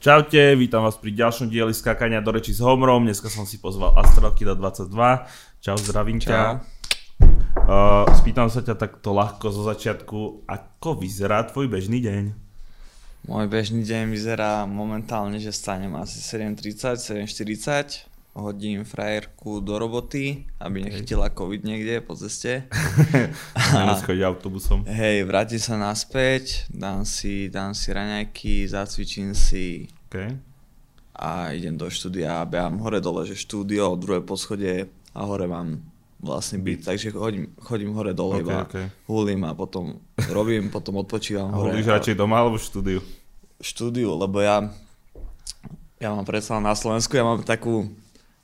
Čaute, vítam vás pri ďalšom dieli skákania do reči s Homrom. Dneska som si pozval Astralky do 22. Čau, zdravím ťa. Uh, spýtam sa ťa takto ľahko zo začiatku, ako vyzerá tvoj bežný deň? Môj bežný deň vyzerá momentálne, že stanem asi 7.30, 7.40, hodím frajerku do roboty, aby nechytila covid niekde po ceste. Chodiť autobusom. Hej, vrátim sa naspäť, dám si, dám si raňajky, zacvičím si Okay. a idem do štúdia a behám hore dole, že štúdio, druhé poschodie a hore mám vlastne byt, takže chodím, chodím hore dole Ok, iba ok. hulím a potom robím, potom odpočívam A hore. A- radšej doma alebo v štúdiu? štúdiu, lebo ja, ja mám predsa na Slovensku, ja mám takú,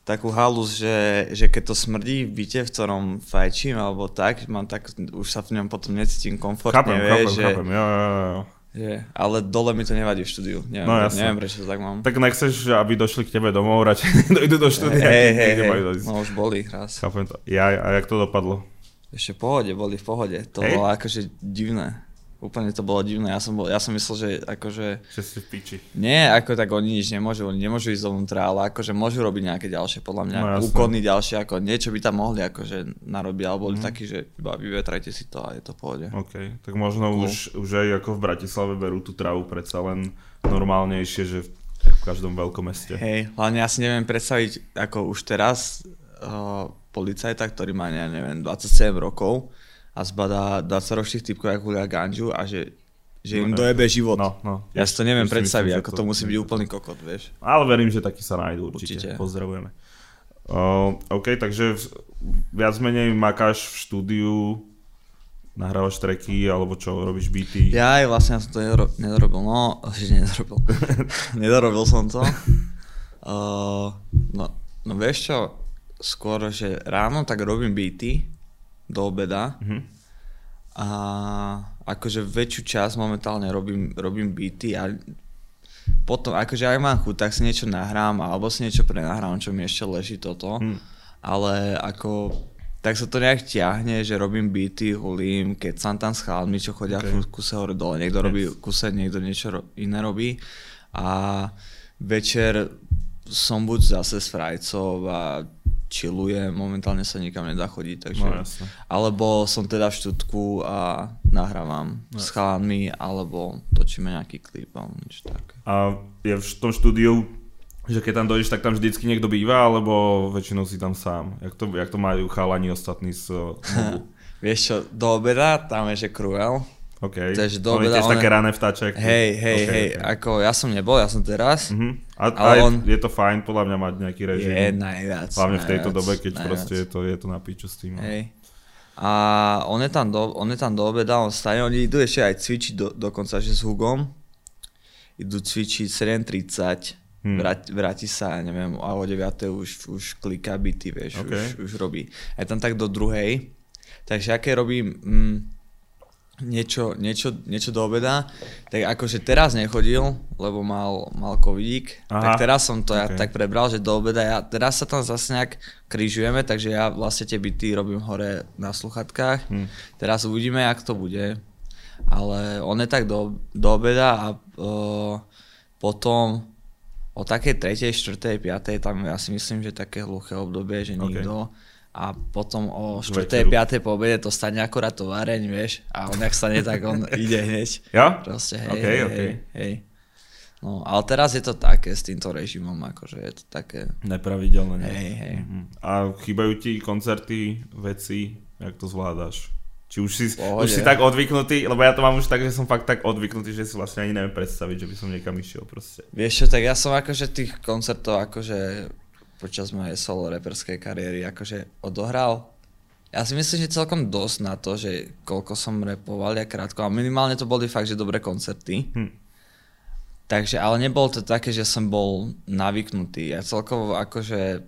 takú halus, že, že keď to smrdí v byte, v ktorom fajčím alebo tak, mám tak, už sa v ňom potom necítim komfortne, Chápem, chápem, vieš, že, chápem, jo, jo, jo, že, ale dole mi to nevadí v štúdiu, neviem, No, jasne. neviem prečo to tak mám. Tak nechceš, aby došli k tebe domov, radšej dojdu do štúdia. hej, hej, hej, no už boli raz. Chápem to. Ja, a jak to dopadlo? Ešte v pohode, boli v pohode, to Hej. bolo akože divné. Úplne to bolo divné, ja som, bol, ja som myslel, že akože Že si v piči. Nie, ako tak oni nič nemôžu, oni nemôžu ísť dovnútra, ale akože môžu robiť nejaké ďalšie, podľa mňa, No, úkony ďalšie, ako niečo by tam mohli akože narobiť, ale boli takí, že iba vyvetrajte si to a je to v pohode. OK, tak možno Cool. už, už aj ako v Bratislave berú tú travu predsa len normálnejšie, že v každom veľkom meste. Hej, hlavne ja si neviem predstaviť, ako už teraz uh, policajta, ktorý má, ja neviem, 27 rokov a zbadá 20 ročných typkov, ako hulia ganžu a že, že im No, dojebe život. No, no. Ja si to neviem predstaviť, ako to, musí byť úplný kokot, vieš. Ale verím, že takí sa nájdú určite. Určite. Pozdravujeme. Uh, OK, takže viac menej makáš v štúdiu, nahrávaš tracky, alebo čo, robíš beaty. Ja aj vlastne ja som to nedoro- nedorobil, no, že nedorobil. nedorobil som to. Uh, no, no vieš čo, skôr, že ráno tak robím beaty do obeda Mhm. a akože väčšiu časť momentálne robím, robím beaty a potom, akože ak mám chuť, tak si niečo nahrám alebo si niečo prenahrám, čo mi ešte leží toto. Hm. Ale ako, tak sa to nejak ťahne, že robím beaty, hulím, keď som tam s chalmi, čo chodia Ok. okay. kuse hore dole. Niekto robí kuse, niekto niečo ro- iné robí. A večer som buď zase s frajcov a chillujem, momentálne sa nikam nedá chodiť, takže... No jasne. Alebo som teda v štúdku a nahrávam No s chalami, alebo točíme nejaký klip alebo niečo také. A je v tom štúdiu, že keď tam dojdeš, tak tam vždycky niekto býva, alebo väčšinou si tam sám? Jak to, jak to majú chalani ostatní z mobu? Vieš čo, do obeda tam je, že Cruel. OK. Takže do obeda tiež one- také rané vtáček. Hej, hej, OK, hej, OK. ako ja som nebol, ja som teraz. Mhm. A, Ale je, on- je to fajn podľa mňa mať nejaký režim. Je najviac. Hlavne v tejto najviac, dobe, keď najviac. proste je to, je to na piču s tým. no. Hej. A on je tam do, on je tam do obeda, on stane, oni idú ešte aj cvičiť do, dokonca, že s Hugom. Idú cvičiť 7.30, Hmm. vráti, vráti sa, neviem, a o 9. už, už kliká byty, vieš, Ok. okay. už, už robí. A je tam tak do druhej, takže aké robím mm, niečo, niečo, niečo do obeda, tak akože teraz nechodil, lebo mal, mal covidík, Aha. tak teraz som to ja Ok. tak prebral, že do obeda, ja, teraz sa tam zase nejak križujeme, takže ja vlastne tie byty robím hore na sluchatkách, Hm. teraz uvidíme, jak to bude, ale on je tak do, do obeda a uh, potom o takej 3., 4., 5. tam ja si myslím, že také hluché obdobie, že Ok. nikto a potom o K 4. večeru. 5. po obede to stane akorát to vareň, vieš, a on jak stane, tak on ide hneď. Ja? Proste, hej, Ok, hej, ok. hej. No, ale teraz je to také s týmto režimom, akože je to také, Nepravidelné. hej, hej. Mhm. A chýbajú ti koncerty, veci, jak to zvládaš? Či už si, Pohode. už si tak odvyknutý, lebo ja to mám už tak, že som fakt tak odvyknutý, že si vlastne ani neviem predstaviť, že by som niekam išiel proste. Vieš čo, tak ja som akože tých koncertov akože počas mojej solo reperskej kariéry akože odohral. Ja si myslím, že celkom dosť na to, že koľko som repoval ja krátko a minimálne to boli fakt, že dobré koncerty. Hm. Takže, ale nebolo to také, že som bol navyknutý. Ja celkovo akože,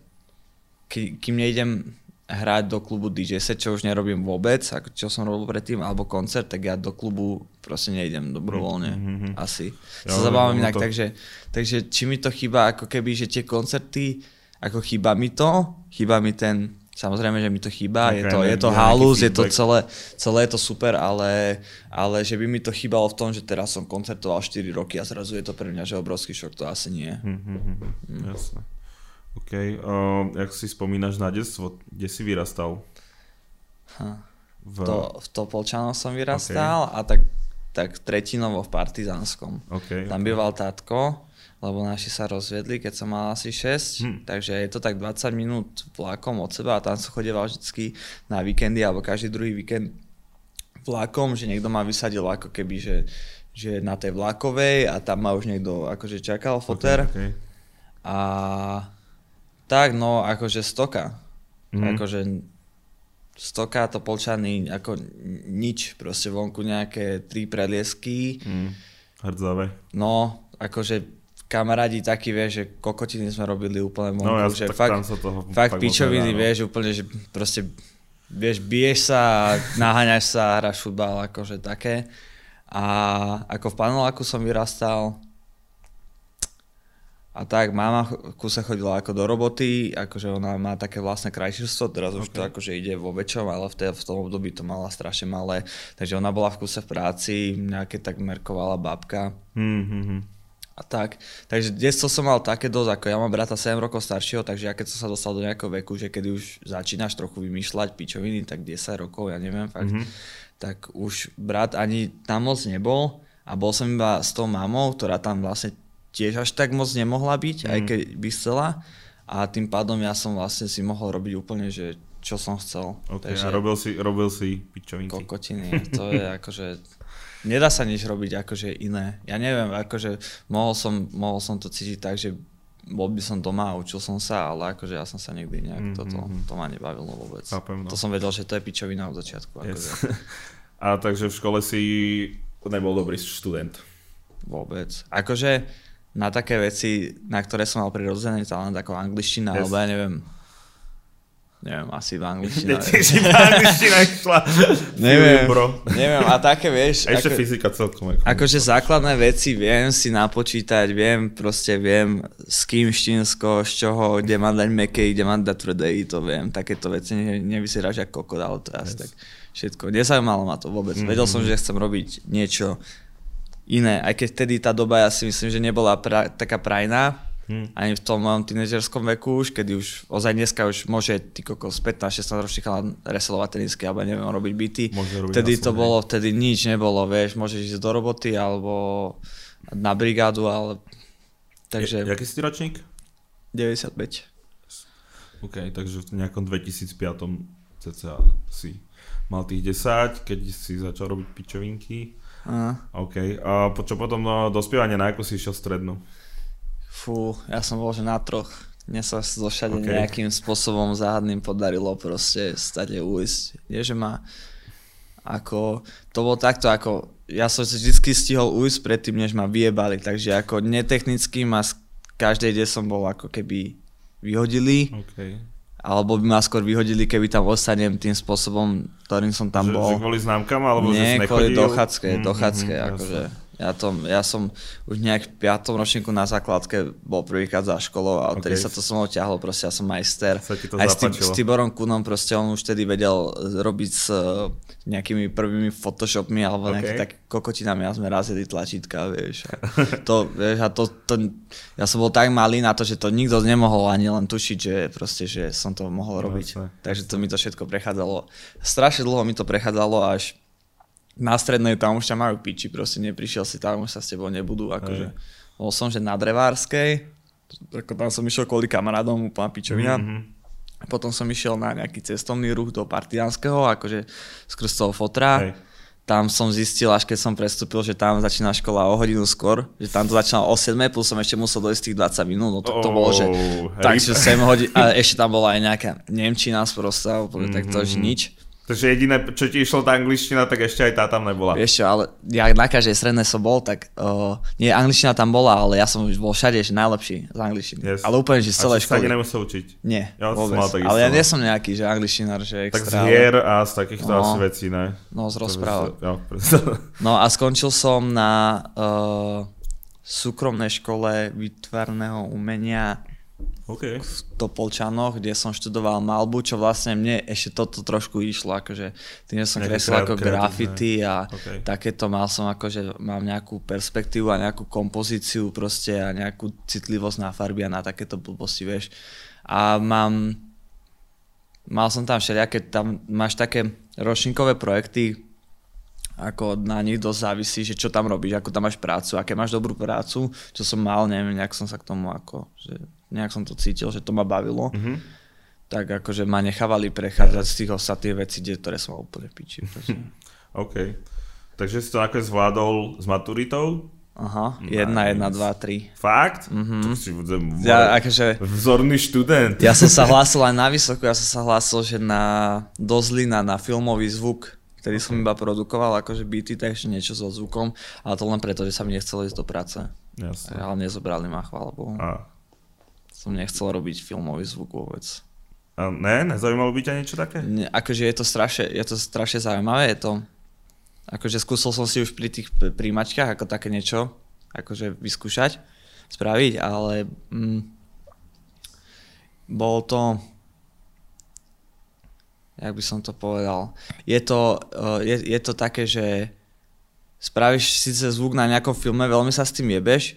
ke, kým nejdem hrať do klubu DJ set, čo už nerobím vôbec, ako čo som robil predtým, alebo koncert, tak ja do klubu proste nejdem dobrovoľne. Mhm, mhm. Asi. Ja sa zabávam inak, to- takže, takže či mi to chýba, ako keby, že tie koncerty, ako chýba mi to, chýba mi ten Samozrejme, že mi to chýba, Taká je to, je to halus, je to celé, celé je to super, ale, ale že by mi to chýbalo v tom, že teraz som koncertoval 4 roky a zrazu je to pre mňa že obrovský šok, to asi nie. Hm, hm, hm, hm, Jasné. OK, uh, jak si spomínaš na detstvo, kde si vyrastal? Ha. V... To, v Topolčanoch som vyrastal a tak, tak tretinovo v Partizánskom. OK, Tam býval tátko, lebo naši sa rozvedli, keď som mal asi 6, Hm. takže je to tak 20 minút vlakom od seba a tam som chodieval vždycky na víkendy alebo každý druhý víkend vlakom, že niekto ma vysadil ako keby, že, že na tej vlakovej a tam ma už niekto akože čakal foter OK, OK. a tak no akože stoka, Mhm. akože stoka to polčany ako nič, proste vonku nejaké tri preliesky, Hm. Hrdzavé. No, akože kamarádi takí, vieš, že kokotiny sme robili úplne vonku, No ja že tak fakt, tam sa toho fakt moc pičoviny, no. vieš, úplne, že proste, vieš, biješ sa, naháňaš sa, hráš futbal, akože také. A ako v paneláku som vyrastal, a tak, mama ch- kuse chodila ako do roboty, akože ona má také vlastné krajčírstvo, teraz už to akože ide vo väčšom, ale v, tej, v tom období to mala strašne malé, takže ona bola v kuse v práci, nejaké tak merkovala babka, Hm, hm, hm. A tak. Takže detstvo som mal také dosť, ako ja mám brata 7 rokov staršieho, takže ja keď som sa dostal do nejakého veku, že kedy už začínaš trochu vymýšľať pičoviny, tak 10 rokov, ja neviem fakt, Mhm. mm-hmm. tak už brat ani tam moc nebol a bol som iba s tou mamou, ktorá tam vlastne tiež až tak moc nemohla byť, mm-hmm. aj keď by chcela a tým pádom ja som vlastne si mohol robiť úplne, že čo som chcel. OK, a robil si, robil si pičovinky. Kokotiny, to je akože... Nedá sa nič robiť akože iné. Ja neviem, akože mohol som, mohol som to cítiť tak, že bol by som doma a učil som sa, ale akože ja som sa nikdy nejak, Mhm, toto, mhm. to ma nebavilo vôbec. Chápem, no. To som vedel, že to je pičovina od začiatku. Yes. Akože, A takže v škole si nebol dobrý študent. vôbec. Akože na také veci, na ktoré som mal prirodzený talent, ako angličtina, Yes. alebo ja neviem, neviem, asi v angličtine. Angličtina išla. neviem, bro. neviem, a také vieš. A ešte ako- fyzika celkom. Ako Akože základné veci viem si napočítať, viem proste, viem s kým štinsko, z čoho, kde mám dať mekej, kde mám dať tvrdej, to viem. Takéto veci ne, nevyzeráš ako kokot, ale asi Yes. tak všetko. Nezaujímalo ma to vôbec. Mhm. Vedel som, že chcem robiť niečo iné, aj keď vtedy tá doba ja si myslím, že nebola pra, taká prajná, Hm. ani v tom mojom tínežerskom veku už, kedy už ozaj dneska už môže ty kokos 15-16 ročný chalán reselovať tenisky alebo neviem robiť byty. Vtedy to bolo, vtedy nič nebolo, vieš, môžeš ísť do roboty alebo na brigádu, ale takže Je, jaký si ročník? 95. OK, takže v nejakom 2005 cca si mal tých 10, keď si začal robiť pičovinky. Aha. OK, a čo potom no, dospievanie, na ako si išiel strednú? Fú, ja som bol, že na troch. Mne sa zo všade Ok. okay. nejakým spôsobom záhadným podarilo proste stade ujsť. Nie, že ma ako, to bolo takto ako, ja som si vždy stihol ujsť predtým, než ma vyjebali, takže ako netechnicky ma z každej, kde som bol ako keby vyhodili, OK. alebo by ma skôr vyhodili, keby tam ostanem tým spôsobom, ktorým som tam že, bol. že kvôli známkam, alebo že Nie, kvôli nechodil? dochádzke, Mhm, dochádzke, mhm, akože. jasné. Ja, to, ja som už nejak v 5. ročníku na základke bol prvýkrát za školou a odtedy Ok. sa to so mnou ťahlo, proste ja som majster. Aj zapáčilo. s Tiborom Kunom proste on už vtedy vedel robiť s eh, nejakými prvými photoshopmi alebo Ok. nejakými tak kokotinami a sme razili tlačítka, vieš. A to, vieš, a to, to, ja som bol tak malý na to, že to nikto nemohol ani len tušiť, že proste, že som to mohol No, robiť. jasné, Takže to mi to všetko prechádzalo. Strašne dlho mi to prechádzalo až na strednej tam už ťa majú piči, proste neprišiel si tam, už sa s tebou nebudú, akože. Bol som, že na Drevárskej, ako tam som išiel kvôli kamarádom, úplná pičovina. Mhm. Potom som išiel na nejaký cestovný ruch do Partiánskeho, akože skrz toho fotra. Hej. Tam som zistil, až keď som prestúpil, že tam začína škola o hodinu skôr, že tam to začínalo o 7, plus som ešte musel dojsť tých 20 minút, no to, to bolo, že Oh, takže rip. 7 hodín, a ešte tam bola aj nejaká Nemčina sprosta, úplne tak to už Mhm. nič. Takže jediné, čo ti išlo tá angličtina, tak ešte aj tá tam nebola. Vieš čo, ale ja na každej strednej som bol, tak uh, nie, angličtina tam bola, ale ja som už bol všade, že najlepší z angličtiny. Yes. Ale úplne, že z A celej si sa ani školy. nemusel učiť. Nie, Ja vôbec. mal ale ja no. nie som nejaký, že angličtinár, že Tak z extra. hier a z takýchto No. asi vecí, ne? No, z sa- Jo, preto. No a skončil som na uh, súkromnej škole výtvarného umenia OK. v Topolčanoch, kde som študoval malbu, čo vlastne mne ešte toto trošku išlo, akože tým, že som Nejaké kreslil ako graffiti a OK. takéto mal som akože, mám nejakú perspektívu a nejakú kompozíciu proste a nejakú citlivosť na farby a na takéto blbosti, vieš. A mám, mal som tam všelijaké, tam máš také ročníkové projekty, ako na nich dosť závisí, že čo tam robíš, ako tam máš prácu, aké máš dobrú prácu, čo som mal, neviem, nejak som sa k tomu ako, že nejak som to cítil, že to ma bavilo, Mhm. tak akože ma nechávali prechádzať z tých ostatných vecí, kde, ktoré som úplne piči. OK. Takže si to nakoniec zvládol s maturitou? Aha, jedna, Nice. jedna, dva, tri. Fakt? Mm-hmm. Tak si budem. Ja, akože, vzorný študent. ja som sa hlásil aj na vysoko, ja som sa hlásil, že na do Zlína, na filmový zvuk, ktorý som iba produkoval, akože beaty, takže niečo so zvukom, ale to len preto, že sa mi nechcelo ísť do práce. Jasne. Ale nezobrali ma, chvála Bohu. A, Som nechcel robiť filmový zvuk vôbec. a ne, nezaujímalo by ťa niečo také? Ne, akože je to strašne, je to strašne zaujímavé, je to, akože skúsil som si už pri tých príjimačkách ako také niečo, akože vyskúšať, spraviť, ale mm, bolo to, jak by som to povedal, je to, uh, je, je to také, že spravíš síce zvuk na nejakom filme, veľmi sa s tým jebeš,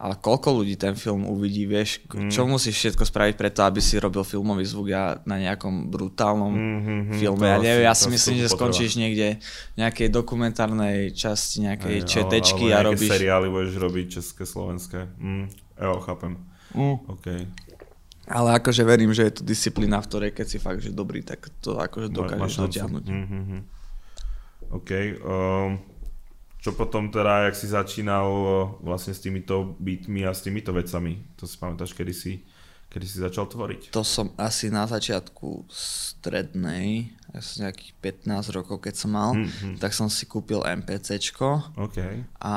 ale koľko ľudí ten film uvidí, vieš, Mm. čo musíš všetko spraviť preto, aby si robil filmový zvuk ja na nejakom brutálnom Mhm, filme. Ja neviem, ja si myslím, že potreba. skončíš niekde v nejakej dokumentárnej časti, nejakej Aj, četečky alebo a nejaké robíš... seriály budeš robiť české, slovenské. Mm, jo, chápem. Mm. OK. Ale akože verím, že je to disciplína, v ktorej keď si fakt že dobrý, tak to akože dokážeš dotiahnuť. Mhm, mhm. OK. Um, čo potom teda, jak si začínal uh, vlastne s týmito beatmi a s týmito vecami? To si pamätáš, kedy si, kedy si začal tvoriť? To som asi na začiatku strednej, asi nejakých 15 rokov, keď som mal, Mhm. tak som si kúpil MPCčko OK. a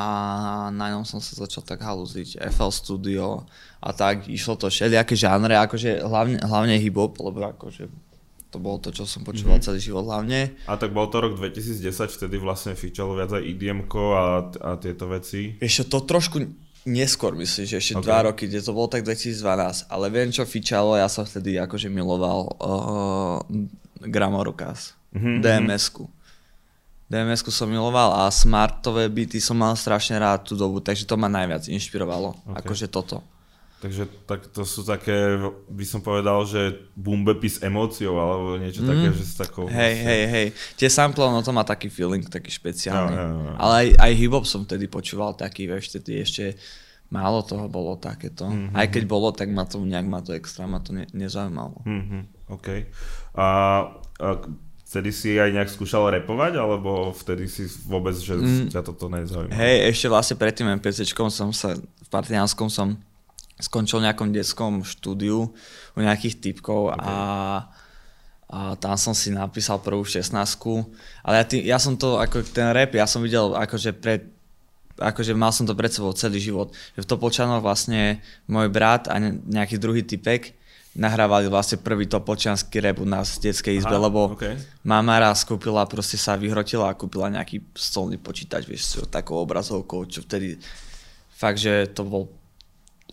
na ňom som sa začal tak halúziť. FL Studio a tak, išlo to všelijaké žánre, akože hlavne, hlavne hip-hop, lebo akože to bolo to, čo som počúval Mhm. celý život hlavne. A tak bol to rok 2010, vtedy vlastne fičalo viac aj idm a, a tieto veci. Čo, to trošku neskôr myslím, že ešte Ok. okay. dva roky, kde to bolo tak 2012, ale viem čo fičalo, ja som vtedy akože miloval uh, Gramorukaz, Mhm, mm-hmm. DMS-ku. DMS-ku som miloval a smartové byty som mal strašne rád tú dobu, takže to ma najviac inšpirovalo, Ok. akože toto. Takže tak to sú také, by som povedal, že bumbepy s emóciou, alebo niečo mm. také, že s takou... Hej, hej, hej. Tie sample, no to má taký feeling, taký špeciálny. Jo, jo, jo. Ale aj, aj hip-hop som vtedy počúval taký, vieš, vtedy ešte málo toho bolo takéto. Mhm. Mm-hmm. Aj keď bolo, tak ma to nejak ma to extra, ma to ne, nezaujímalo. Mhm, OK. A, a vtedy si aj nejak skúšal repovať, alebo vtedy si vôbec, že mm. ťa toto nezaujíma? Hej, ešte vlastne pred tým MPCčkom som sa, v Partianskom som skončil v nejakom detskom štúdiu u nejakých typkov okay. a, a tam som si napísal prvú 16 ale ja, tý, ja som to, ako ten rap, ja som videl akože pred akože mal som to pred sebou celý život. Že v Topolčanoch vlastne môj brat a ne- nejaký druhý typek nahrávali vlastne prvý topolčanský rap u nás v detskej izbe, Aha, lebo okay. mama raz kúpila, proste sa vyhrotila a kúpila nejaký stolný počítač, vieš, s takou obrazovkou, čo vtedy fakt, že to bol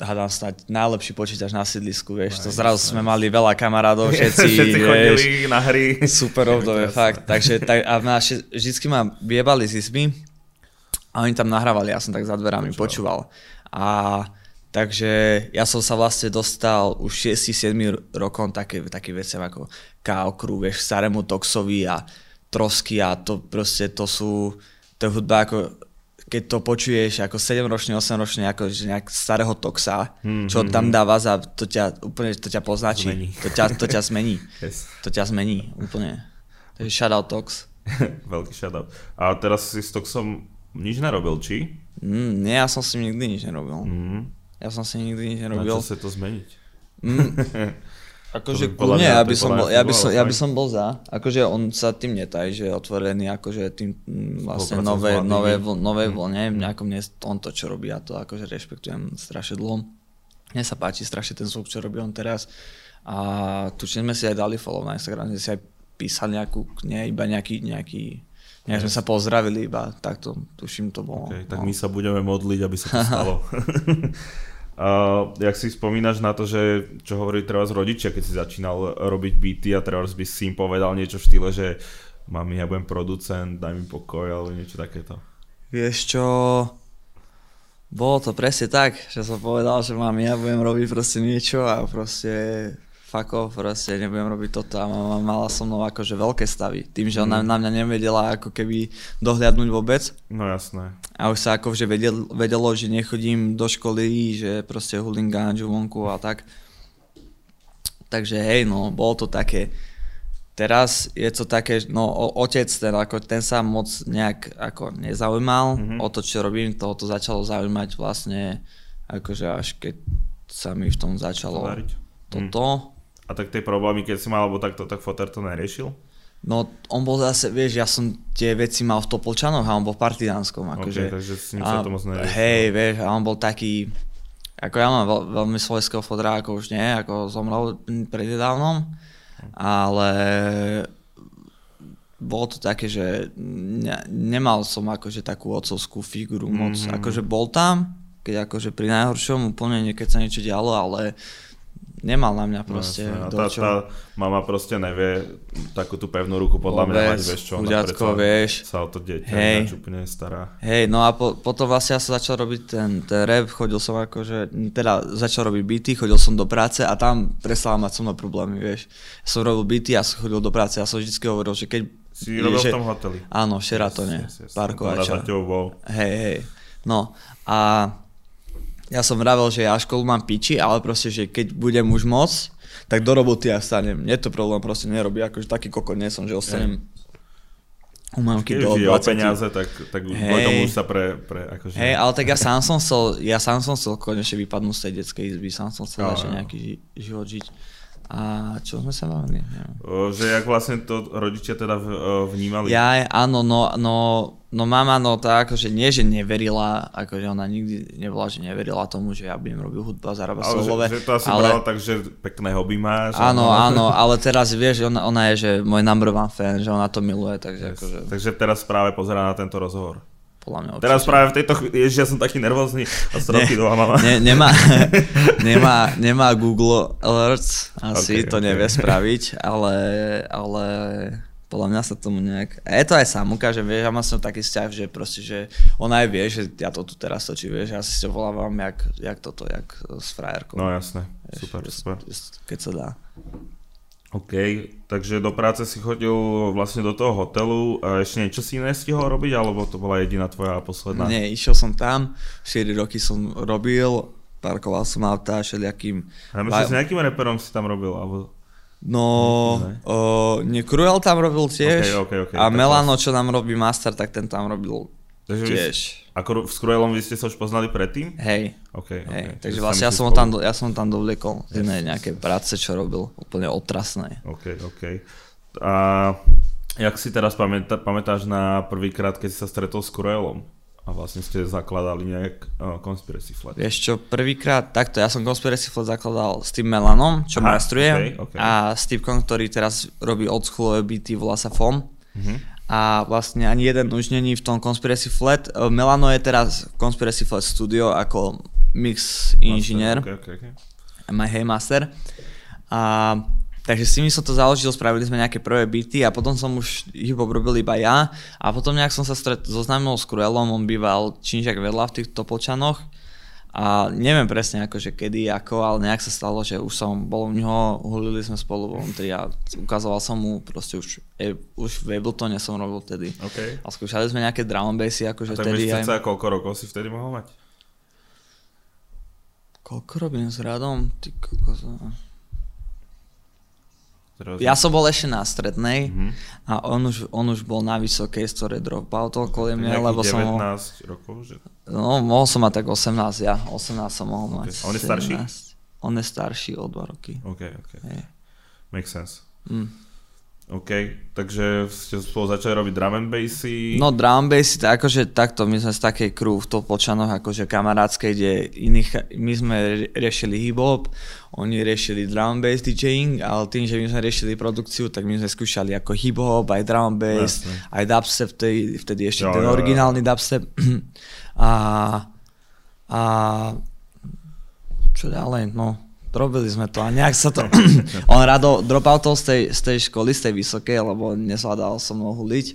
hádam snáď najlepší počítač na sídlisku, vieš, to Nice, zrazu sme mali veľa kamarátov, všetci, Všetci vieš, chodili na hry. super obdobie, fakt, takže tak, a naši, vždycky ma vyjebali z izby a oni tam nahrávali, ja som tak za dverami počúval. A takže ja som sa vlastne dostal už 6-7 rokom také, také veci ako K okruh, vieš, starému Toxovi a Trosky a to proste to sú, to hudba ako keď to počuješ ako 7-ročný, 8-ročný, ako že nejak starého toxa, Hmm, čo hmm, tam dáva za, to ťa úplne, to ťa poznačí. Zmení. To ťa, to ťa zmení. Yes. To ťa zmení úplne. Takže shoutout Tox. Veľký shoutout. A teraz si s Toxom nič nerobil, či? Mm, nie, ja som s ním nikdy nič nerobil. Mhm. Ja som si nikdy nič Na nerobil. čo sa to zmeniť? Mm, akože kľudne, mňa- aby by som bol, mňa ja by som, ja by som bol za. Akože on sa tým netají, že je otvorený akože tým mm, vlastne nové, nové, vl, nové Mm. vlne, nejakom nie on to, čo robí, ja to akože rešpektujem strašne dlho. Mne sa páči strašne ten zvuk, čo robí on teraz. A tučne sme si aj dali follow na Instagram, že si aj písali nejakú, nie, iba nejaký, nejaký, nejak sme sa pozdravili, iba takto, tuším to bolo. Okay, tak no. my sa budeme modliť, aby sa to stalo. Uh, jak si spomínaš na to, že čo hovorí treba z rodičia, keď si začínal robiť beaty a treba by si im povedal niečo v štýle, že mami, ja budem producent, daj mi pokoj alebo niečo takéto. Vieš čo, bolo to presne tak, že som povedal, že mami, ja budem robiť proste niečo a proste fuck off, proste nebudem robiť toto a mama mala so mnou akože veľké stavy. Tým, že ona mm. na mňa nevedela ako keby dohľadnúť vôbec. No jasné. A už sa akože vedel, vedelo, že nechodím do školy, že proste hulím ganžu vonku a tak. Takže hej, no, bolo to také. Teraz je to také, no otec ten, ako ten sa moc nejak ako nezaujímal mm-hmm. o to, čo robím, toho to začalo zaujímať vlastne akože až keď sa mi v tom začalo toto. Mm. A tak tie problémy, keď si mal, alebo takto, tak foter to neriešil? No, on bol zase, vieš, ja som tie veci mal v Topolčanoch a on bol v Partizánskom. Akože, okay, takže s ním sa to moc neriešil. Hej, vieš, a on bol taký, ako ja mám veľ, veľmi svojského fotera, ako už nie, ako zomrel prededávnom, ale bolo to také, že ne, nemal som akože takú otcovskú figuru moc, mm-hmm. akože bol tam, keď akože pri najhoršom úplne keď sa niečo dialo, ale nemal na mňa proste no, tá, čo... tá mama proste nevie takú tú pevnú ruku podľa Vôbec, mňa mať, vieš čo, ona vieš. sa o to dieťa hej, úplne stará. Hej, no a po, potom vlastne ja som začal robiť ten, ten rap, chodil som akože, teda začal robiť beaty, chodil som do práce a tam prestala mať so mnou problémy, vieš. Ja som robil beaty a som chodil do práce a som vždy hovoril, že keď... Si robil že, v tom hoteli. Áno, v Sheratone, yes, yes, yes. Parkovača. Hej, hej. No a ja som vravel, že ja školu mám piči, ale proste, že keď budem už moc, tak do roboty ja stanem. Nie to problém, proste nerobí, akože taký kokot nie som, že ostanem u mamky do 20. o peniaze, tak, tak hey. tomu sa pre, pre akože... Hej, ale tak ja sám som chcel, ja sám som chcel konečne vypadnúť z tej detskej izby, sám som chcel no, nejaký život žiť. A čo sme sa bavili? Že jak vlastne to rodičia teda vnímali? Ja, áno, no, no, no mama, no tá akože nie, že neverila, akože ona nikdy nebola, že neverila tomu, že ja budem robiť hudbu a zarábať solové. Že, že to asi ale... brala tak, že pekné hobby máš. Áno, áno, ale teraz vieš, ona, ona je, že môj number one fan, že ona to miluje, takže yes. akože... Takže teraz práve pozerá na tento rozhovor podľa mňa Teraz práve v tejto chvíli, ježiš, ja som taký nervózny a stroky doma mama. Ne, nemá, nemá, nemá Google Alerts, asi okay, to okay. nevie spraviť, ale, ale podľa mňa sa tomu nejak... A je to aj samúka, že vieš, ja mám som taký vzťah, že proste, že ona aj vie, že ja to tu teraz točím, vieš, ja si to volávam jak, jak toto, jak s frajerkou. No jasné, vieš, super, super. Keď sa dá. OK, takže do práce si chodil vlastne do toho hotelu a ešte niečo si iné stihol robiť, alebo to bola jediná tvoja posledná? Nie, išiel som tam, 4 roky som robil, parkoval som auta všelijakým... A myslím, s nejakým reperom si tam robil, alebo... No, o, nie, Cruel tam robil tiež okay, okay, okay, a Melano, čo nám robí Master, tak ten tam robil Takže tiež. Vy, ako s Cruelom vy ste sa už poznali predtým? Hej. Okay, hej. Takže vlastne ja som, tam, ja som tam dovliekol z nejaké práce, čo robil. Úplne otrasné. OK, OK. A jak si teraz pamätá, pamätáš na prvýkrát, keď si sa stretol s Cruelom? A vlastne ste zakladali nejak uh, Conspiracy Flat. Vieš čo, prvýkrát, takto, ja som Conspiracy Flat zakladal s tým Melanom, čo mastruje, okay, okay. a s typkom, ktorý teraz robí oldschoolové beaty, volá sa FOM. Uh-huh a vlastne ani jeden už není v tom Conspiracy Flat. E, Melano je teraz Conspiracy Flat Studio ako mix inžinier. Okay, okay, okay. My Heymaster. A Takže s nimi som to založil, spravili sme nejaké prvé byty a potom som už ich robil iba ja a potom nejak som sa stret, zoznámil s Kruelom, on býval činžak vedľa v týchto počanoch a neviem presne akože kedy, ako, ale nejak sa stalo, že už som bol u neho, hulili sme spolu vnútri a ukazoval som mu, proste už, e, už v Abletone som robil vtedy. Okay. A skúšali sme nejaké drum bassy, akože a tak vtedy aj... tak koľko rokov si vtedy mohol mať? Koľko robím s Radom? Ty kokos... Ja som bol ešte na strednej mm-hmm. a on už, on už bol na vysokej, z ktorej dropout kvôli mne, lebo 19 som... 19 rokov? Že... No, mohol som mať tak 18, ja. 18 som mohol okay. mať. A on je starší? On je starší o 2 roky. OK, OK. Hey. Makes sense. Mm. OK, takže ste spolu začali robiť drum and bassy. No drum and bassy, tak akože takto, my sme z takej crew v to počanoch akože kamarádskej, kde iných, my sme riešili hip-hop, oni riešili drum and bass DJing, ale tým, že my sme riešili produkciu, tak my sme skúšali ako hip-hop, aj drum and bass, Jasne. aj dubstep, vtedy, vtedy ešte jo, ten jo, originálny jo. dubstep. a, a čo ďalej, no, robili sme to a nejak sa to... on rado dropal to z tej, z tej školy, z tej vysokej, lebo nezvládal so mnou huliť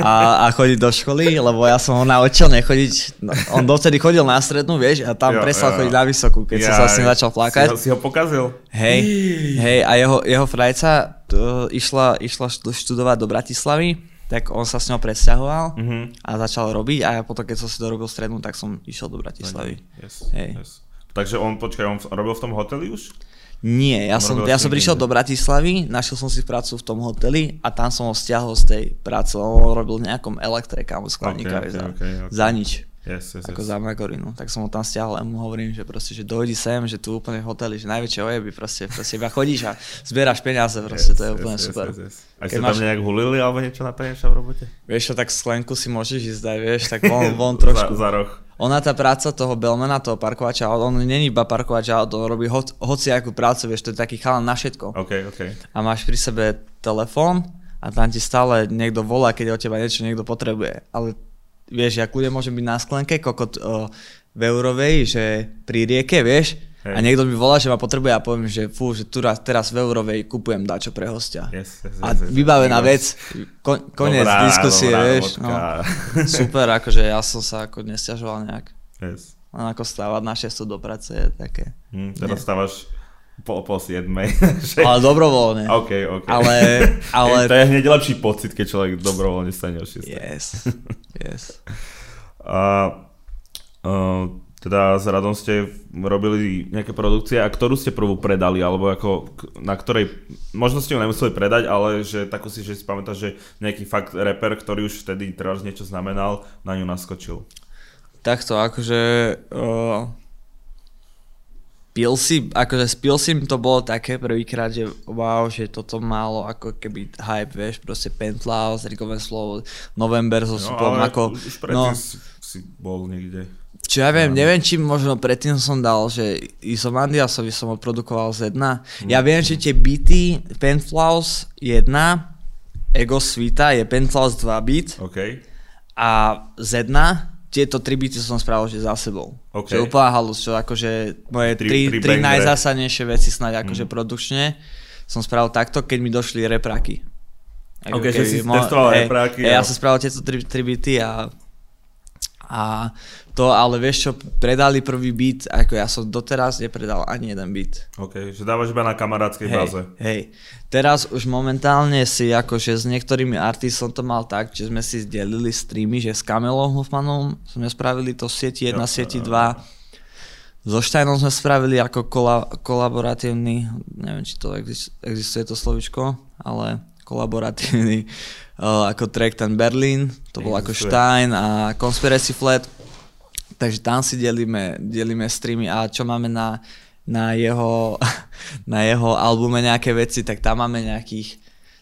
a, a chodiť do školy, lebo ja som ho naučil nechodiť, no, on dovtedy chodil na strednú, vieš, a tam jo, prestal jo. chodiť na vysokú, keď ja, som sa s ním začal plakať. Si ho, si ho pokazil? Hej, hej, a jeho, jeho frajca to, išla, išla študovať do Bratislavy, tak on sa s ňou presťahoval uh-huh. a začal robiť a ja potom, keď som si dorobil strednú, tak som išiel do Bratislavy. Yes, hej. Yes. Takže on, počkaj, on robil v tom hoteli už? Nie, ja som, ja som prišiel do Bratislavy, našiel som si prácu v tom hoteli a tam som ho stiahol z tej práce, on robil nejakom elektrika, skladníka okay, okay, okay, okay. za nič. Yes, yes, ako yes. za Magorinu. Tak som ho tam stiahol a mu hovorím, že proste, že dojdi sem, že tu úplne hoteli, že najväčšie ojeby, proste, proste iba chodíš a zbieraš peniaze, proste yes, to je úplne yes, super. Yes, yes, yes. A ste máš... tam nejak hulili alebo niečo na v robote? Vieš čo, tak sklenku si môžeš ísť dať, vieš, tak von, von trošku. za, za roh. Ona tá práca toho Belmana, toho parkovača, on není iba parkovač on robí ho, hociakú prácu, vieš, to je taký chalan na všetko. Okay, okay. A máš pri sebe telefón a tam ti stále niekto volá, keď od teba niečo niekto potrebuje. Ale vieš, ja kľudne môžem byť na sklenke, kokot o, v Eurovej, že pri rieke, vieš, Hej. A niekto mi volá, že ma potrebuje a poviem, že fú, že tu raz, teraz v Eurovej kupujem dačo pre hostia. Yes, yes, yes, a vybavená yes. vec, kon, koniec dobrá, diskusie, dobrá, vieš. No, super, akože ja som sa ako nesťažoval nejak. Yes. Len ako stávať na 6 do práce je také. Hmm, teraz nie. stávaš po, po 7. ale dobrovoľne. OK, OK. Ale, ale... to je hneď lepší pocit, keď človek dobrovoľne stane o 6. Yes, yes. uh, uh, teda s Radom ste robili nejaké produkcie a ktorú ste prvú predali, alebo ako na ktorej, možno ste ju nemuseli predať, ale že takú si, že si pamätáš, že nejaký fakt reper, ktorý už vtedy teraz niečo znamenal, na ňu naskočil. Takto, akože uh, Pilsi, akože s Pilsim to bolo také prvýkrát, že wow, že toto malo ako keby hype, vieš, proste Penthouse, Rikové slovo, November so no, ako... Už no, si, si bol niekde. Čo ja viem, no. neviem, či možno predtým som dal, že Isomandiasovi som odprodukoval z 1. Mm. Ja viem, že tie byty Pentflaus 1, Ego Svita je Pentflaus 2 byt. Okay. A z 1, tieto tri byty som spravil že za sebou. Okay. Čo úplná halus, čo akože moje tri, tri, tri, tri najzásadnejšie veci snáď akože mm. produkčne som spravil takto, keď mi došli repraky. Ako ok, že si mo- testoval repráky. Hej, ja som spravil tieto tri, tri byty a a to, ale vieš čo, predali prvý beat, ako ja som doteraz nepredal ani jeden beat. OK, že dávaš iba na kamarádskej hej, báze. Hej, teraz už momentálne si akože s niektorými artistom to mal tak, že sme si zdelili streamy, že s Kamelom Hoffmanom sme spravili to sieti 1, sieti 2. So Steinom sme spravili ako kola, kolaboratívny, neviem či to existuje to slovičko, ale kolaboratívny uh, ako track ten Berlin, to bol ako Stein a Conspiracy Flat. Takže tam si delíme, delíme streamy a čo máme na, na, jeho, na jeho albume nejaké veci, tak tam máme nejakých,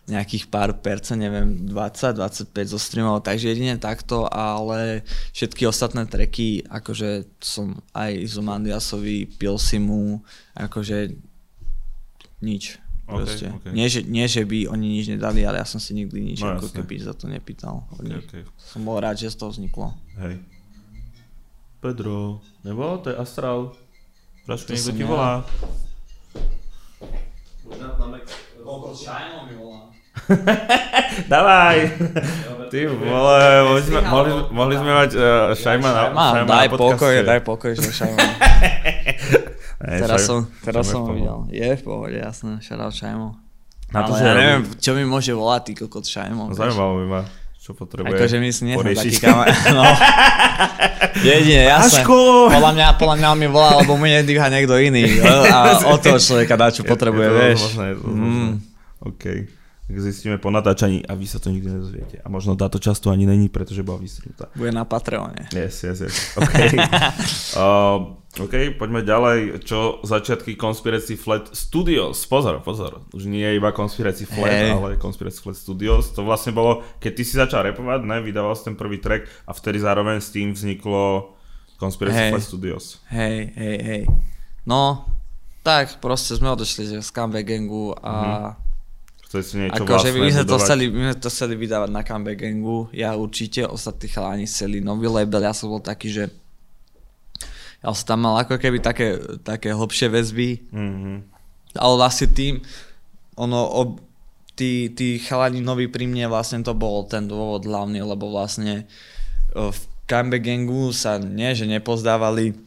nejakých pár percent, neviem, 20-25 zo streamov, takže jedine takto, ale všetky ostatné tracky, akože som aj Zomandiasovi, Pilsimu, akože nič. Okay, okay. Nie, že, nie, že by oni nič nedali, ale ja som si nikdy nič no, ako keby za to nepýtal. Okay, okay. Som bol rád, že z toho vzniklo. Hej. Pedro, nebo? To je Astral. Trošku niekto ti volá. mi volá. Dávaj! Ty vole, mohli sme, mohli, mohli sme mať uh, Šajma na, Šajma daj pokoj, daj pokoj, že Šajma. Teraz som, teraz som ho videl. Je v pohode, jasné, shoutout Šajmo. Na to, Ale ja neviem, čo mi môže volať ty kokot Šajmo. Zaujímavé ma, čo potrebuje Akože my si nie taký kamer. No. Jedine, jasné. Podľa mňa, podľa mňa mi volá, lebo mu nedýha niekto iný. A o toho človeka dá, čo potrebuje, je, je vieš. Možné, je to mm. OK zistíme po natáčaní a vy sa to nikdy nedozviete. A možno táto časť tu ani není, pretože bola vystrhnutá. Bude na Patreone. Yes, yes, yes. OK. uh, OK, poďme ďalej. Čo začiatky Conspiracy Flat Studios. Pozor, pozor. Už nie je iba Conspiracy Flat, hey. ale Conspiracy Flat Studios. To vlastne bolo, keď ty si začal repovať, ne, vydával si ten prvý track a vtedy zároveň s tým vzniklo Conspiracy hey. Flat Studios. Hej, hej, hej. No, tak proste sme odešli z Scumbag Gangu a mm-hmm Chceli si niečo ako, vlastné my sme, to chceli, my sme to chceli vydávať na Comeback Gangu, ja určite, ostatní chalani chceli nový label, ja som bol taký, že ja som tam mal ako keby také, také hlbšie väzby, Mm-hmm. ale vlastne tým, ono, ob, tí, tí chalani noví pri mne, vlastne to bol ten dôvod hlavný, lebo vlastne o, v Kambe Gangu sa nie, že nepozdávali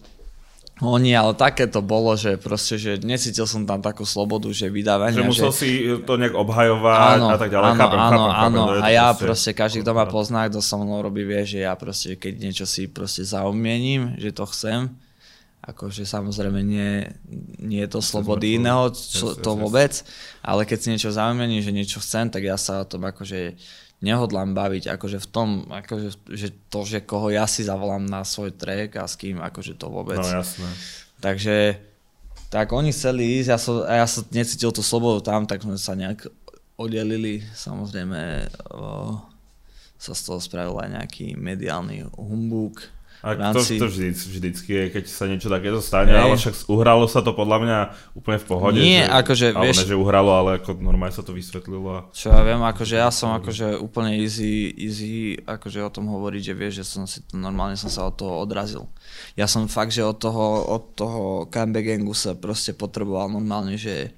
oni, ale také to bolo, že proste, že necítil som tam takú slobodu, že vydávania. Že musel si to nejak obhajovať áno, a tak ďalej. Áno, chápem, áno, chápem, áno. chápem, A ja proste, každý, kto ma pozná, kto so mnou robí, vie, že ja proste, keď niečo si proste zaumiením, že to chcem, akože samozrejme nie, nie je to slobody iného, to vôbec, ale keď si niečo zaumením, že niečo chcem, tak ja sa o tom akože nehodlám baviť, akože v tom, akože, že to, že koho ja si zavolám na svoj track a s kým, akože to vôbec. No jasné. Takže tak oni chceli ísť, ja som, ja som necítil tú slobodu tam, tak sme sa nejak oddelili. Samozrejme o, sa z toho spravil aj nejaký mediálny humbúk. A to, to vždy, vždycky je, keď sa niečo takéto stane, Hej. ale však uhralo sa to podľa mňa úplne v pohode. Nie, že, akože, ale vieš- ne, že uhralo, ale ako normálne sa to vysvetlilo. A... Čo ja viem, akože ja som akože úplne easy, easy akože o tom hovoriť, že vieš, že som si normálne som sa od toho odrazil. Ja som fakt, že od toho, od toho comeback gangu sa proste potreboval normálne, že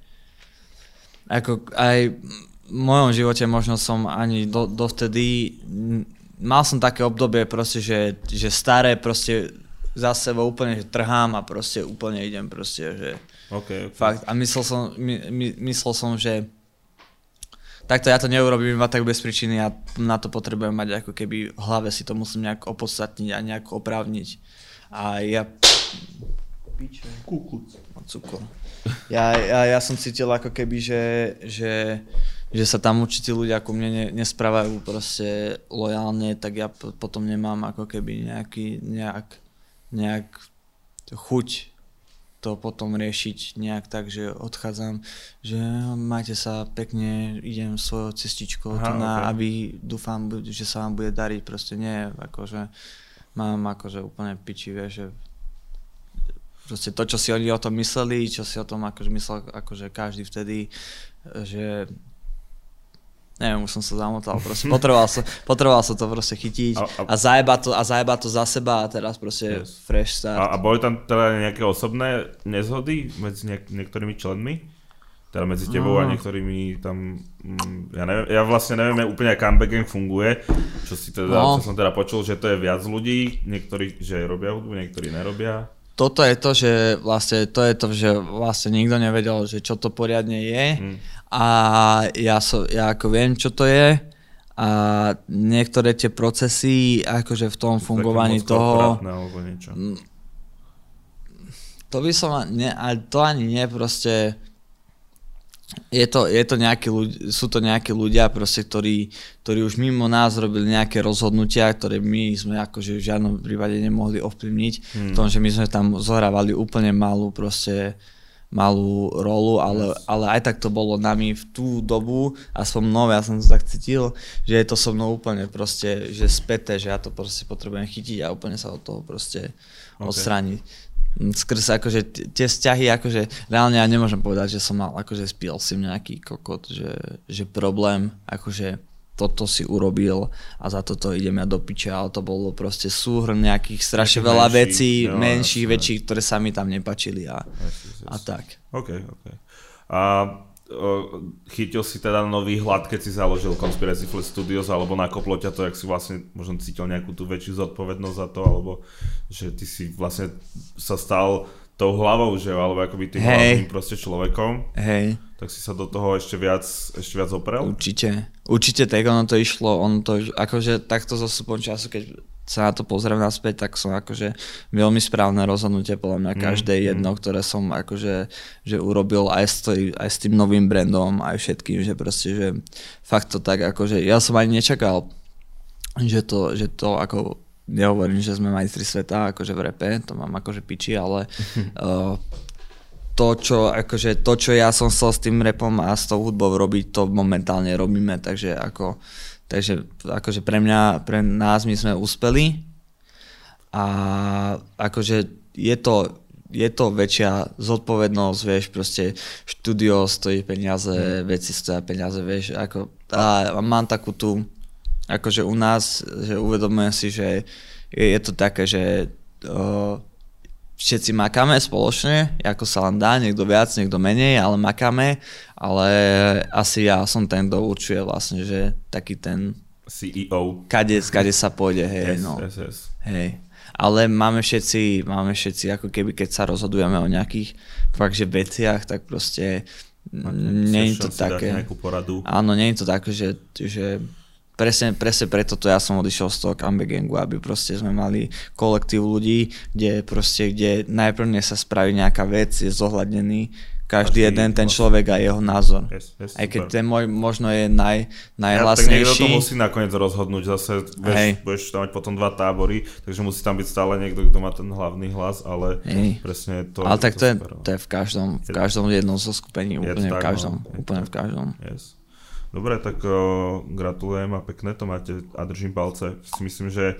ako aj v mojom živote možno som ani do, dovtedy, mal som také obdobie proste, že, že staré proste za sebou úplne že trhám a proste úplne idem proste, že Okay, okay. Fakt. A myslel som, my, my, myslel som, že takto ja to neurobím iba tak bez príčiny a na to potrebujem mať ako keby v hlave si to musím nejak opodstatniť a nejak oprávniť. A ja... Piče. Kukuc. Cukor. Ja, ja, ja som cítil ako keby, že, že, že sa tam určití ľudia ku mne ne, nesprávajú proste lojálne, tak ja potom nemám ako keby nejaký, nejak, nejak chuť to potom riešiť nejak tak, že odchádzam, že majte sa pekne, idem svojou cestičkou, Aha, na, ok. aby dúfam, že sa vám bude dariť, proste nie, akože mám akože úplne piči, vieš, že proste to, čo si oni o tom mysleli, čo si o tom akože myslel akože každý vtedy, že neviem, už som sa zamotal, proste potreboval som, potreboval som to proste chytiť A- a, a- a, zajebať to, a zajebať to za seba a teraz proste Yes. fresh start. A, a boli tam teda nejaké osobné nezhody medzi niek- niektorými členmi? Teda medzi tebou a No. niektorými tam, mm, ja, neviem, ja vlastne neviem úplne, ako comeback gang funguje, čo si teda, No. čo som teda počul, že to je viac ľudí, niektorí, že robia hudbu, niektorí nerobia. toto je to, že vlastne to je to, že vlastne nikto nevedel, že čo to poriadne je Mm. A ja, so, ja ako viem, čo to je a niektoré tie procesy akože v tom fungovaní toho, Alebo niečo. to by som, ne, ale to ani nie, proste je to, je to ľudia, sú to nejakí ľudia, proste, ktorí, ktorí už mimo nás robili nejaké rozhodnutia, ktoré my sme akože v žiadnom prípade nemohli ovplyvniť. Hmm. V tom, že my sme tam zohrávali úplne malú proste malú rolu, ale, ale aj tak to bolo nami v tú dobu, aspoň mnou, ja som to tak cítil, že je to so mnou úplne proste, že späté, že ja to proste potrebujem chytiť a úplne sa od toho proste Ok. odstrániť. Mm, Skrz akože t- tie vzťahy, akože reálne ja nemôžem povedať, že som mal akože s PLC nejaký kokot, že, že problém, akože toto si urobil a za toto idem ja do piče, ale to bolo proste súhrn nejakých strašne Nejakých veľa menších, vecí, jo, menších, jasné. väčších, ktoré sa mi tam nepačili a, Yes, yes, yes. a tak. OK, OK. A o, chytil si teda nový hlad, keď si založil Conspiracy Flat Studios, alebo nakoplo ťa to, jak si vlastne možno cítil nejakú tú väčšiu zodpovednosť za to, alebo že ty si vlastne sa stal tou hlavou, že alebo akoby tým Hej. hlavným proste človekom, Hej, tak si sa do toho ešte viac, ešte viac oprel? určite. Určite tak ono to išlo, ono to, akože takto so súpom času, keď sa na to pozriem naspäť, tak som akože veľmi správne rozhodnutie podľa mňa Mm, každé mm. jedno, ktoré som akože že urobil aj s, toj, aj s tým novým brandom, aj všetkým, že proste, že fakt to tak akože, ja som ani nečakal, že to, že to ako nehovorím, že sme majstri sveta akože v repe, to mám akože piči, ale uh, to, čo, akože, to, čo ja som chcel s tým repom a s tou hudbou robiť, to momentálne robíme, takže ako, takže akože pre mňa, pre nás my sme uspeli a akože je to, je to väčšia zodpovednosť, vieš, proste štúdio stojí peniaze, veci stojí peniaze, vieš, ako, a mám takú tú, akože u nás, že uvedomujem si, že je, je to také, že uh, všetci makáme spoločne, ako sa len dá, niekto viac, niekto menej, ale makáme, ale asi ja som ten, kto určuje vlastne, že taký ten CEO. Kade, kade sa pôjde, hej, Yes, no. yes, yes. Hej. Ale máme všetci, máme všetci, ako keby keď sa rozhodujeme o nejakých fakt, že veciach, tak proste nie je to také. Áno, nie je to také, že, že presne, presne preto to ja som odišiel z toho comeback gangu, aby proste sme mali kolektív ľudí, kde proste, kde najprv sa spraví nejaká vec, je zohľadnený každý Každý jeden ten vlastne. človek a jeho názor. Yes, yes, Aj keď super. ten môj možno je naj, Ja, tak niekto najhlasnejší. to musí nakoniec rozhodnúť, zase vieš, Hej. budeš tam mať potom dva tábory, takže musí tam byť stále niekto, kto má ten hlavný hlas, ale Hej. presne to ale tak to je, super, no. to je v každom, v každom jednom zo skupení, Je to úplne v tak, každom, no. Je to úplne v každom. Yes. Dobre, tak o, gratulujem a pekné to máte a držím palce. Si myslím, že,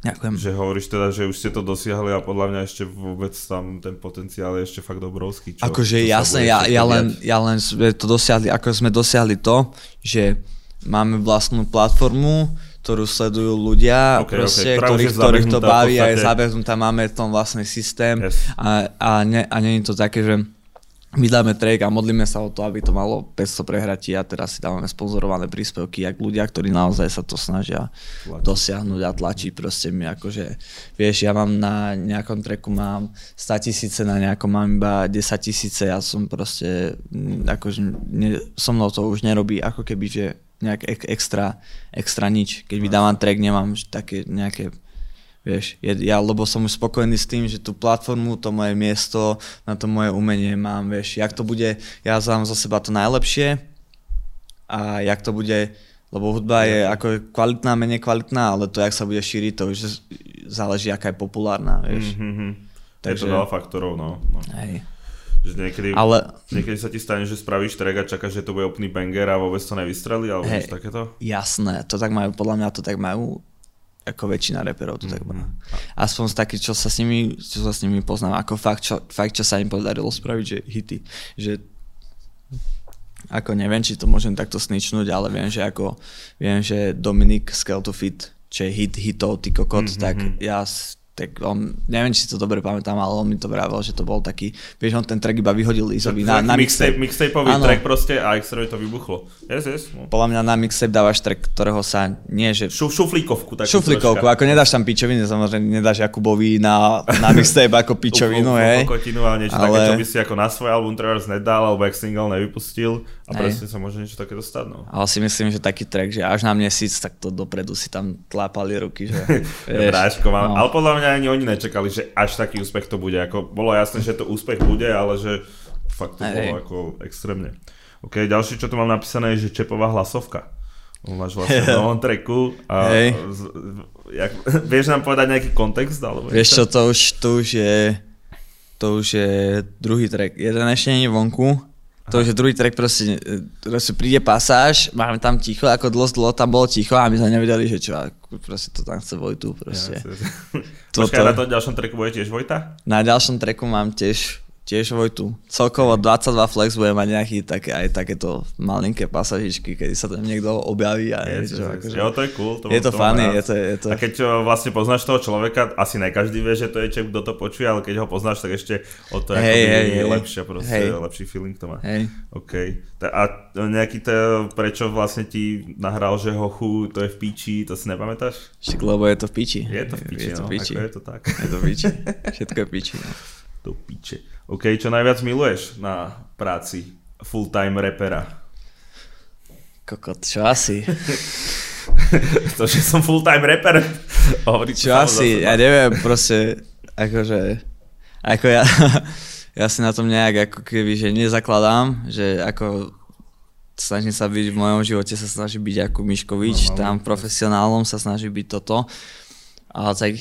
Ďakujem. že hovoríš teda, že už ste to dosiahli a podľa mňa ešte vôbec tam ten potenciál je ešte fakt obrovský. Čo, Akože čo jasné, ja, ja, len, ja len sme to dosiahli, ako sme dosiahli to, že máme vlastnú platformu, ktorú sledujú ľudia, Ok, ok, proste, už ktorých, ktorých to baví a je zabehnutá, máme v tom vlastný systém Yes. a, a, ne, a nie je to také, že my dáme track a modlíme sa o to, aby to malo 500 prehratí a teraz si dávame sponzorované príspevky, jak ľudia, ktorí naozaj sa to snažia Tlačiť. dosiahnuť a tlačiť proste mi akože, vieš, ja mám na nejakom tracku mám 100 tisíce, na nejakom mám iba 10 tisíce, ja som proste, mm, akože ne, so mnou to už nerobí ako keby, že nejak ek, extra, extra nič. Keď vydávam track, nemám také nejaké Vieš, ja, lebo som už spokojný s tým, že tú platformu, to moje miesto, na to moje umenie mám, vieš, jak to bude, ja dám zo seba to najlepšie a jak to bude, lebo hudba je ako kvalitná, menej kvalitná, ale to, jak sa bude šíriť, to už záleží, aká je populárna, vieš. Mhm. Je to Takže- veľa faktorov, no. no. Hej. Že niekedy, Ale niekedy sa ti stane, že spravíš track a čakáš, že to bude úplný banger a vôbec to nevystrelí, alebo niečo takéto? jasné, to tak majú, podľa mňa to tak majú ako väčšina reperov to tak má. Aspoň z takých, čo sa s nimi, čo sa s nimi poznám, ako fakt, čo, fakt, čo sa im podarilo spraviť, že hity, že ako neviem, či to môžem takto sničnúť, ale viem, že ako, viem, že Dominik Skelto Fit, čo je hit hitov, ty kokot, mm-hmm. tak ja s- tak on, neviem, či si to dobre pamätám, ale on mi to vravel, že to bol taký, vieš, on ten track iba vyhodil Izovi na, na mixtape, mixtape. mixtapeový Áno. track proste a extra to vybuchlo. Yes, yes. No. Podľa mňa na mixtape dávaš track, ktorého sa nie, že Šu, šuflíkovku. takú Šuflíkovku, troška. ako nedáš tam pičoviny, samozrejme nedáš Jakubovi na, na mixtape ako pičovinu, hej. kokotinu a niečo Ale- také, čo by si ako na svoj album treba nedal, alebo jak single nevypustil a Hej. presne sa môže niečo také dostať, no. Ale si myslím, že taký track, že až na mesiac, tak to dopredu si tam tlápali ruky, že Bráško, mám. no. Ale podľa mňa ani oni nečakali, že až taký úspech to bude. Ako, bolo jasné, že to úspech bude, ale že fakt to bolo ako extrémne. OK, ďalšie, čo tu mám napísané, je, že Čepová hlasovka. Máš vlastne v novom tracku a Hej. z, jak, vieš nám povedať nejaký kontext? Alebo Vieš čo, to už, to už je, to už je druhý track. Jeden ešte nie je vonku, to už je druhý track, proste, proste príde pasáž, máme tam ticho, ako dlho, dlho tam bolo ticho a my sme nevedeli, že čo, proste to tam chce Vojtu, proste. Počkaj, Toto- na to ďalšom tracku bude tiež Vojta? Na ďalšom tracku mám tiež, tiež Vojtu. Celkovo 22 Flex bude mať nejaký také, aj takéto malinké pasažičky, kedy sa tam niekto objaví a je, čo, akože, Jo, to je cool. To, je to to funny, je to, je to, A keď o, vlastne poznáš toho človeka, asi ne každý vie, že to je Čep, kto to počuje, ale keď ho poznáš, tak ešte o to hey, hej, je hej. lepšia, proste, Hej. lepší feeling to má. hej. OK. A nejaký to, prečo vlastne ti nahral, že hochu, to je v píči, to si nepamätáš? Však lebo je to v piči. Je to v píči, je to no, v piči. ako je to tak. Je to v piči. Všetko je v piči. No. To píče. OK, čo najviac miluješ na práci full-time repera? Kokot, čo asi? to, že som full-time reper. Hovorí Čo asi? Ja neviem, proste, akože, ako ja, ja si na tom nejak ako keby, že nezakladám, že ako snažím sa byť v mojom živote, sa snaží byť ako Miškovič, Normálne. tam profesionálom sa snaží byť toto. Ale tak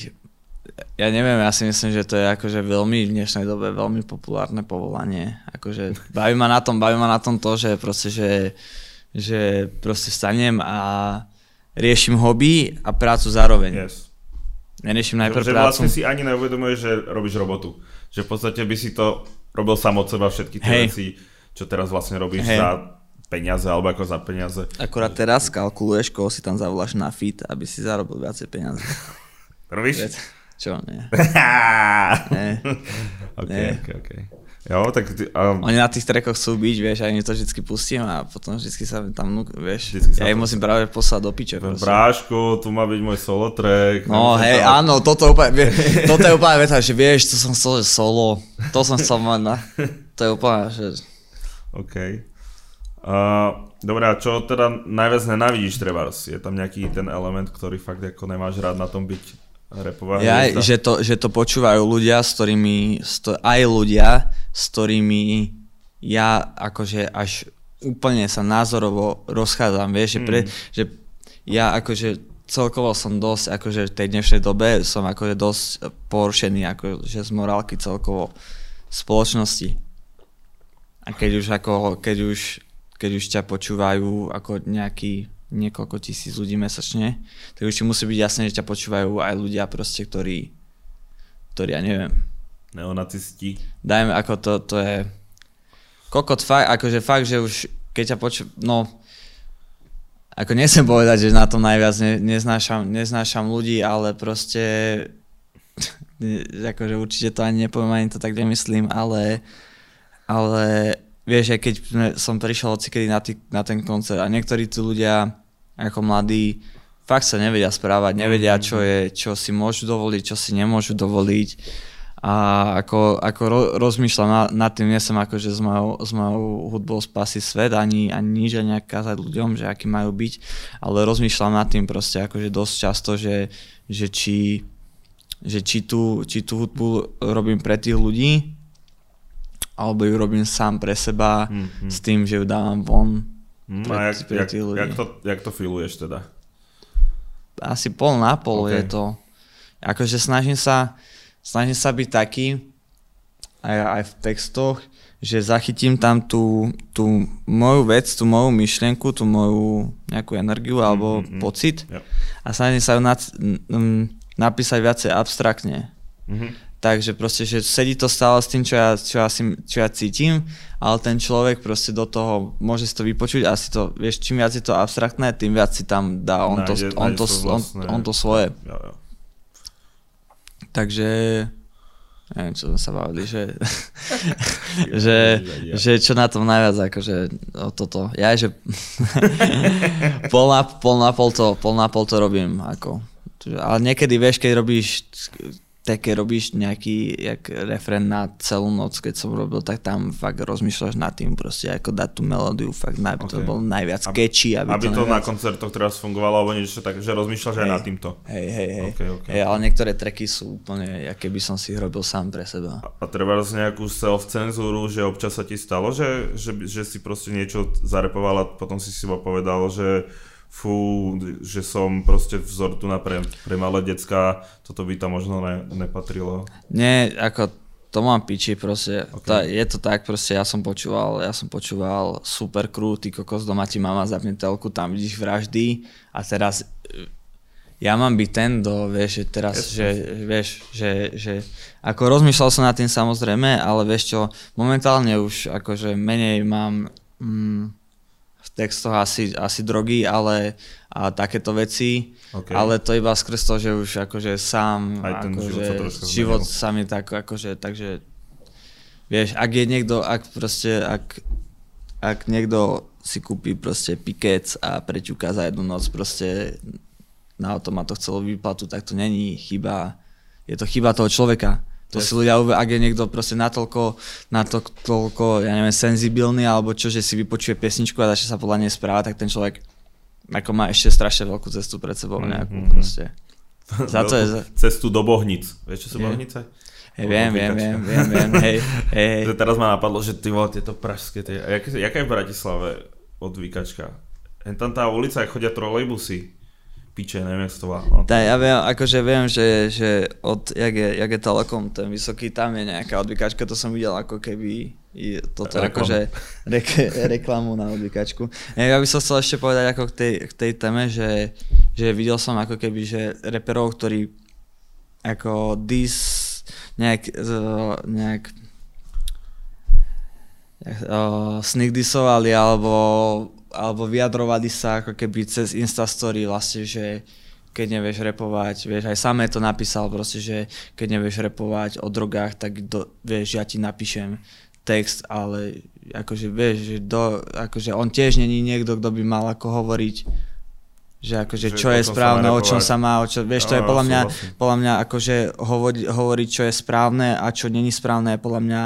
ja neviem, ja si myslím, že to je akože veľmi v dnešnej dobe veľmi populárne povolanie. Akože baví ma na tom, baví ma na tom to, že proste, že, že proste stanem a riešim hobby a prácu zároveň. Yes. Neriešim najprv že prácu. vlastne si ani neuvedomuješ, že robíš robotu. Že v podstate by si to robil sám od seba všetky tie Hej. veci, čo teraz vlastne robíš Hej. za peniaze alebo ako za peniaze. Akorát teraz kalkuluješ, koho si tam zavoláš na fit, aby si zarobil viacej peniazy. Robíš? Vieš, Čo, nie. nie. ok, nie. ok, ok. Jo, tak ty, um... Oni na tých trekoch chcú byť, vieš, a to vždycky pustím a potom vždycky sa tam, vieš, ja im musím práve poslať do piče. Bráško, tu má byť môj solo track. No hej, tam... áno, toto, úplne, toto je úplne veta, že vieš, to som chcel, že solo, to som chcel mať na, to je úplne, že... OK. Uh, Dobre, a čo teda najviac nenávidíš treba? Je tam nejaký ten element, ktorý fakt ako nemáš rád na tom byť repová ja, že to, že to počúvajú ľudia, s ktorými, sto, aj ľudia, s ktorými ja akože až úplne sa názorovo rozchádzam, vieš, mm. že, pre, mm. že ja akože celkovo som dosť, akože v tej dnešnej dobe som akože dosť porušený, akože z morálky celkovo spoločnosti. A keď už ako, keď už keď už ťa počúvajú ako nejaký niekoľko tisíc ľudí mesačne, tak už ti musí byť jasné, že ťa počúvajú aj ľudia proste, ktorí, ktorí ja neviem. Neonacisti. Dajme, ako to, to je kokot fakt, akože fakt, že už keď ťa počú, no ako nechcem povedať, že na tom najviac ne, neznášam, neznášam ľudí, ale proste akože určite to ani nepoviem, ani to tak nemyslím, ale ale vieš, aj keď som prišiel odsikedy na, tý, na ten koncert a niektorí tu ľudia ako mladí fakt sa nevedia správať, nevedia, čo, je, čo si môžu dovoliť, čo si nemôžu dovoliť. A ako, ako ro, rozmýšľam na, nad tým, nie som akože s mojou, s mojou hudbou spasí svet, ani, ani nič, ani kázať ľuďom, že aký majú byť, ale rozmýšľam nad tým proste akože dosť často, že, že či, že či tú, či tú hudbu robím pre tých ľudí, alebo ju robím sám pre seba mm-hmm. s tým, že ju dávam von mm, pre, a jak, jak, ľudí. Jak to, jak to filuješ teda? Asi pol na pol okay. je to. Akože snažím sa, snažím sa byť taký aj, aj v textoch, že zachytím tam tú, tú moju vec, tú moju myšlienku, tú moju nejakú energiu alebo mm-hmm. pocit yep. a snažím sa ju nad, m, napísať viacej abstraktne. Mm-hmm. Takže proste, že sedí to stále s tým, čo ja, čo, ja si, čo ja cítim, ale ten človek proste do toho môže si to vypočuť a si to, vieš, čím viac je to abstraktné, tým viac si tam dá on, nájde, to, on, to, on, on to svoje. Ja, ja. Takže, neviem, čo sme sa bavili, že, že, že čo na tom najviac, akože o toto. Ja, že pol, na, pol na pol to, pol na pol to robím, ako. Ale niekedy, vieš, keď robíš také robíš nejaký jak refren na celú noc, keď som robil, tak tam fakt rozmýšľaš nad tým proste, ako dať tú melódiu, fakt aby okay. to bol najviac aby, catchy. Aby, aby to, to najviac... na koncertoch teraz fungovalo, alebo niečo tak, že rozmýšľaš hey, aj nad týmto. Hej, hej, hej. Okay, okay. Hey, ale niektoré tracky sú úplne, aké by som si ich robil sám pre seba. A, a treba nejakú self-cenzúru, že občas sa ti stalo, že, že, že si proste niečo zarepoval a potom si si povedal, že fú, že som proste vzor tu na pre, pre malé decka, toto by tam možno ne, nepatrilo. Nie, ako to mám piči proste, okay. tá, je to tak proste, ja som počúval, ja som počúval super crew, ty kokos doma ti mama zapne telku, tam vidíš vraždy a teraz ja mám byť ten, do, vieš, že teraz, yes, že, vieš, že, že, ako rozmýšľal som nad tým samozrejme, ale vieš čo, momentálne už akože menej mám, mm, textoch asi, asi drogy, ale a takéto veci, okay. ale to iba skrz to, že už akože sám, Aj ten akože, život, sa, život sa mi tak akože, takže vieš, ak je niekto, ak proste, ak, ak niekto si kúpi proste pikec a preťuká za jednu noc proste na to chcelo výplatu, tak to není chyba, je to chyba toho človeka to si ľudia, ak je niekto proste natoľko, natoľko, ja neviem, senzibilný alebo čo, že si vypočuje pesničku a začne sa podľa nej správať, tak ten človek ako má ešte strašne veľkú cestu pred sebou nejakú mm-hmm. proste. Za to je... Cestu do Bohnic. Vieš, čo sú je. Bohnice? Hej, viem, viem, viem, viem, viem, hej, hej, hej. Teraz ma napadlo, že ty vole, tieto pražské, tie, jak, jaká je v Bratislave odvíkačka? Tam tá ulica, chodia trolejbusy piče, neviem, jak to volá. No. Tá, ja viem, akože viem, že, že od, jak je, jak je Telekom ten vysoký, tam je nejaká odvykačka, to som videl ako keby toto Reklam. akože rek, reklamu na odvykačku. Ja by som chcel ešte povedať ako k tej, k tej téme, že, že videl som ako keby, že reperov, ktorí ako dis nejak, nejak uh, sneak disovali alebo alebo vyjadrovali sa ako keby cez Instastory vlastne, že keď nevieš repovať, vieš, aj samé to napísal proste, že keď nevieš repovať o drogách, tak do, vieš, ja ti napíšem text, ale akože vieš, že do, akože on tiež není niekto, kto by mal ako hovoriť, že akože Že čo je správne, o čom sa má, o čo, vieš, to je podľa mňa, podľa mňa akože hovori, hovoriť, čo je správne a čo není správne, je podľa mňa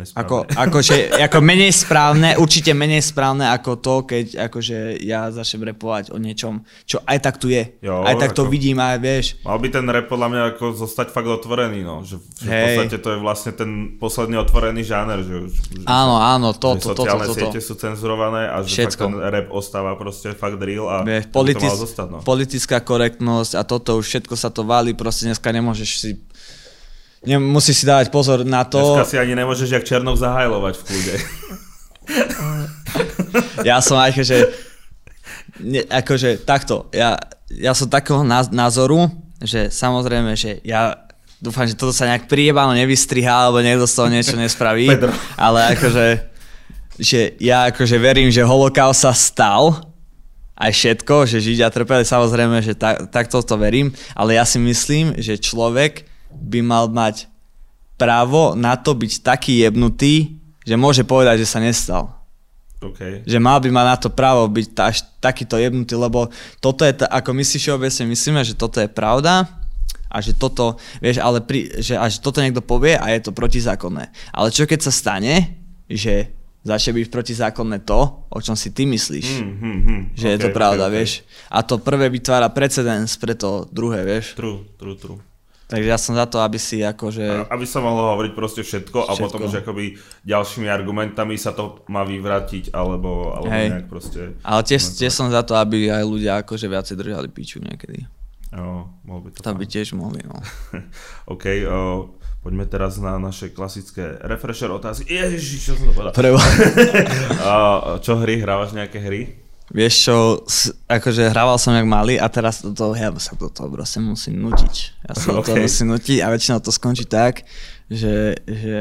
ako, akože, ako menej správne, určite menej správne ako to, keď akože ja začnem repovať o niečom, čo aj tak tu je. Jo, aj tak to ako- vidím aj vieš. Mal by ten rap podľa mňa ako zostať fakt otvorený, no. Že, že v podstate to je vlastne ten posledný otvorený žáner, že, že, Áno, áno, to, to, to, to, to, to. siete sú cenzurované a že Všetko. fakt ten rap ostáva proste fakt real a Vieš, by to politic, malo zostať, no. politická korektnosť a toto už všetko sa to valí, proste dneska nemôžeš si ne, musíš si dávať pozor na to. Dneska si ani nemôžeš jak Černok zahajlovať v kľude. Ja som aj, že ne, akože takto, ja, ja som takého náz- názoru, že samozrejme, že ja dúfam, že toto sa nejak priebano nevystrihá, alebo niekto z toho niečo nespraví, Pedro. ale akože, že ja akože verím, že holokaust sa stal, aj všetko, že Židia trpeli, samozrejme, že tak, takto to verím, ale ja si myslím, že človek by mal mať právo na to byť taký jebnutý, že môže povedať, že sa nestal. OK. Že mal by mať na to právo byť až takýto jebnutý, lebo toto je, ta, ako my si všeobecne myslíme, že toto je pravda a že toto, vieš, ale pri, že až toto niekto povie a je to protizákonné. Ale čo keď sa stane, že začne byť protizákonné to, o čom si ty myslíš, Hm, hm, hm. že je OK, to pravda, OK, OK. vieš. A to prvé vytvára precedens pre to druhé, vieš. True, true, true. Takže ja som za to, aby si akože... A- Aby sa mohlo hovoriť proste všetko, a Všetko. potom už akoby ďalšími argumentami sa to má vyvrátiť, alebo, alebo Hej. nejak proste... Ale tiež, tiež som za to, aby aj ľudia akože viacej držali piču niekedy. Jo, mohol by to To by tiež mohli, no. OK, o, poďme teraz na naše klasické refresher otázky. Ježiš, čo som to povedal? Prebo. A, čo hry, hrávaš nejaké hry? Vieš čo, akože hrával som jak malý a teraz to, to ja sa do toho proste musím nutiť. Ja sa do toho Okay. musím nutiť a väčšinou to skončí tak, že, že,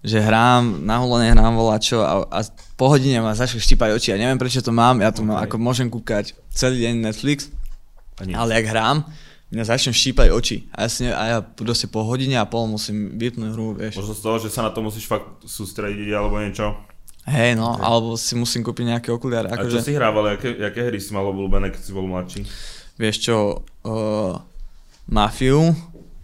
že hrám, na hulene hrám volačo a, a po hodine ma začnú štípať oči. Ja neviem prečo to mám, ja to mám, Okay. ako môžem kúkať celý deň Netflix, ale jak hrám, mňa začnú štípať oči. A ja, si ne, a ja proste po hodine a pol musím vypnúť hru, vieš. Možno z toho, že sa na to musíš fakt sústrediť alebo niečo. Hej no, alebo si musím kúpiť nejaké okuliare. A čo Akože, si hrával, aké, aké hry si mal obľúbené, keď si bol mladší? vieš čo, uh, Mafiu,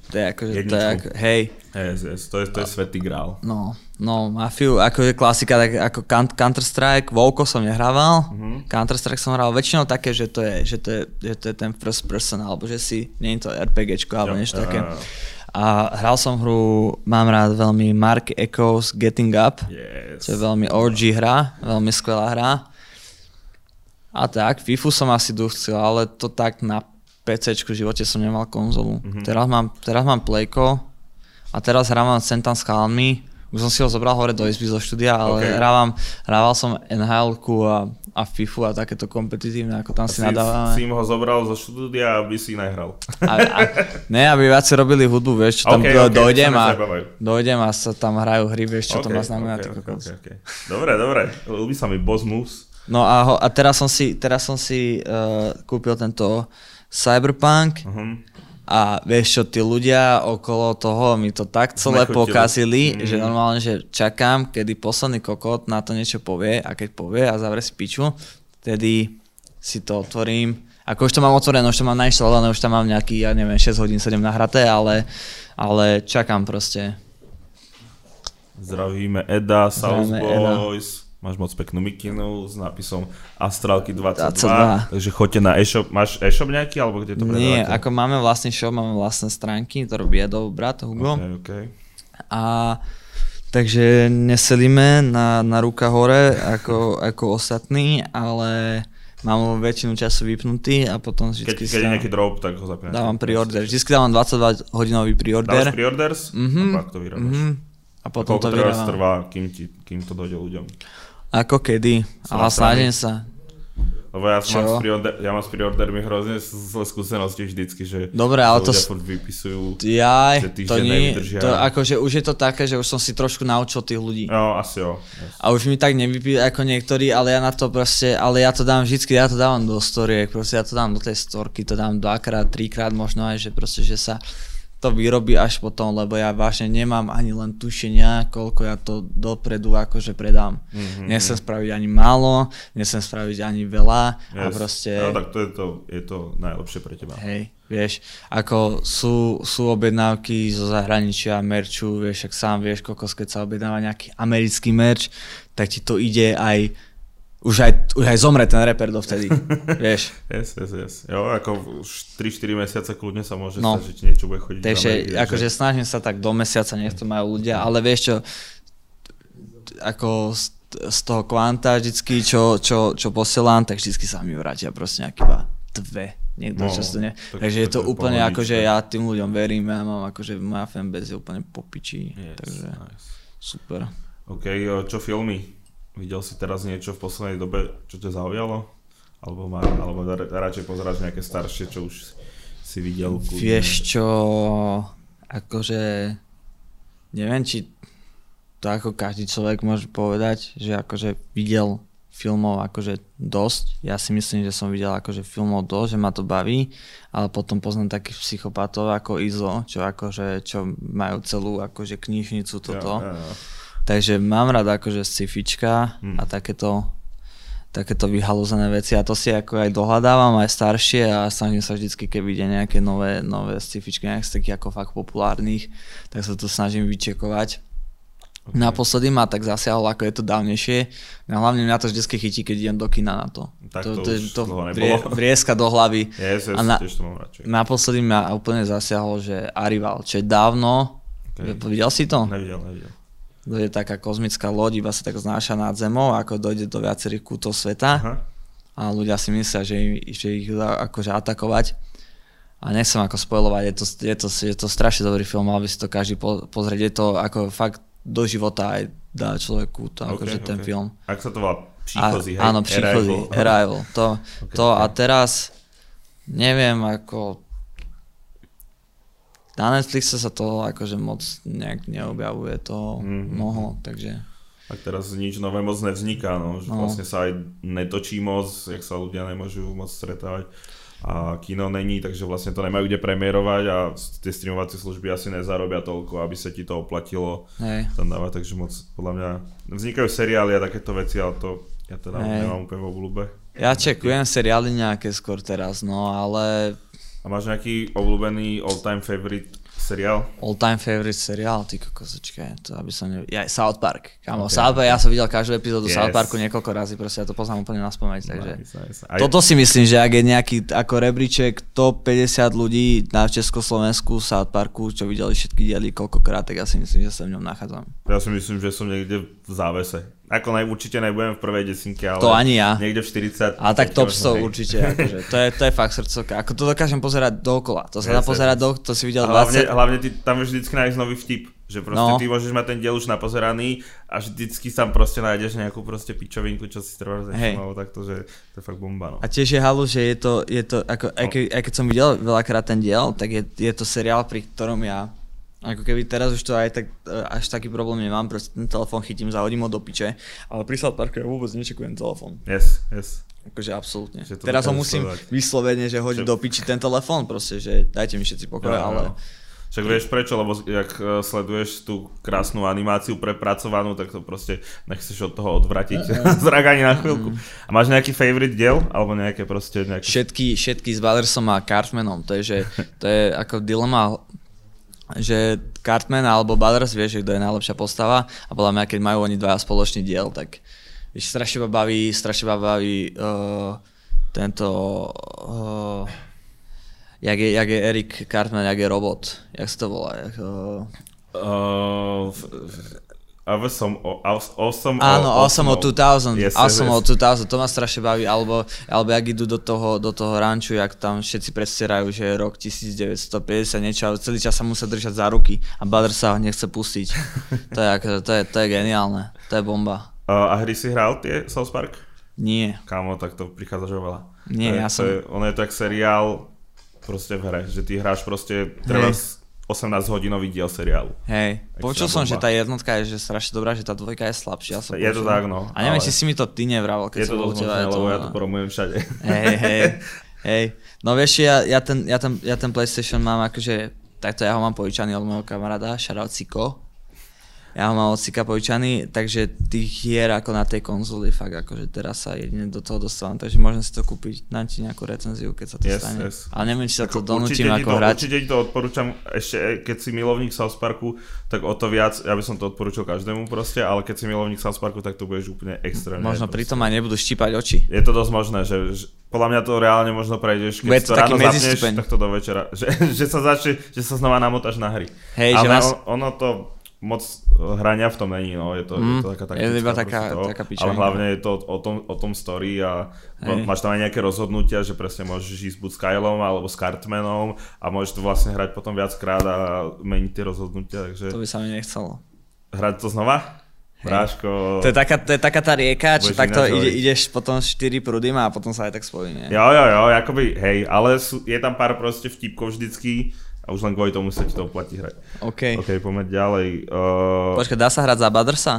to je akože, to je Jedničku. ako, hej, Yes, yes, to je, to je svetý grál. no, no, Mafiu, akože klasika, tak ako Counter-Strike, Volko som nehrával, Mhm. Counter-Strike som hral väčšinou také, že to je, že to je, že to je ten first person, alebo že si, nie je to RPGčko, alebo Jo, niečo také. jo. A hral som hru, mám rád veľmi Mark Echoes Getting Up, Yes. čo je veľmi OG hra, veľmi skvelá hra. A tak, FIFU som asi chcel, ale to tak na PC v živote som nemal konzolu. Mhm. Teraz, mám, teraz mám Playko a teraz hrávam Sentan s chalmi. Už som si ho zobral hore do izby zo štúdia, ale Ok. hrávam, hrával som nhl a, a FIFU a takéto kompetitívne, ako tam si, si, nadávame. si im ho zobral zo štúdia, aby si nehral. A, a, ne, aby viacej robili hudbu, vieš, čo tam Ok, do, ok, dojdem a dojdem a sa tam hrajú hry, vieš, čo to Ok, má znamená. ok, ty ok, kokos. ok, ok. Dobre, dobre. Ľubí sa mi Boss Moves. No a, ho, a teraz som si, teraz som si uh, kúpil tento Cyberpunk Uh-huh. A vieš čo, tí ľudia okolo toho mi to tak celé pokazili, Mm. že normálne, že čakám, kedy posledný kokot na to niečo povie a keď povie a zavre si piču, vtedy si to otvorím. Ako už to mám otvorené, už to mám nainštalované, už tam mám nejaký, ja neviem, 6 hodín, 7 nahraté, ale, ale čakám proste. Zdravíme Eda, South Zdravíme Eda. Boys. Máš moc peknú mikinu s nápisom Astralky 22, 22. takže choďte na e-shop. Máš e-shop nejaký, alebo kde to Nie, predávate? ako máme vlastný shop, máme vlastné stránky, to robí Edov brat Hugo. Okay, okay. A takže neselíme na, na ruka hore ako, ako ostatní, ale mám ho väčšinu času vypnutý a potom Keď, vždy keď je nejaký drop, tak ho zapínate. dávam preorder. Vždy dávam 22 hodinový Dávaš preorder. preorders? Mhm, A pak to vyrábaš. Mhm. A potom Koľko to vydávam. trvá, kým, ti, kým to dojde ľuďom? Ako kedy, ale snažím sa. Lebo ja, mám s, preorder, ja mám s preordermi hrozne zlé skúsenosti vždycky, že Dobre, ale to... ľudia furt vypisujú, Jaj, že to nie, nevydržia. to akože už je to také, že už som si trošku naučil tých ľudí. No, asi jo. Yes. A už mi tak nevypí ako niektorí, ale ja na to proste, ale ja to dám vždycky, ja to dávam do storiek, proste ja to dám do tej storky, to dám dvakrát, trikrát možno aj, že proste, že sa to vyrobí až potom, lebo ja vážne nemám ani len tušenia, koľko ja to dopredu akože predám. Mm-hmm. Nechcem spraviť ani málo, nechcem spraviť ani veľa yes. a proste... No tak to je to, je to najlepšie pre teba. Hej, vieš, ako sú, sú objednávky zo zahraničia, merču, vieš, ak sám vieš, kokos, keď sa objednáva nejaký americký merč, tak ti to ide aj už aj, už aj zomre ten reper dovtedy, vieš. Yes, yes, yes. Jo, ako už 3-4 mesiace kľudne sa môže no. stať, že niečo bude chodiť. Takže akože že... snažím sa tak do mesiaca, nech to majú ľudia, ale vieš čo, ako z, toho kvanta vždycky, čo, čo, čo posielam, tak vždycky sa mi vrátia proste nejaké iba dve. Niekto no, často ne. Tak Takže je to, to úplne ako, že ja tým ľuďom verím, ja mám akože moja fanbase je úplne popičí. Yes, takže nice. super. OK, čo filmy? Videl si teraz niečo v poslednej dobe, čo ťa zaujalo? Alebo, má, alebo radšej pozeráš nejaké staršie, čo už si videl? Kľudne? Vieš čo, akože neviem, či to ako každý človek môže povedať, že akože videl filmov akože dosť. Ja si myslím, že som videl akože filmov dosť, že ma to baví, ale potom poznám takých psychopatov ako Izo, čo akože, čo majú celú akože knižnicu toto. Ja, ja, ja Takže mám rád akože scifička hmm. a takéto, takéto vyhalúzené veci a to si ako aj dohľadávam aj staršie a snažím sa vždycky, keď ide nejaké nové, nové scifičky, nejaké z takých ako fakt populárnych, tak sa to snažím vyčekovať. Okay. Naposledy ma tak zasiahlo, ako je to dávnejšie. No hlavne mňa to vždy chytí, keď idem do kina na to. Tak to, to, to, to vrie, vrieska do hlavy. Yes, yes, a na, to mám radšej. naposledy ma úplne zasiahlo, že Arrival, čo je dávno. Okay. Videl si to? Nevidel, nevidel je taká kozmická loď, iba sa tak znáša nad zemou, ako dojde do viacerých kútov sveta Aha. a ľudia si myslia, že, im, že ich dá akože atakovať. A nechcem ako spojovať, je to, je, to, je to strašne dobrý film, mal by si to každý po, pozrieť, je to ako fakt do života aj dá človeku to, okay, akože okay. ten film. Ak sa to volá Příchozí, hej? Áno, Příchozí, Arrival. Arrival. To, okay, to okay. a teraz neviem, ako na Netflixe sa to akože moc nejak neobjavuje to mm-hmm. mnoho, takže... Tak teraz nič nové moc nevzniká, no, že no. vlastne sa aj netočí moc, jak sa ľudia nemôžu moc stretávať a kino není, takže vlastne to nemajú kde premiérovať a tie streamovacie služby asi nezarobia toľko, aby sa ti to oplatilo Hej. tam dávať, takže moc podľa mňa vznikajú seriály a takéto veci, ale to ja teda Hej. nemám úplne v obľúbe. Ja čekujem seriály nejaké skôr teraz, no ale a máš nejaký obľúbený all-time favorite seriál? All-time favorite seriál? Ty kokozočke, to aby som ne... Ja, South Park. Kámo, okay. South Park, ja som videl každú epizódu yes. South Parku niekoľko razy, proste ja to poznám úplne na spomeň, takže... Nice, nice. Aj... Toto si myslím, že ak je nejaký ako rebríček top 50 ľudí na Československu South Parku, čo videli všetky diely koľkokrát, tak ja si myslím, že sa v ňom nachádzam. Ja si myslím, že som niekde v závese. Ako naj, určite nebudem v prvej desinke, ale to ani ja. niekde v 40. A tak top 100 určite, akože, to, je, to je fakt srdcovka. Ako to dokážem pozerať dookola, to sa dá pozerať do, to si videl hlavne, 20. Hlavne ty tam vždycky nájdeš nový vtip, že proste no. ty môžeš mať ten diel už napozeraný a vždycky tam proste nájdeš nejakú proste pičovinku, čo si trvá nevšimol, takto, že to je fakt bomba. No. A tiež je halu, že je to, je to ako, aj, ke, aj keď som videl veľakrát ten diel, tak je, je to seriál, pri ktorom ja ako keby teraz už to aj tak, e, až taký problém nemám, proste ten telefón chytím, zahodím ho do piče, ale pri South Parku ja vôbec nečekujem telefón. Yes, yes. Akože absolútne. Teraz ho musím sledovať. vyslovene, že hodiť do piči ten telefón proste, že dajte mi všetci pokoj, ja, ale... Ja. Však vieš prečo, lebo ak e, sleduješ tú krásnu animáciu prepracovanú, tak to proste nechceš od toho odvratiť zrak ani na chvíľku. A máš nejaký favorite diel? Alebo nejaké proste nejaké... Všetky, všetky s Ballersom a Cartmanom, to je, že, to je ako dilema že Cartman alebo Butters vie, že kto je najlepšia postava a podľa mňa, keď majú oni dvaja spoločný diel, tak vieš, strašne ma baví, strašne ma baví uh, tento uh, jak, je, jak je Eric Cartman, jak je robot, jak sa to volá? Jak, uh, uh, Awesome, awesome, Áno, Awesome o 2000, yes, Awesome yes. o 2000, to ma strašne baví, alebo, alebo jak idú do toho, do toho ranču, jak tam všetci predstierajú, že je rok 1950 niečo, ale celý čas sa musia držať za ruky a Butter sa ho nechce pustiť. to, je, to, je, to je geniálne, to je bomba. Uh, a hry si hral tie South Park? Nie. Kámo, tak to prichádza oveľa. Nie, to je, ja to som... je, ono je to jak seriál proste v hre, že ty hráš proste treba 18 hodinový diel seriálu. Hej, Extra počul som, bomba. že tá jednotka je že strašne dobrá, že tá dvojka je slabšia. Som Je to počul. tak, no, A neviem, ale- či si mi to ty nevravel, keď Je som to bol teba. lebo ja to promujem všade. Hej, hej, hej. No vieš, ja, ja, ten, ja, ten, ja ten PlayStation mám akože, takto ja ho mám požičaný od môjho kamaráda, shoutout Ciko. Ja ho mám od požičaný, takže tých hier ako na tej konzoli fakt akože teraz sa jedine do toho dostávam, takže môžem si to kúpiť, dám ti nejakú recenziu, keď sa to Yes, stane. yes. Ale neviem, či sa to Ako donútim určite ti ako to, hrať. Určite ti to odporúčam, ešte e, keď si milovník South Parku, tak o to viac, ja by som to odporúčil každému proste, ale keď si milovník South Parku, tak to budeš úplne extrémne. Možno proste. pritom aj nebudú štípať oči. Je to dosť možné, že, že podľa mňa to reálne možno prejdeš, keď Bude to to ráno zapneš, tak to do večera, že, že sa začne, že sa znova namotáš na hry. Hej, že Ale vás- on, ono to moc hrania v tom není, no, je to, Mm, je to taká je taktická iba proste taká- taká ale hlavne je to o tom, o tom story a Hej. máš tam aj nejaké rozhodnutia, že presne môžeš ísť buď s Kylom alebo s Cartmanom a môžeš to vlastne hrať potom viackrát a meniť tie rozhodnutia, takže To by sa mi nechcelo. hrať to znova? Bráško, To je taká, to je taká tá rieka, čo takto ide, ideš potom 4 prúdy a potom sa aj tak spojí, nie? Jo, jo, jo, akoby, hej, ale sú, je tam pár proste vtipkov vždycky a už len kvôli tomu sa ti to oplatí hrať. OK. OK, poďme ďalej. Uh, Počkaj, dá sa hrať za Badrsa?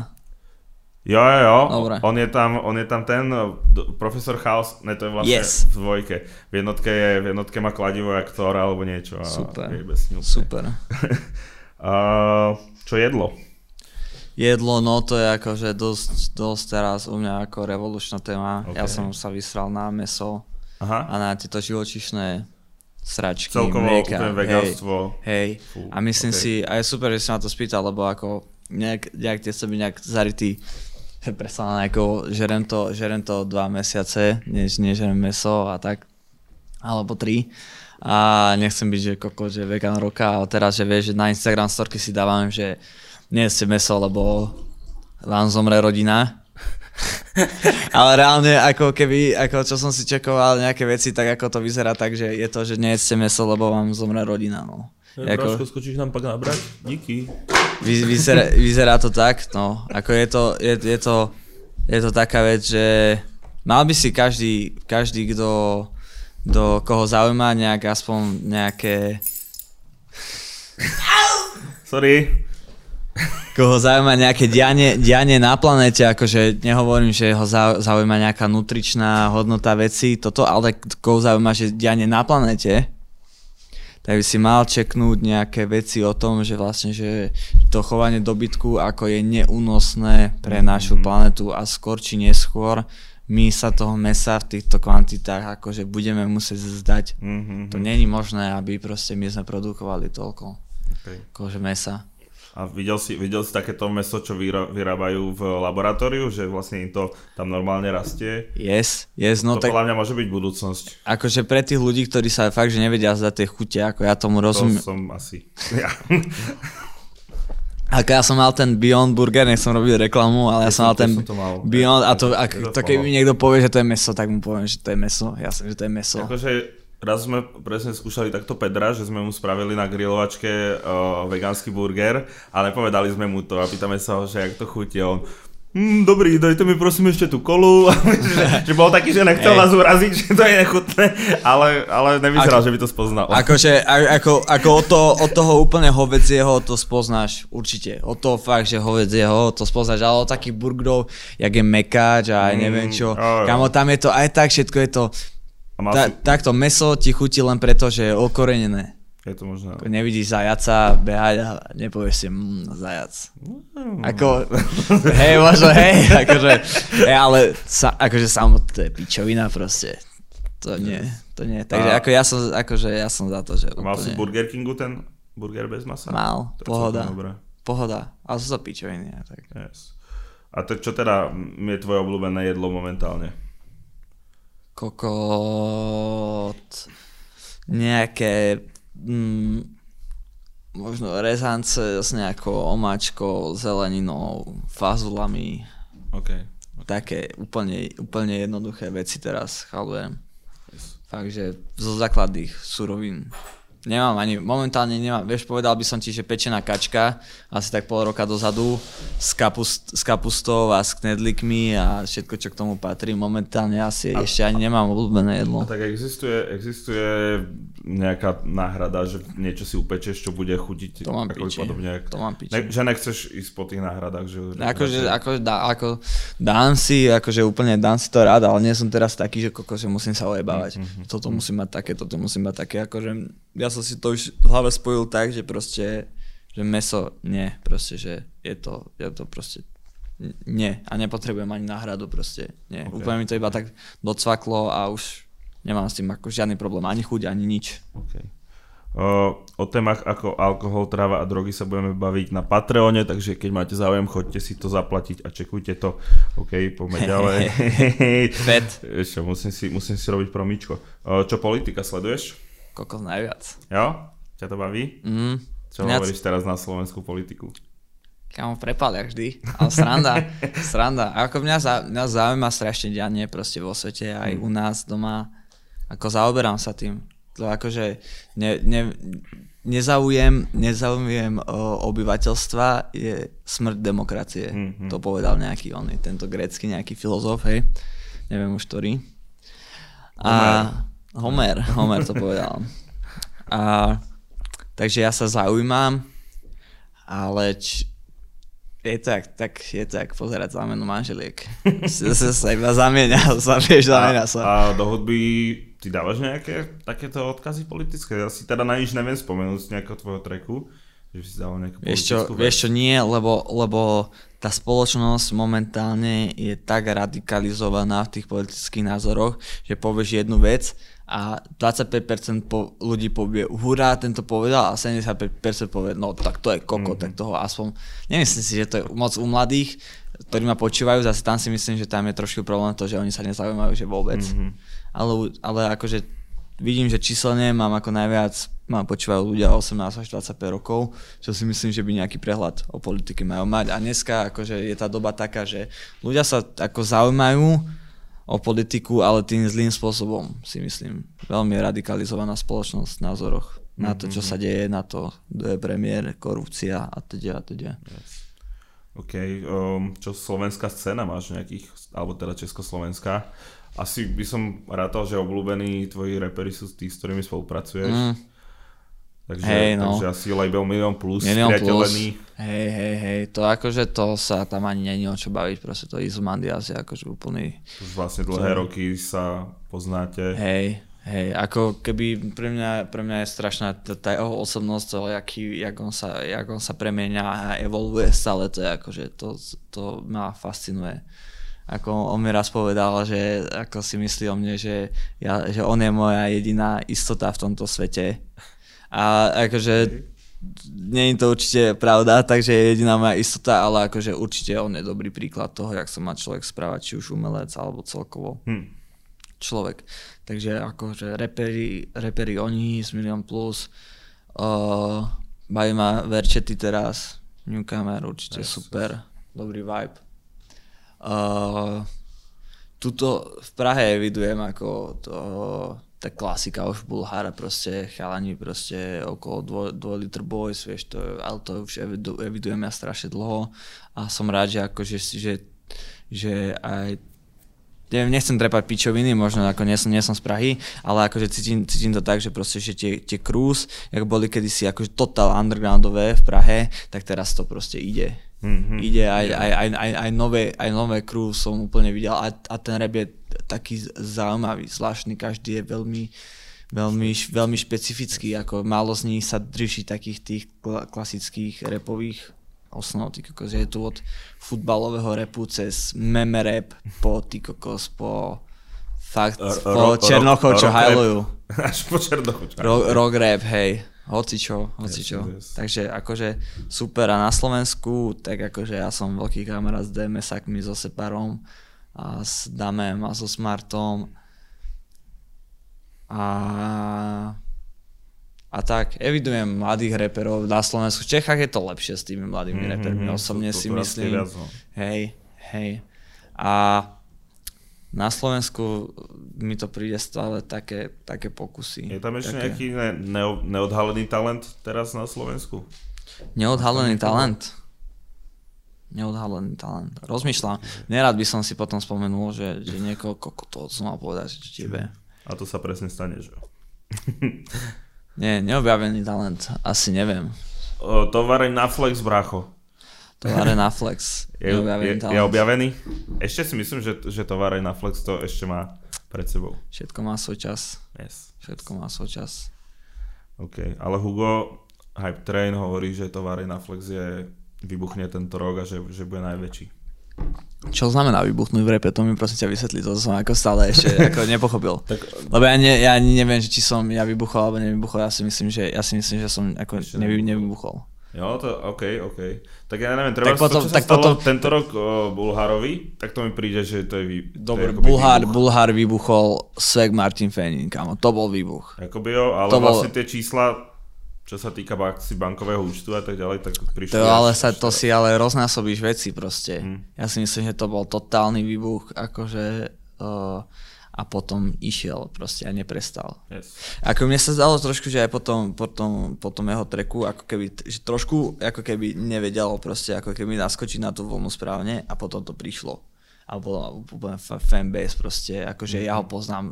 jo, jo, jo, Dobre. on je tam, on je tam ten uh, profesor Chaos, ne, to je vlastne Yes. v dvojke. V jednotke, je, v jednotke má kladivo jak Thor alebo niečo. A Super. Je bez. Super. uh, čo jedlo? Jedlo, no to je akože dosť, dosť teraz u mňa ako revolučná téma. OK. Ja som sa vysral na meso Aha, a na tieto živočišné sračky, celkovo mlieka. úplne hej, vegánstvo. hej. Fú, A myslím OK. si, a je super, že si ma to spýtal, lebo ako nejak, nejak tie som nejak zarytý prestal na žerem to, žerem to dva mesiace, než nežerem meso a tak, alebo tri. A nechcem byť, že koko, že vegan roka, ale teraz, že vieš, že na Instagram storky si dávam, že nie ste meso, lebo vám zomre rodina. Ale reálne, ako keby, ako čo som si čekoval nejaké veci, tak ako to vyzerá, tak, že je to, že nie ste meso, lebo vám zomre rodina, no. Ako- Bráško, skočíš nám pak nabrať? Díky. Vy, vyzerá, vyzerá to tak, no, ako je to, je, je to, je to taká vec, že mal by si každý, každý, kto, do koho zaujíma nejak aspoň nejaké, Sorry. Koho zaujíma nejaké dianie, dianie na planete, akože nehovorím, že ho zau- zaujíma nejaká nutričná hodnota veci, toto, ale koho zaujíma, že dianie na planete, tak by si mal čeknúť nejaké veci o tom, že vlastne, že to chovanie dobytku ako je neúnosné pre našu planetu a skôr či neskôr my sa toho mesa v týchto kvantitách akože budeme musieť zdať. Mm-hmm. To není možné, aby proste my sme produkovali toľko Okay. akože mesa. A videl si, videl si takéto meso, čo vyra- vyrábajú v laboratóriu, že vlastne im to tam normálne rastie? Yes, yes, no to tak podľa mňa môže byť budúcnosť. akože pre tých ľudí, ktorí sa fakt, že nevedia zdať tej chute, ako ja tomu To rozumiem. som asi. Ja. Ako ja som mal ten Beyond Burger, nechcem robiť reklamu, ale ja, Ja som som- mal ten ja som to mal. Beyond a to, Ja- ak, ja to to follow. mi niekto povie, že to je meso, tak mu poviem, že to je meso. Jasne, že to je meso. akože raz sme presne skúšali takto Pedra, že sme mu spravili na grilovačke uh, vegánsky burger a nepovedali sme mu to a pýtame sa ho, že jak to chutí on Mm, dobrý, dajte mi prosím ešte tú kolu. že, že bol taký, že nechcel Hej. nás uraziť, že to je nechutné, ale, ale nevyzeral, Ako- že by to spoznal. Akože, ako, ako od, toho, od toho úplne hovedzieho to spoznáš, určite. Od toho fakt, že hovedzieho to spoznáš, ale od takých burgerov, jak je mekáč a neviem čo. Mm, jo. Kamo, tam je to aj tak, všetko je to, A mal ta, si, takto meso ti chutí len preto, že je okorenené. je to možné. Ako nevidíš zajaca behať a nepovieš si, mm, zajac. Ako, hej, možno, hej, akože, hej, ale sa, akože samotné to je pičovina proste. To nie, to nie. Takže A- ako ja som, akože ja som za to, že A mal si úplne Burger Kingu ten burger bez masa? mal, To pohoda, pohoda. Ale sú to pičoviny, tak. Yes. A tak čo teda je tvoje obľúbené jedlo momentálne? Kokot, nejaké, mm, možno rezance s nejakou omáčkou, zeleninou, fazulami, OK. také úplne, úplne jednoduché veci teraz chalujem. Yes. Fakt, že zo základných surovín. Nemám ani, momentálne nemám, vieš, povedal by som ti, že pečená kačka, asi tak pol roka dozadu, s, kapust, s kapustou a s knedlikmi a všetko, čo k tomu patrí. Momentálne asi a, ešte ani nemám obľúbené jedlo. A tak existuje, existuje nejaká náhrada, že niečo si upečeš, čo bude chutiť to mám ako piči. podobne. To mám piči. Ne, že nechceš ísť po tých náhradách. Že, že akože, ako, dá, ako dám si, akože úplne dám si to rád, ale nie som teraz taký, že koko, že musím sa ojebávať. Mm-hmm. Toto musím mať také, toto musím mať také, akože ja som si to už v hlave spojil tak, že proste, že meso, nie, proste, že je to, je to proste, nie, a nepotrebujem ani náhradu proste, nie. Okay. Úplne mi to iba tak docvaklo a už nemám s tým ako žiadny problém, ani chuť, ani nič. Okay. O, o témach ako alkohol, tráva a drogy sa budeme baviť na Patreone, takže keď máte záujem, choďte si to zaplatiť a čekujte to. OK, poďme ďalej. Fed. Ešte, musím si, musím si robiť promičko. Čo politika sleduješ? Kokos najviac. Jo? Ťa to baví? Mm. Čo Mňac... hovoríš teraz na slovenskú politiku? Kamo prepalia vždy, ale sranda, sranda. A ako mňa, za, mňa zaujíma strašne dianie proste vo svete, aj mm. u nás doma. Ako zaoberám sa tým. To akože ne, ne, nezaujem, nezaujem obyvateľstva je smrť demokracie. Mm-hmm. To povedal nejaký on, tento grécky nejaký filozof, hej. Neviem už ktorý. A Homer, Homer to povedal. A, takže ja sa zaujímam, ale č, je to jak, tak, je to jak pozerať zámenu manželiek. sa, sa iba zamieňa, sa vieš, zamieňa sa. A, a do hudby ty dávaš nejaké takéto odkazy politické? Ja si teda na nič neviem spomenúť z nejakého tvojho treku. Že si dal nejakú vieš čo, vieš čo, nie, lebo, lebo tá spoločnosť momentálne je tak radikalizovaná v tých politických názoroch, že povieš jednu vec a 25% po, ľudí povie hurá, tento povedal a 75% povie, no tak to je koko, mm-hmm. tak toho aspoň, nemyslím si, že to je moc u mladých, ktorí ma počúvajú, zase tam si myslím, že tam je trošku problém to, že oni sa nezaujímajú, že vôbec. Mm-hmm. Ale, ale akože vidím, že číselne mám ako najviac, mám počúvajú ľudia 18 až 25 rokov, čo si myslím, že by nejaký prehľad o politike majú mať. A dneska akože je tá doba taká, že ľudia sa ako zaujímajú, o politiku, ale tým zlým spôsobom, si myslím. Veľmi radikalizovaná spoločnosť v názoroch na to, čo mhm. sa deje, na to, kto je premiér, korupcia a teda a teda. Yes. OK, um, čo slovenská scéna máš nejakých, alebo teda československá? Asi by som rátal, že obľúbení tvoji repery sú tí, s ktorými spolupracuješ. Mm. Takže, hey, no. takže asi label Milion Plus, Milion priateľený. Hej, hej, hej, to akože to sa tam ani není o čo baviť, proste to Izomandias je akože úplný... Už vlastne dlhé to... roky sa poznáte. Hej, hej, ako keby pre mňa, pre mňa je strašná tá, tá jeho osobnosť, to, jaký, jak, on sa, jak on sa premieňa a evoluje stále, to je akože, to, to ma fascinuje ako on mi raz povedal, že ako si myslí o mne, že, ja, že on je moja jediná istota v tomto svete a akože nie je to určite pravda, takže je jediná moja istota, ale akože určite on je dobrý príklad toho, jak sa má človek správať, či už umelec alebo celkovo hmm. človek. Takže akože reperi, reperi oni z Million Plus, uh, baví ma Verčety teraz, Newcomer určite yes, super, yes. dobrý vibe. Uh, tuto v Prahe evidujem ako to tá klasika už Bulhára, proste chalani proste okolo 2 liter boys, vieš, to, ale to už evidu, evidujem ja strašne dlho a som rád, že akože že, že aj neviem, nechcem trepať pičoviny, možno ako nie som, nie som z Prahy, ale akože cítim, cítim to tak, že proste, že tie, tie cruise, jak boli kedysi akože total undergroundové v Prahe, tak teraz to proste ide. Mm-hmm. Ide aj, aj, aj, aj, aj, nové, aj nové crew som úplne videl a, a ten rap je taký zaujímavý, zvláštny, každý je veľmi, veľmi, veľmi špecifický, ako málo z nich sa drží takých tých klasických repových osnov, ty kokos, je tu od futbalového repu cez meme rap po ty kokos, po fakt, po Černochov, čo hajlujú. Až po Černochov, čo Rock rap, hej. Hocičo, hocičo. Yes, yes. Takže akože super a na Slovensku, tak akože ja som veľký kamarát s DMS-akmi, so Separom a s Damem a so Smartom. A, a tak, evidujem mladých reperov na Slovensku. V Čechách je to lepšie s tými mladými mm-hmm, repermi, osobne to, to si myslím. Viac, no. Hej, hej. A Na Slovensku mi to príde stále také, také pokusy. Je tam ešte také... nejaký ne, neo, neodhalený talent teraz na Slovensku? Neodhalený talent? Neodhalený talent. Rozmýšľam. Nerad by som si potom spomenul, že, že niekoho to som mal povedať, že tebe. A to sa presne stane, že Nie, neobjavený talent. Asi neviem. O, tovareň na flex, bracho. Továre na Flex. Je, je, je objavený? Ešte si myslím, že, že továreň na Flex to ešte má pred sebou. Všetko má svoj čas. Yes. Všetko má svoj čas. OK, ale Hugo Hype Train hovorí, že továreň na Flex je vybuchne tento rok a že, že bude najväčší. Čo znamená vybuchnúť v repe? To mi prosím ťa vysvetli, to som ako stále ešte ako nepochopil. tak, Lebo ja, ne, ja neviem, či som ja vybuchol alebo nevybuchol, ja si myslím, že, ja si myslím, že som ako nevy, nevybuchol. Jo, to OK, OK. Tak ja neviem, treba tak potom, to, čo tak sa potom, tento rok o, Bulharovi, tak to mi príde, že to je vý, Dobre, Bulhár, Bulhár vybuchol Sveg Martin Fenin, kamo, to bol výbuch. Jakoby jo, ale to vlastne bol... tie čísla, čo sa týka si bankového účtu a tak ďalej, tak prišli... To, ale sa, to si ale roznásobíš veci proste. Hmm. Ja si myslím, že to bol totálny výbuch, akože... Uh, a potom išiel proste a neprestal. Yes. Ako mne sa zdalo trošku, že aj potom, potom, potom jeho treku, ako keby, že trošku ako keby nevedel proste, ako keby naskočiť na tú vlnu správne a potom to prišlo. A bolo úplne fanbase proste, akože mm-hmm. ja ho mhm. poznám,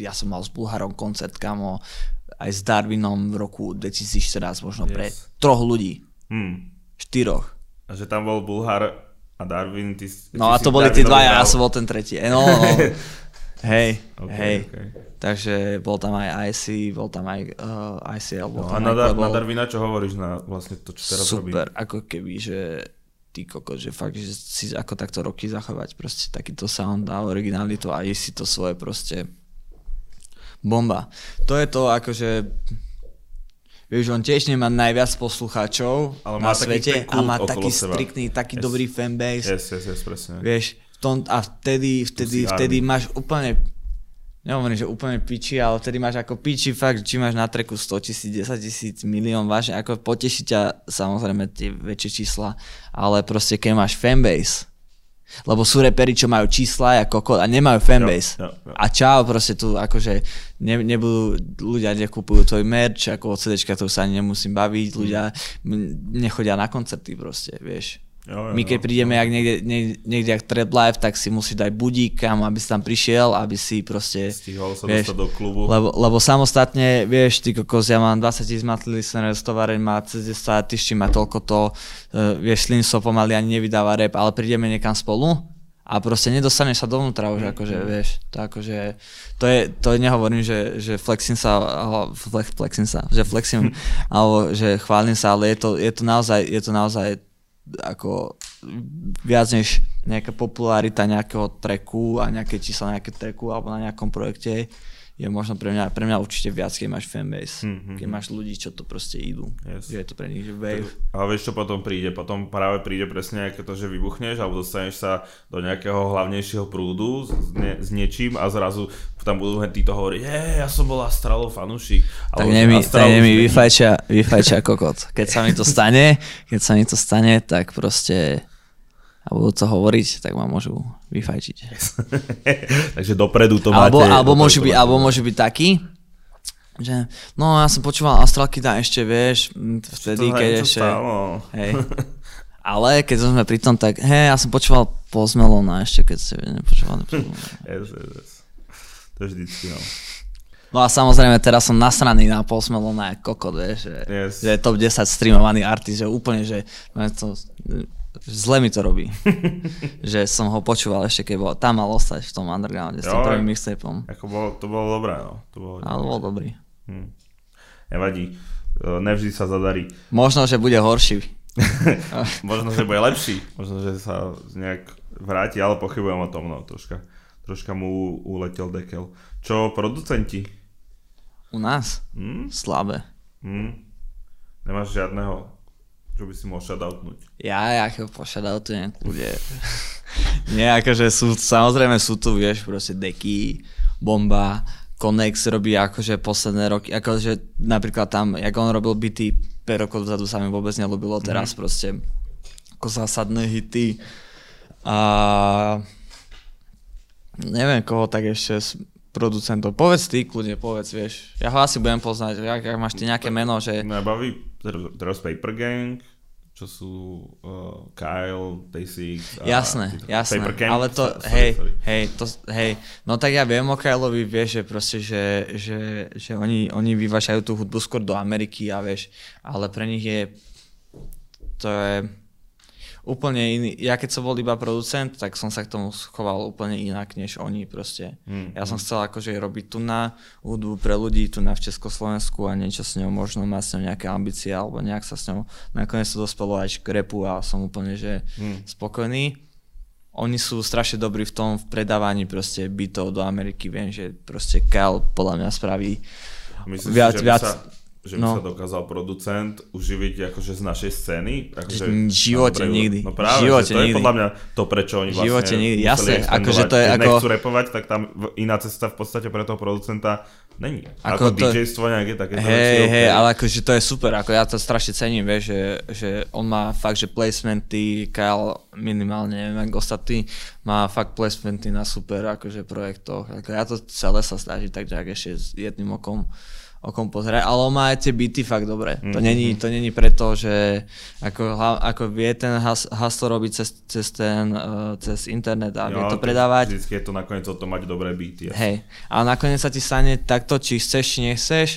ja som mal s Bulharom koncert, kamo, aj s Darwinom v roku 2014 možno yes. pre troch ľudí. Hmm. Štyroch. A že tam bol Bulhar a Darwin, ty, ty No a to boli tí dvaja, ja som bol ten tretí. No, no. Hej, okay, hej. Okay. Takže bol tam aj IC, bol tam aj uh, ICL. Bol no, tam a na, Dar- na Darwina čo hovoríš na vlastne to, čo teraz Super, robí? Super, ako keby, že ty koko, že fakt, že si ako takto roky zachovať proste takýto sound a originalitu a si to svoje proste bomba. To je to akože Vieš, on tiež nemá najviac poslucháčov Ale na svete a má taký striktný, taký yes. dobrý fanbase. Yes, yes, yes, presne. Vieš, tom, a vtedy, vtedy, vtedy máš úplne nehovorím, že úplne piči, ale vtedy máš ako piči fakt, či máš na treku 100 tisíc, 10 tisíc, milión, vážne, ako poteší ťa samozrejme tie väčšie čísla, ale proste keď máš fanbase, lebo sú reperi, čo majú čísla a a nemajú fanbase. Jo, jo, jo. A čau, proste tu akože ne, nebudú, ľudia nekupujú tvoj merch, ako od CDčka, to sa ani nemusím baviť, ľudia nechodia na koncerty proste, vieš. Jo, jo, My keď prídeme jo. jak niekde, niekde, niekde jak Trap Life, tak si musíš dať budík kam, aby si tam prišiel, aby si proste... Stihol sa vieš, do klubu. Lebo, lebo samostatne, vieš, ty kokos, ja mám 20 tisíc matli listener, tovareň má cez 10 tyšči, má toľko to, uh, vieš, Slinso pomaly ani nevydáva rap, ale prídeme niekam spolu a proste nedostaneš sa dovnútra už, mm, akože, mm. vieš, to akože, to je, to nehovorím, že, že flexím sa, flex, flexím sa, že flexím, alebo že chválim sa, ale je to, je to naozaj, je to naozaj ako viac než nejaká popularita nejakého treku a nejaké čísla nejaké treku alebo na nejakom projekte je možno pre mňa, pre mňa určite viac, keď máš fanbase, mm-hmm. keď máš ľudí, čo to proste idú. Yes. Že je to pre nich že wave. Ale vieš, čo potom príde? Potom práve príde presne nejaké to, že vybuchneš alebo dostaneš sa do nejakého hlavnejšieho prúdu s, ne, s niečím a zrazu tam budú títo hovoriť, je, ja som bol Astralov fanúšik. Tak nemi, tak nemi vyfajčia, vyfajčia kokot. Keď sa mi to stane, keď sa mi to stane, tak proste a budú to hovoriť, tak ma môžu vyfajčiť. Takže dopredu to alebo, máte. Alebo môžu, byť, alebo môžu byť taký, že no ja som počúval Astral Kida ešte, vieš, vtedy, keď ešte... Hej. Ale keď sme pri tom, tak hej, ja som počúval Post Melona ešte, keď ste nepočúvali. yes, yes, yes. To vždycky, no. No a samozrejme teraz som nasraný na Post Melona kokot, vieš, že, yes. že je top 10 streamovaný artist, že úplne, že no to, zle mi to robí. že som ho počúval ešte, keď bol, tam mal ostať v tom undergrounde s tým prvým mixtapom. Ako bolo, to bolo dobré, no. To bolo, Ale bol dobrý. Hm. Nevadí, e, nevždy sa zadarí. Možno, že bude horší. Možno, že bude lepší. Možno, že sa nejak vráti, ale pochybujem o tom, no, troška, troška mu uletel dekel. Čo producenti? U nás? Hm? Slabé. Hm? Nemáš žiadneho čo by si mohol shoutoutnúť? Ja, ja ho pošadoutujem, kľude. Nie, akože sú, samozrejme sú tu, vieš, proste deky, bomba, Konex robí akože posledné roky, akože napríklad tam, jak on robil byty 5 rokov dozadu sa mi vôbec nelúbilo, mhm. teraz mm. proste ako zásadné hity a Neviem, koho tak ešte producentov. Povedz ty, kľudne, povedz, vieš. Ja ho asi budem poznať. Jak, jak máš ty nejaké meno, že... Mňa baví teraz Paper Gang, čo sú uh, Kyle, Tay6 a Jasné, jasné, Paper Gang, ale to, sorry, hej, sorry. hej, to, hej, no tak ja viem o Kyleovi, vieš, že proste, že, že, že oni, oni vyvažajú tú hudbu skôr do Ameriky a vieš, ale pre nich je, to je, úplne iný. Ja keď som bol iba producent, tak som sa k tomu schoval úplne inak než oni proste. Mm. Ja som chcel akože robiť tu na hudbu pre ľudí tu na v Československu a niečo s ňou, možno mať s ňou nejaké ambície alebo nejak sa s ňou nakoniec to dospelo aj k repu a som úplne že mm. spokojný. Oni sú strašne dobrí v tom v predávaní proste bytov do Ameriky. Viem, že proste Cal podľa mňa spraví Myslíš, viac, že viac, sa že by no. sa dokázal producent uživiť akože z našej scény. Akože, v živote dobre, nikdy. No práve, živote že to nikdy. je podľa mňa to, prečo oni vlastne živote nikdy. Jasne, akože to je Keď ako... nechcú repovať, tak tam iná cesta v podstate pre toho producenta není. Ako, ako to... DJ-stvo nejaké také Hej, hej, ale akože to je super, ako ja to strašne cením, vieš, že, že on má fakt, že placementy, Kyle minimálne, neviem, ako ostatní, má fakt placementy na super akože projektoch. Ako ja to celé sa snažím tak, že ešte s jedným okom okom pozerať, ale on má aj tie byty fakt dobre. Mm-hmm. To, mhm. není, to není preto, že ako, ako vie ten has, haslo robiť cez, cez, ten, uh, cez internet a jo, vie to predávať. Vždycky je to nakoniec o tom mať dobré byty. Ja. Hej, ale nakoniec sa ti stane takto, či chceš, či nechceš,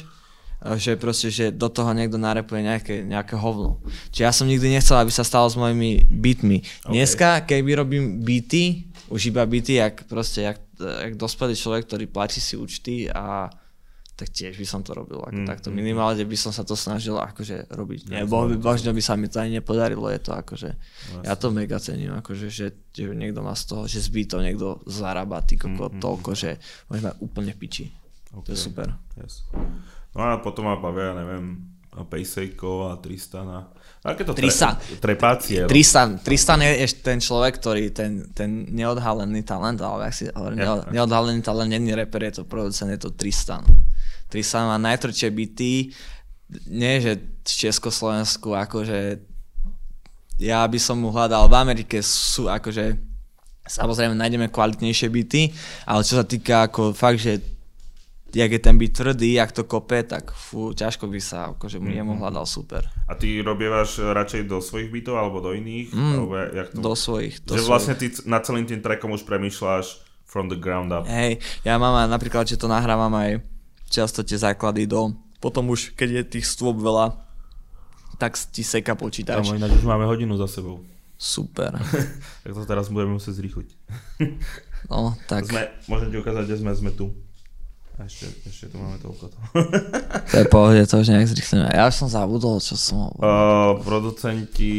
uh, že proste, že do toho niekto narepuje nejaké, nejaké hovno. Čiže ja som nikdy nechcel, aby sa stalo s mojimi bytmi. Okay. Dneska, keď vyrobím byty, už iba byty, jak proste, jak, jak dospelý človek, ktorý platí si účty a tak tiež by som to robil ako mm, takto. Mm, Minimálne by som sa to snažil akože robiť. Nebo by, možno by sa mi to aj nepodarilo, je to akože, Vlastne. ja to mega cením, akože, že, že niekto má z toho, že zbyto niekto zarába ty koko, mm, toľko, mm. že môžeme úplne piči. Okay. To je super. Yes. No a potom ma bavia, neviem, Pejsejko a Tristan a aké to Tristan. Tre, trepácie. Tristan, Tristan je ten človek, ktorý ten, ten neodhalený talent, ale ak si hovorím, yeah. neodhalený talent není reper, je to producent, je to Tristan. Tristan má najtvrdšie byty, nie že v Československu, akože ja by som mu hľadal v Amerike sú akože samozrejme nájdeme kvalitnejšie byty, ale čo sa týka ako fakt, že jak je ten byt tvrdý, jak to kope, tak fú, ťažko by sa, akože mu mm-hmm. hľadal super. A ty robievaš radšej do svojich bytov alebo do iných? Mm, alebo jak to... Do svojich. Do že svojich. vlastne ty nad celým tým trackom už premýšľaš from the ground up. Hej, ja mám napríklad, že to nahrávam aj často tie základy do... Potom už, keď je tých stôp veľa, tak ti seka počítač. Tam ináč už máme hodinu za sebou. Super. tak to teraz budeme musieť zrýchliť. no, tak... Sme, môžem ti ukázať, kde sme, sme tu. A ešte, ešte tu máme toľko to. to je pohode, to už nejak zrýchlime. Ja už som zabudol, čo som hovoril. Uh, producenti...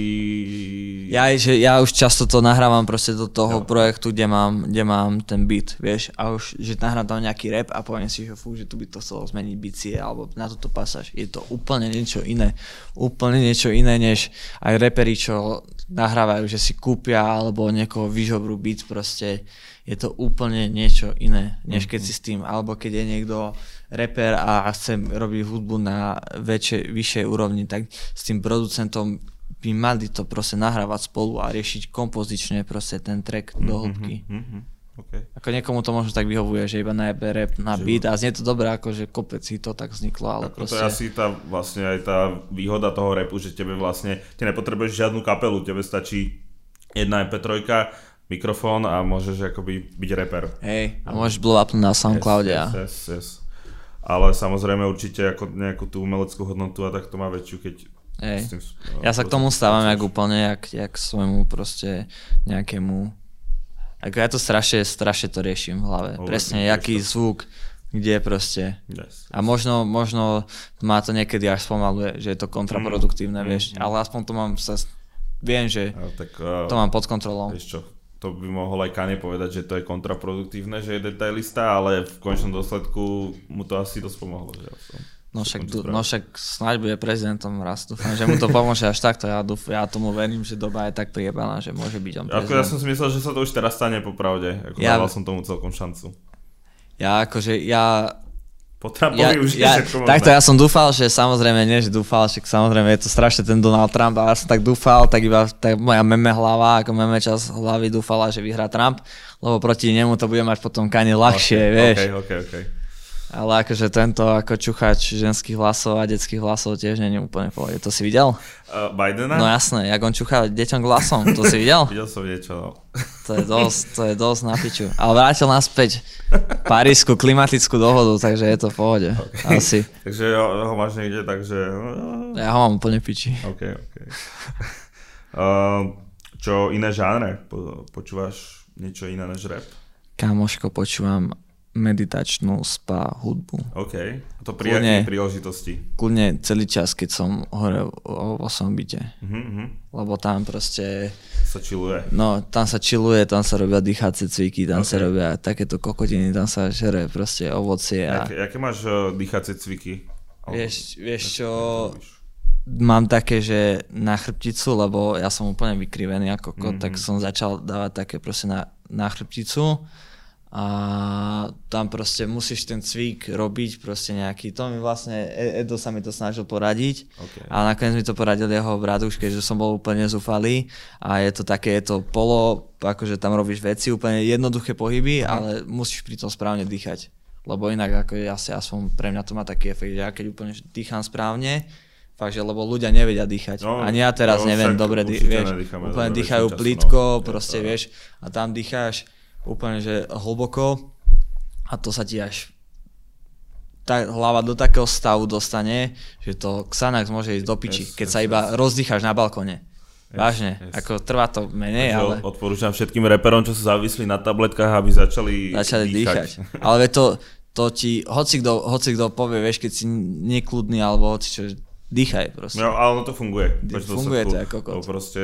Ja, že ja už často to nahrávam proste do toho jo. projektu, kde mám, kde mám ten beat, vieš. A už, že nahrám tam nejaký rap a poviem si, že fú, že tu by to chcelo zmeniť bicie alebo na toto pasáž. Je to úplne niečo iné. Úplne niečo iné, než aj reperi, čo nahrávajú, že si kúpia alebo niekoho vyžobrú beat proste je to úplne niečo iné, než keď si s tým, alebo keď je niekto reper a chce robiť hudbu na väčšej, vyššej úrovni, tak s tým producentom by mali to proste nahrávať spolu a riešiť kompozične proste ten track do mhm, hĺbky. Mm-hmm. Okay. Ako niekomu to možno tak vyhovuje, že iba najebe rap na beat a znie to dobré, ako že kopec si to tak vzniklo, ale Ako proste... To je asi tá, vlastne aj tá výhoda toho repu, že tebe vlastne, ty nepotrebuješ žiadnu kapelu, tebe stačí jedna MP3 mikrofón a môžeš akoby byť reper. Hej, a môžeš blow up na Soundcloude. Yes, yes, yes, yes. Ale samozrejme určite ako nejakú tú umeleckú hodnotu a tak to má väčšiu, keď Hej. Tým, ja sa k tomu stávam jak úplne, jak, jak svojmu proste nejakému ako ja to strašne, strašne to riešim v hlave. Oh, Presne, jaký to. zvuk, kde proste. Yes, yes. A možno, možno má to niekedy až spomaluje, že je to kontraproduktívne, mm, vieš. Mm, ale aspoň to mám sa, viem, že tak, uh, to mám pod kontrolou. Vieš čo, to by mohol aj Kanye povedať, že to je kontraproduktívne, že je detailista, ale v končnom dôsledku mu to asi dosť pomohlo. Že no, však, no však snáď bude prezidentom raz, dúfam, že mu to pomôže až takto. Ja, dúf, ja tomu verím, že doba je tak priebaná, že môže byť on prezident. Ako ja som si myslel, že sa to už teraz stane popravde. Ako ja, dával som tomu celkom šancu. Ja akože, ja Po Trumpovi ja, už ja, všetko takto ja som dúfal, že samozrejme, nie že dúfal, že samozrejme je to strašne ten Donald Trump a ja som tak dúfal, tak iba tak moja meme hlava, ako meme čas hlavy dúfala, že vyhrá Trump, lebo proti nemu to bude mať potom kane ľahšie, okay, vieš. Okay, okay, okay. Ale akože tento ako čuchač ženských hlasov a detských hlasov tiež nie je úplne v pohode. To si videl? Uh, Bidena? No jasné, jak on čuchá deťom glasom, to si videl? Videl som niečo, no. To je dosť, to je dosť na piču. Ale vrátil naspäť Parísku klimatickú dohodu, takže je to v pohode. Okay. Asi. Takže ho, ho máš niekde, takže... Ja ho mám úplne piči. OK, OK. Uh, čo iné žánre? Po, počúvaš niečo iné než rap? Kamoško, počúvam meditačnú spa hudbu. OK. A to pri Kľudne. príležitosti? Kľudne celý čas, keď som hore vo, vo svojom byte. Uh-huh. Lebo tam proste, Sa chilluje. no tam sa chilluje, tam sa robia dýchacie cviky, tam Ok. sa robia takéto kokotiny, tam sa žere proste ovocie a Jaké, jaké máš uh, dýchacie cviky? Vieš, vieš čo, mám také, že na chrbticu, lebo ja som úplne vykrivený ako kot, Mhm. tak som začal dávať také proste na, na chrbticu a tam proste musíš ten cvik robiť proste nejaký, to mi vlastne, E- Edo sa mi to snažil poradiť OK. a nakoniec mi to poradil jeho brat už, keďže som bol úplne zúfalý a je to také, je to polo, akože tam robíš veci, úplne jednoduché pohyby, ale musíš pri tom správne dýchať. Lebo inak ako ja si aspoň pre mňa to má taký efekt, že ja keď úplne dýcham správne, fakt, že lebo ľudia nevedia dýchať. No, Ani ja teraz no, neviem však dobre, dý, vieš, úplne dýchajú času, plítko, no. proste Ja, vieš, a tam dýcháš úplne, že hlboko a to sa ti až tá hlava do takého stavu dostane, že to Xanax môže ísť do piči, Yes, keď yes, sa iba yes. rozdýcháš na balkone. Vážne, yes. ako trvá to menej, Takže ale Odporúčam všetkým reperom, čo sú závislí na tabletkách, aby začali, začali dýchať. Ale veď to, to ti, hoci kto, hoci kto povie, vieš, keď si nekludný alebo hoci čo, dýchaj proste. No, ale ono to funguje. Preto funguje to ako kot. To proste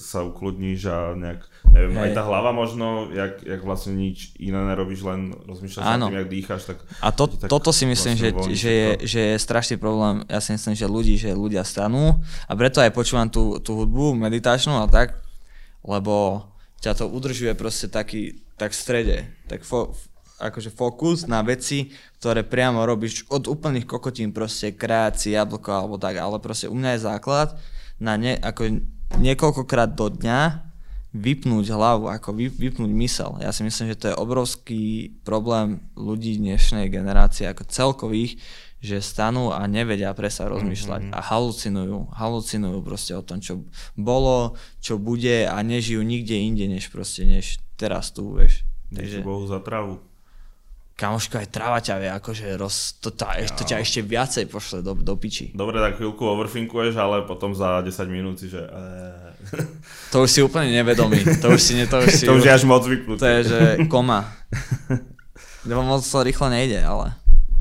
sa ukludníš a nejak, neviem, Hej. aj tá hlava možno, jak, jak vlastne nič iné nerobíš, len rozmýšľaš nad Áno. tým, jak dýcháš, tak... A to, tak toto si myslím, vlastne že, že, je, že je strašný problém. Ja si myslím, že ľudí, že ľudia stanú a preto aj počúvam tú, tú hudbu meditačnú a tak, lebo ťa to udržuje proste taký, tak v strede, tak fo, akože fokus na veci, ktoré priamo robíš od úplných kokotín, proste kreácii, jablko alebo tak, ale proste u mňa je základ na ne, ako niekoľkokrát do dňa vypnúť hlavu, ako vy, vypnúť mysel. Ja si myslím, že to je obrovský problém ľudí dnešnej generácie, ako celkových, že stanú a nevedia presa rozmýšľať Mhm. a halucinujú, halucinujú proste o tom, čo bolo, čo bude a nežijú nikde inde, než proste, než teraz tu, vieš. Takže, Bohu za trávu. Kamoško, aj tráva ťa vie, akože roz, to, tá, to ťa ešte viacej pošle do, do piči. Dobre, tak chvíľku overthinkuješ, ale potom za 10 minút si, že... eh, To už si úplne nevedomý, to už si, ne, to už si, to už je až moc vypnuté. to je, že koma. Lebo moc to rýchlo nejde, ale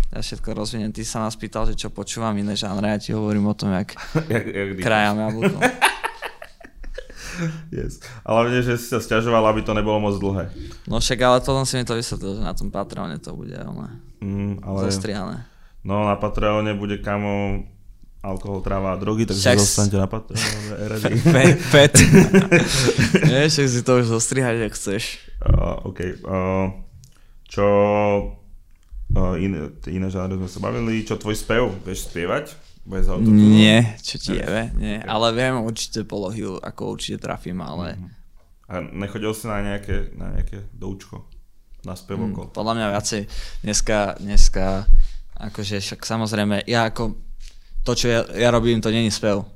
ja všetko rozviniem. Ty sa ma spýtal, že čo počúvam iné žánre, ja ti hovorím o tom, jak jak, jak krajam jablko. Yes. Ale hlavne, že si sa stiažoval, aby to nebolo moc dlhé. No však ale potom si mi to vysvetlil, že na tom Patreone to bude ale Mm, ale... zostriané. No na Patreone bude kamo alkohol, tráva a drogy, takže Však zostaňte na Patreone. Pet. Nie, však si to už zostrihať, ak chceš. Uh, OK. Uh, čo uh, iné, iné žánre sme sa bavili. Čo tvoj spev? Vieš spievať? Bez autotune? Nie, čo ti Ne. jebe, nie. Ale viem určite polohy, ako určite trafím, ale A nechodil si na nejaké, na nejaké doučko? Na spev Mm, podľa mňa viacej dneska, dneska, akože však samozrejme, ja ako, to čo ja, ja robím, to není spev.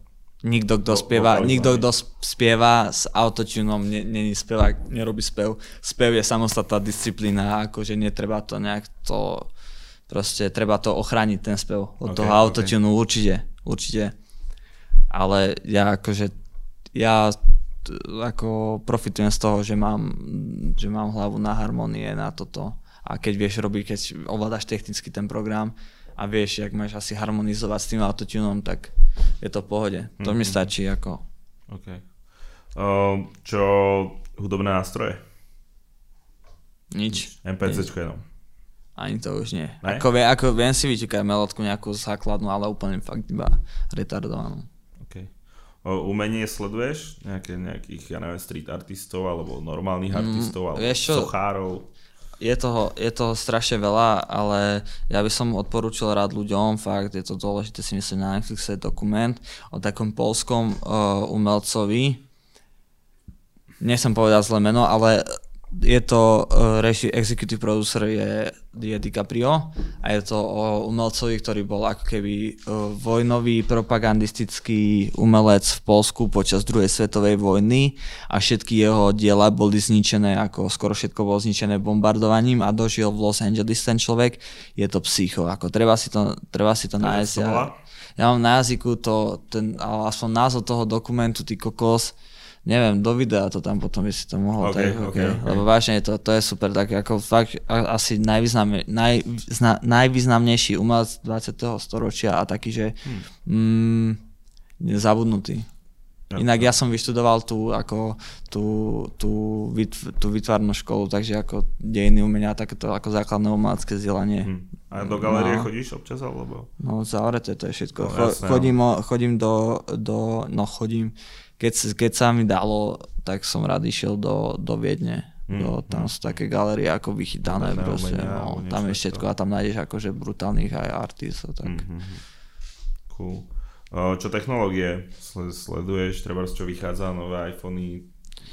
Nikto, kto spieva, vokalizovaný. nikto, kto sp- spieva s autotunom, ne, není spevák, nerobí spev. Spev je samostatná disciplína, akože netreba to nejak to, proste treba to ochrániť ten spev od Ok, toho autotunu, určite, určite. Ale ja akože, ja t- ako profitujem z toho, že mám, že mám hlavu na harmonie, na toto. A keď vieš robiť, keď ovládaš technicky ten program a vieš, jak máš asi harmonizovať s tým autotunom, tak je to v pohode. To mi Mhm. stačí ako. OK. Uh, čo hudobné nástroje? Nič. MPCčko jenom. Ani to už nie. Ne? Ako, vie, ako viem si vyčíkať melódku nejakú základnú, ale úplne fakt iba retardovanú. OK. O, umenie sleduješ? Nejaké, nejakých, ja neviem, street artistov, alebo normálnych Mm, artistov, alebo vieš čo? sochárov? je toho, je toho strašne veľa, ale ja by som odporúčil rád ľuďom, fakt je to dôležité si myslím na Netflixe dokument o takom polskom uh, umelcovi, nechcem povedať zle meno, ale je to uh, reži, executive producer je, je DiCaprio a je to o umelcovi, ktorý bol ako keby uh, vojnový propagandistický umelec v Polsku počas druhej svetovej vojny a všetky jeho diela boli zničené, ako skoro všetko bolo zničené bombardovaním a dožil v Los Angeles ten človek. Je to psycho, ako treba si to, treba si to nájsť. Ja, ja mám na jazyku to, ten, aspoň názov toho dokumentu, ty kokos, neviem, do videa to tam potom by si to mohol. Okay, tak, okay, okay. Lebo vážne to, to je super, tak ako fakt asi najvýznamne, najvýzna, najvýznamnejší umelec 20. storočia a taký, že hmm. mm, zabudnutý. Inak ja som vyštudoval tú, ako, tú, tú, vytv, tú vytvarnú školu, takže ako dejiny umenia, takéto ako základné umelecké vzdelanie. Hmm. A do galerie no, chodíš občas, alebo? No zavrete, to je všetko. No, jasné, chodím, no. chodím do, do, no chodím, keď, keď sa mi dalo, tak som rád išiel do, do Viedne. Mm, do, tam mm. sú také galerie ako vychytané, proste, umenia, no, tam je všetko a tam nájdeš akože brutálnych aj artistov. Tak. Mm-hmm. Cool. Čo technológie sleduješ? Treba čo vychádza, nové iPhony?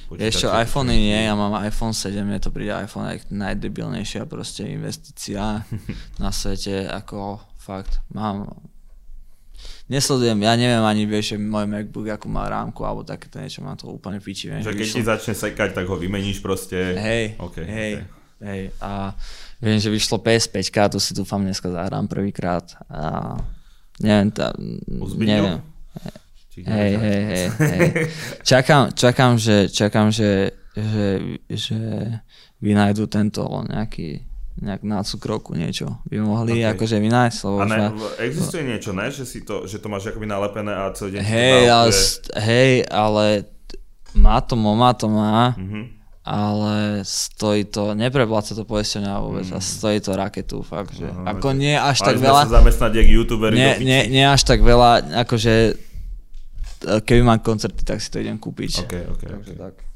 Čo, iPhony nie, ja mám iPhone 7, mne to príde iPhone najdebilnejšia proste investícia na svete, ako fakt, mám nesledujem, ja neviem ani, vieš, že môj MacBook ako má rámku alebo takéto niečo, má to úplne piči. Viem, že keď vyšlo... ti začne sekať, tak ho vymeníš proste. Hej, okay, hej, okay. hej. A viem, že vyšlo PS5, tu si dúfam dneska zahrám prvýkrát. A neviem, tá, neviem. Hej, hej, hej, hej. Čakám, čakám, že, čakám, že, že, že vynajdu tento nejaký nejak na cukrovku niečo by mohli okay. akože vynájsť. Lebo a ne, existuje niečo, ne? Že, si to, že to máš akoby nalepené a celý deň hej, ale, hej, ale má to, má to má, mm-hmm. ale stojí to, neprebláca to poistenia vôbec mm-hmm. a mhm. stojí to raketu, fakt, že Aha, ako nie až tak veľa. sa zamestnať jak youtuberi nie, nie, nie až tak veľa, akože keby mám koncerty, tak si to idem kúpiť. Okay, okay, Takže okay. tak.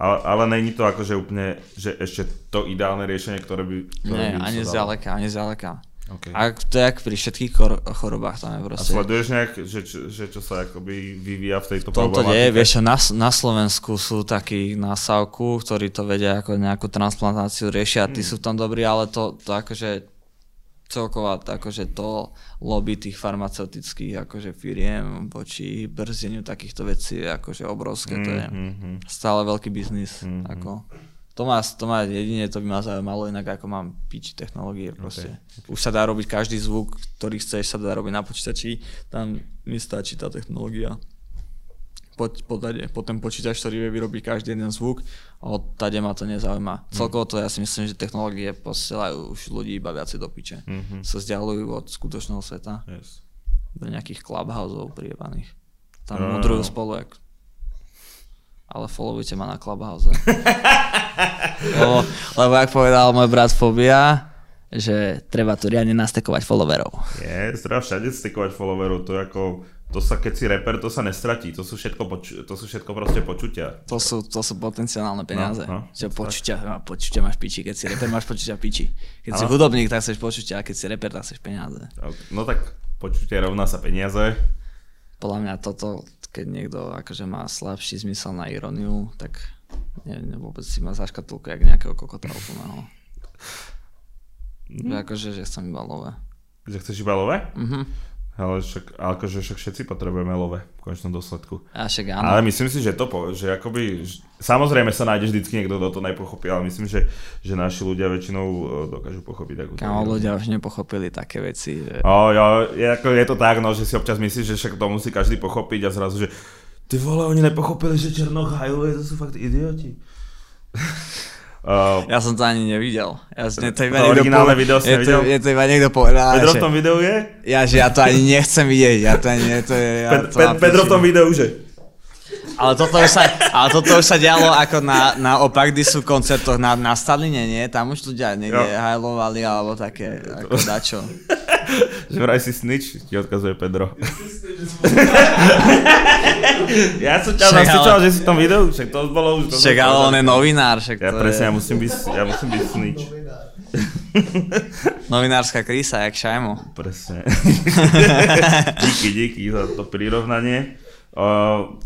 Ale, ale není to akože úplne, že ešte to ideálne riešenie, ktoré by... Ktoré Nie, by ani zďaleka, ani zďaleka. Okay. A to je jak pri všetkých chor- chorobách tam je proste. A sleduješ nejak, že, že čo sa akoby vyvíja v tejto Toto nie, vieš, na, na Slovensku sú takí na Savku, ktorí to vedia ako nejakú transplantáciu riešia, hmm. tí sú tam dobrí, ale to, to akože celková akože to lobby tých farmaceutických akože firiem voči brzdeniu takýchto vecí je akože obrovské. Mm, to je mm, mm. stále veľký biznis. Mm, ako. To má, to má jedine, to by ma zaujímalo, inak ako mám piči technológie proste. Okay. Už sa dá robiť každý zvuk, ktorý chceš, sa dá robiť na počítači, tam mi stačí tá technológia po, po, tade, po ten počítač, ktorý vie vyrobiť každý jeden zvuk a od tade ma to nezaujíma. Mm. Celkovo to ja si myslím, že technológie posielajú už ľudí iba viacej do piče. Mm-hmm. Sa vzdialujú od skutočného sveta. Yes. Do nejakých clubhouseov priebaných. Tam no, mudrujú spolu, jak... ale followujte ma na clubhouse. lebo, lebo jak povedal môj brat Fobia, že treba tu riadne nastekovať followerov. Je, yes, treba všade stekovať followerov, to je ako to sa, keď si reper, to sa nestratí, to sú všetko, poču, to sú všetko proste počutia. To sú, to sú potenciálne peniaze. No, no, Čo počutia, no, počutia máš piči, keď si reper máš počutia piči. Keď ano. si hudobník, tak chceš počutia, a keď si reper, tak chceš peniaze. No tak počutie rovná sa peniaze. Podľa mňa toto, keď niekto akože má slabší zmysel na ironiu, tak neviem, vôbec si má zaškatulku jak nejakého kokota úplného. Mm. Akože, že chcem iba love. Že chceš iba love? Mhm. Ale však, akože však všetci potrebujeme love v konečnom dôsledku. A však áno. Ale myslím si, že to, po, že akoby, samozrejme sa nájde vždycky niekto, kto to nepochopí, ale myslím, že, že naši ľudia väčšinou e, dokážu pochopiť takú. Kámo, ľudia už nepochopili také veci. Že... O, jo, je, ako, je to tak, no, že si občas myslíš, že však to musí každý pochopiť a zrazu, že ty vole, oni nepochopili, že Černoch hajluje, to sú fakt idioti. Uh, ja som to ani nevidel. Ja, to, to, iba to originálne po... video si je to, je to iba niekto povedal. Pedro v tom videu je? Ja, že ja to ani nechcem vidieť. Ja to ani, to je, ja Pe- to Pe- Pedro v tom videu, že? Ale toto už sa, ale toto už sa dialo ako na, na sú koncertoch na, na Staline, nie? Tam už ľudia niekde jo. alebo také, ako dačo. že vraj si snitch, ti odkazuje Pedro. ja som ťa Však ale- že si v tom videu, však to bolo už... to Však ale on je novinár, však Ja to presne, ja je musím byť, ja musím byť snitch. novinárska krísa, jak Šajmo. Presne. díky, díky za to prirovnanie.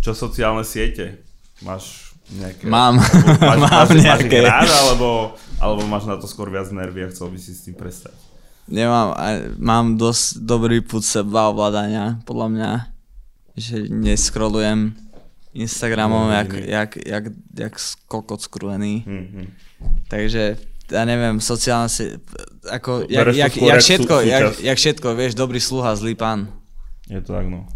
Čo sociálne siete? Máš nejaké... Mám. Máš, Mám máš, máš nejaké. rád, alebo, alebo máš na to skôr viac nervy a chcel by si s tým prestať? Nemám, mám dosť dobrý put seba ovládania, podľa mňa, že neskrolujem Instagramom, No, jak, jak, jak, jak kokot skrulený. Hm, hm. Takže ja neviem, sociálne si, ako, jak, jak, jak, jak všetko, jak, jak všetko, vieš, dobrý sluha, zlý pán. Je to tak, no.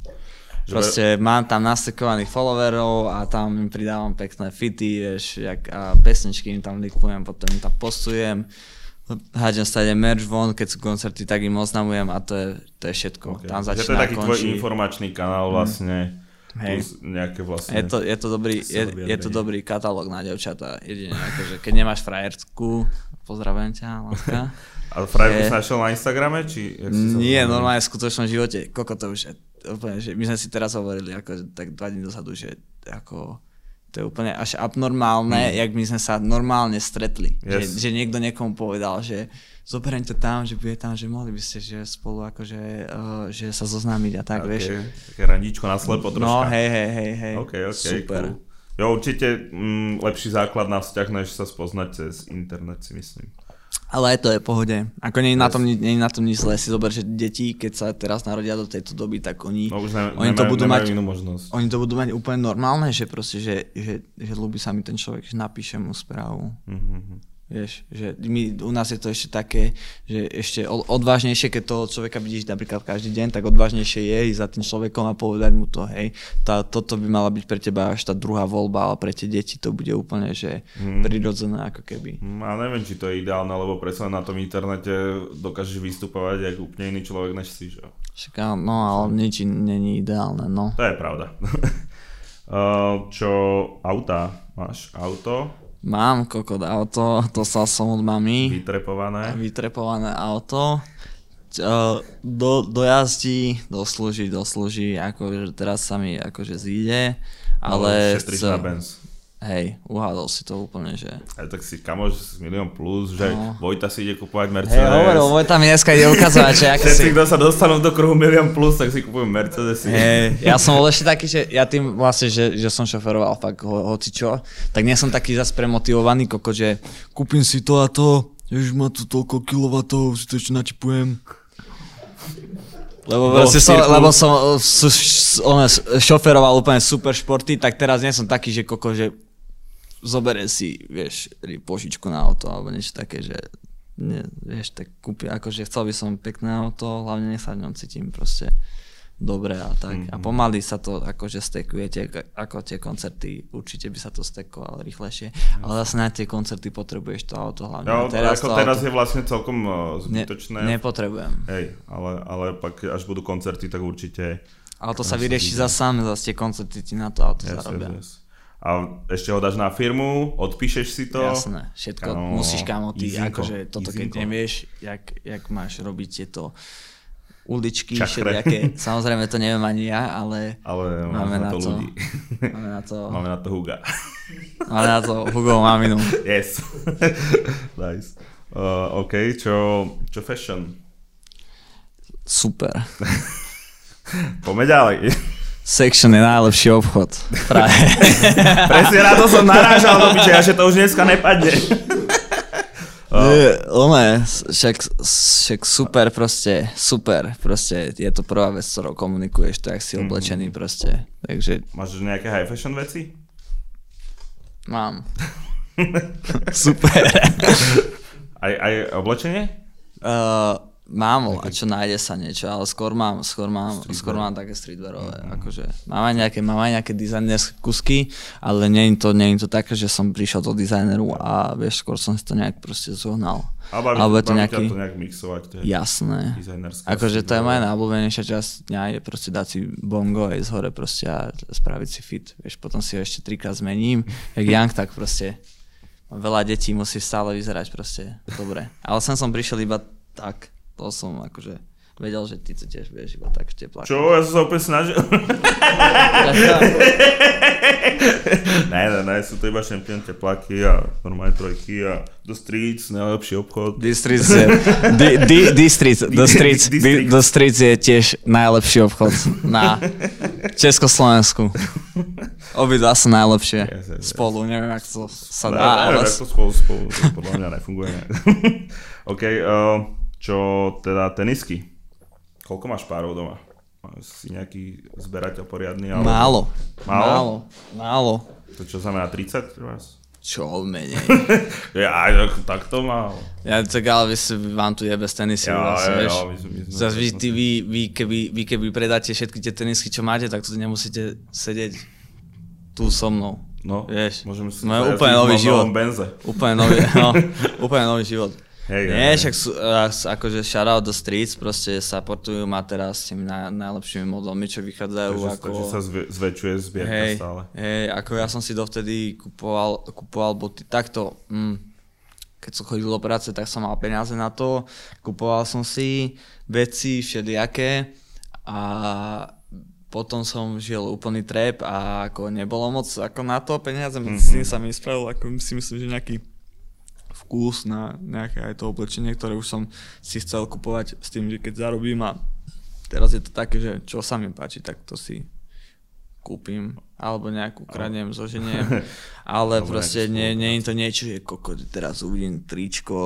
Že Proste mám tam nastekovaných followerov a tam im pridávam pekné fity, vieš, jak, a pesničky im tam likujem, potom im tam postujem. Hádžem stade merch von, keď sú koncerty, tak im oznamujem a to je, to je všetko. Okay. Tam že to je začína taký tvoj končí. informačný kanál vlastne. Hej. Plus nejaké vlastne... Je to, je, to dobrý, je, je to dobrý katalóg na devčatá. Jedine akože, keď nemáš frajerskú, pozdravujem ťa, láska. A Frajer by je- si našiel na Instagrame? Či, jak si sa Nie, normálne v skutočnom živote. Koko to už je úplne, že my sme si teraz hovorili ako, tak dva dní dozadu, že ako to je úplne až abnormálne, jak my sme sa normálne stretli. Yes. Že, že niekto niekomu povedal, že zoberiem to tam, že bude tam, že mohli by ste že spolu akože, uh, že sa zoznámiť a tak, Okay. vieš. Také randíčko na slepo troška. No hej, hej, hej, hej. OK, OK, Super. cool. Jo, určite mm, lepší základ na vzťah, než sa spoznať cez internet, si myslím. Ale aj to je pohode. Ako nie je na tom, ni- nie je na tom nič zlé. Si zober, že deti, keď sa teraz narodia do tejto doby, tak oni, No už ne, oni nemajú, to budú mať inú možnosť. Oni to budú mať úplne normálne, že proste, že, že, že ľúbi sa mi ten človek, že napíšem mu správu. Mhm. Vieš, že my, u nás je to ešte také, že ešte odvážnejšie, keď toho človeka vidíš napríklad každý deň, tak odvážnejšie je ísť za tým človekom a povedať mu to, hej, tá, toto by mala byť pre teba až tá druhá voľba, ale pre tie deti to bude úplne, že Mhm. prirodzené ako keby. Mm, A neviem, či to je ideálne, lebo predsa na tom internete dokážeš vystupovať ako úplne iný človek než si, že? Však no, ale nič není ideálne, no. To je pravda. Čo auta? Máš auto Mám kokot auto, dostal som od mami. vytrepované? vytrepované auto. Čo, do, dojazdí, doslúži, doslúži, akože teraz sa mi akože zíde, ale šetríš chcel- na benz. Hej, uhádol si to úplne, že... Aj tak si kamoš z milión plus, že No. Vojta si ide kupovať Mercedes. Hej, hovoril, Vojta mi dneska ide ukazovať, že Všetci, si... kto sa dostanú do kruhu milión plus, tak si kupujú Mercedesy. Hej, ja som bol ešte taký, že ja tým vlastne, že, že som šoferoval fakt ho, hoci čo, tak nie som taký zase premotivovaný, koko, že kúpim si to a to, ježiš má tu toľko kilovatov, si to ešte načipujem. Lebo, proste som, lebo som uh, s- s- one, s- šoferoval úplne super športy, tak teraz nie som taký, že koko, že zobere si, vieš, požičku na auto alebo niečo také, že nie, vieš, tak kúpi, akože chcel by som pekné auto, hlavne nech sa v ňom cítim proste dobre a tak. Mhm. A pomaly sa to akože stekuje, tie, ako tie koncerty, určite by sa to stekovalo rýchlejšie, ale zase na tie koncerty potrebuješ to auto hlavne. No, A teraz, ako to teraz auto je vlastne celkom ne, zbytočné. nepotrebujem. Hej, ale, ale pak až budú koncerty, tak určite... Ale to sa vyrieši za sám, zase tie koncerty ti na to auto Yes, zarobia. yes, yes. A ešte ho dáš na firmu, odpíšeš si to. Jasné, všetko Kámo, musíš kámo, ty, easinko, akože toto keď easinko. nevieš, jak, jak máš robiť tieto uličky, všelijaké, samozrejme to neviem ani ja, ale Ale Máme na to to. ľudí. máme na to, máme na to Huga. máme na to Hugo maminu. yes. nice. Uh, OK, čo, čo fashion? Super. Poďme ďalej. Section je najlepší obchod. Presne na to som narážal, do piče, a že to už dneska nepadne. Nie, One, však, však super proste, super proste, je to prvá vec, ktorou komunikuješ, tak si oblečený proste, takže Máš nejaké high fashion veci? mám. super. Aj, aj oblečenie? Uh, mám, a čo nájde sa niečo, ale skôr mám, skôr mám, skôr mám také streetwearové, Mhm. akože mám aj nejaké, mám aj nejaké dizajnerské kusky, ale nie je to, nie je to také, že som prišiel do dizajneru a vieš, skôr som si to nejak proste zohnal. Alebo baví, Alebo to nejaký- to nejak mixovať. To je Jasné. Akože to je moja streetwear. najobľúbenejšia časť dňa, je proste dať si bongo aj z hore proste a spraviť si fit. Vieš, potom si ho ešte trikrát zmením, jak Young, tak proste veľa detí, musí stále vyzerať proste dobre. Ale sem som prišiel iba tak, to som akože vedel, že ty to tiež vieš iba tak v tepláku. Čo? Ja som sa úplne snažil. Ne, ne, ne, sú to iba šampión tepláky a normálne trojky a do streets, najlepší obchod. The Streets je, the, the, the streets, the streets, the, the streets je tiež najlepší obchod na Československu. Obidva sú najlepšie. Yes, yes, yes. Spolu, neviem, ako to sa dá, ale... ako spolu, spolu, to podľa mňa nefunguje. Ne? OK, uh, čo teda tenisky? Koľko máš párov doma? Si nejaký zberateľ poriadny? Ale... Málo. Málo? Málo. Málo. To čo znamená 30 pre vás? Čo menej. Ja, tak, tak to málo. Ja tak ale vy si, vám tu jebe z tenisy. Ja, vlastne, ja, vieš. ja, my sme- my sme- Zas vy, ty, vy, vy, keby, vy keby predáte všetky tie tenisky, čo máte, tak tu nemusíte sedieť tu so mnou. No, Vieš, môžeme si máme úplne nový život. benze. Úplne nový, no, úplne nový život. Hej, Nie, hej, však sú, akože shoutout do streets, proste supportujú ma teraz s tými naj, najlepšími modelmi, čo vychádzajú Takže, ako... takže sa zve, zväčšuje zbierka hej, stále. hej, ako ja som si dovtedy kupoval, kupoval boty takto, mm, keď som chodil do práce, tak som mal peniaze na to, kupoval som si veci všelijaké a potom som žil úplný trap a ako nebolo moc ako na to peniaze, medzi Mhm. tým sa mi spravil, ako si myslím, že nejaký vkus na nejaké aj to oblečenie, ktoré už som si chcel kupovať s tým, že keď zarobím a teraz je to také, že čo sa mi páči, tak to si kúpim alebo nejakú kradnem, zoženiem, ale Alebo proste nie, nie je to niečo, že koko, teraz uvidím tričko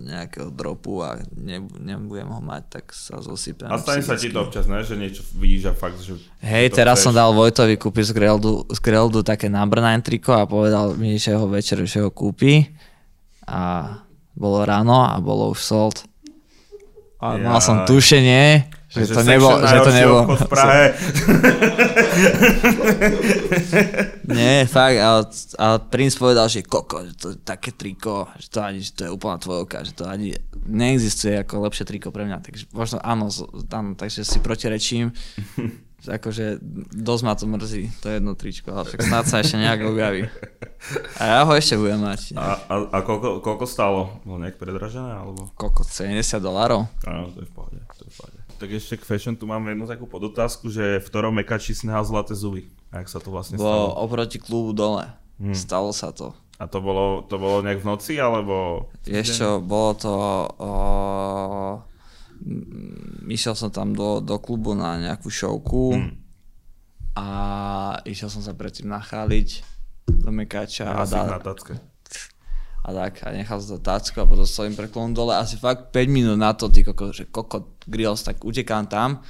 nejakého dropu a ne, nebudem ho mať, tak sa zosypem. A stane sa ti to občas, ne? že niečo vidíš a fakt, že... Hej, teraz chceš. som dal Vojtovi kúpiť z Greldu, z Greldu také number 9 triko a povedal mi, že ho večer, že ho kúpi a bolo ráno a bolo už sold. A mal som tušenie, že Takže to nebol, že to nebol. v Prahe. Nie, fakt, ale, ale princ povedal, že koko, že to je také triko, že to ani, že to je úplná tvojovka, že to ani neexistuje ako lepšie triko pre mňa, takže možno áno, áno takže si protirečím, že akože dosť ma to mrzí, to jedno tričko, ale však snáď sa ešte nejak objaví. A ja ho ešte budem mať. A, a, a koľko, koľko stálo? Bolo nejak predražené? Alebo... Koko, 70 dolárov? Áno, to je v pohode. To je v pohode. Tak ešte k fashion tu mám jednu takú podotázku, že v ktorom mekači si nehal zlaté zuby? A jak sa to vlastne Bolo stalo? oproti klubu dole. Stalo sa to. A to bolo, to bolo nejak v noci, alebo... Vieš čo, bolo to... O, išiel som tam do, do klubu na nejakú showku Hmm. a išiel som sa predtým nacháliť do Mekáča a, A na tacke. a tak a nechal som to tácku a potom som im preklon dole asi fakt 5 minút na to, ty koko, že kokot grills, tak utekám tam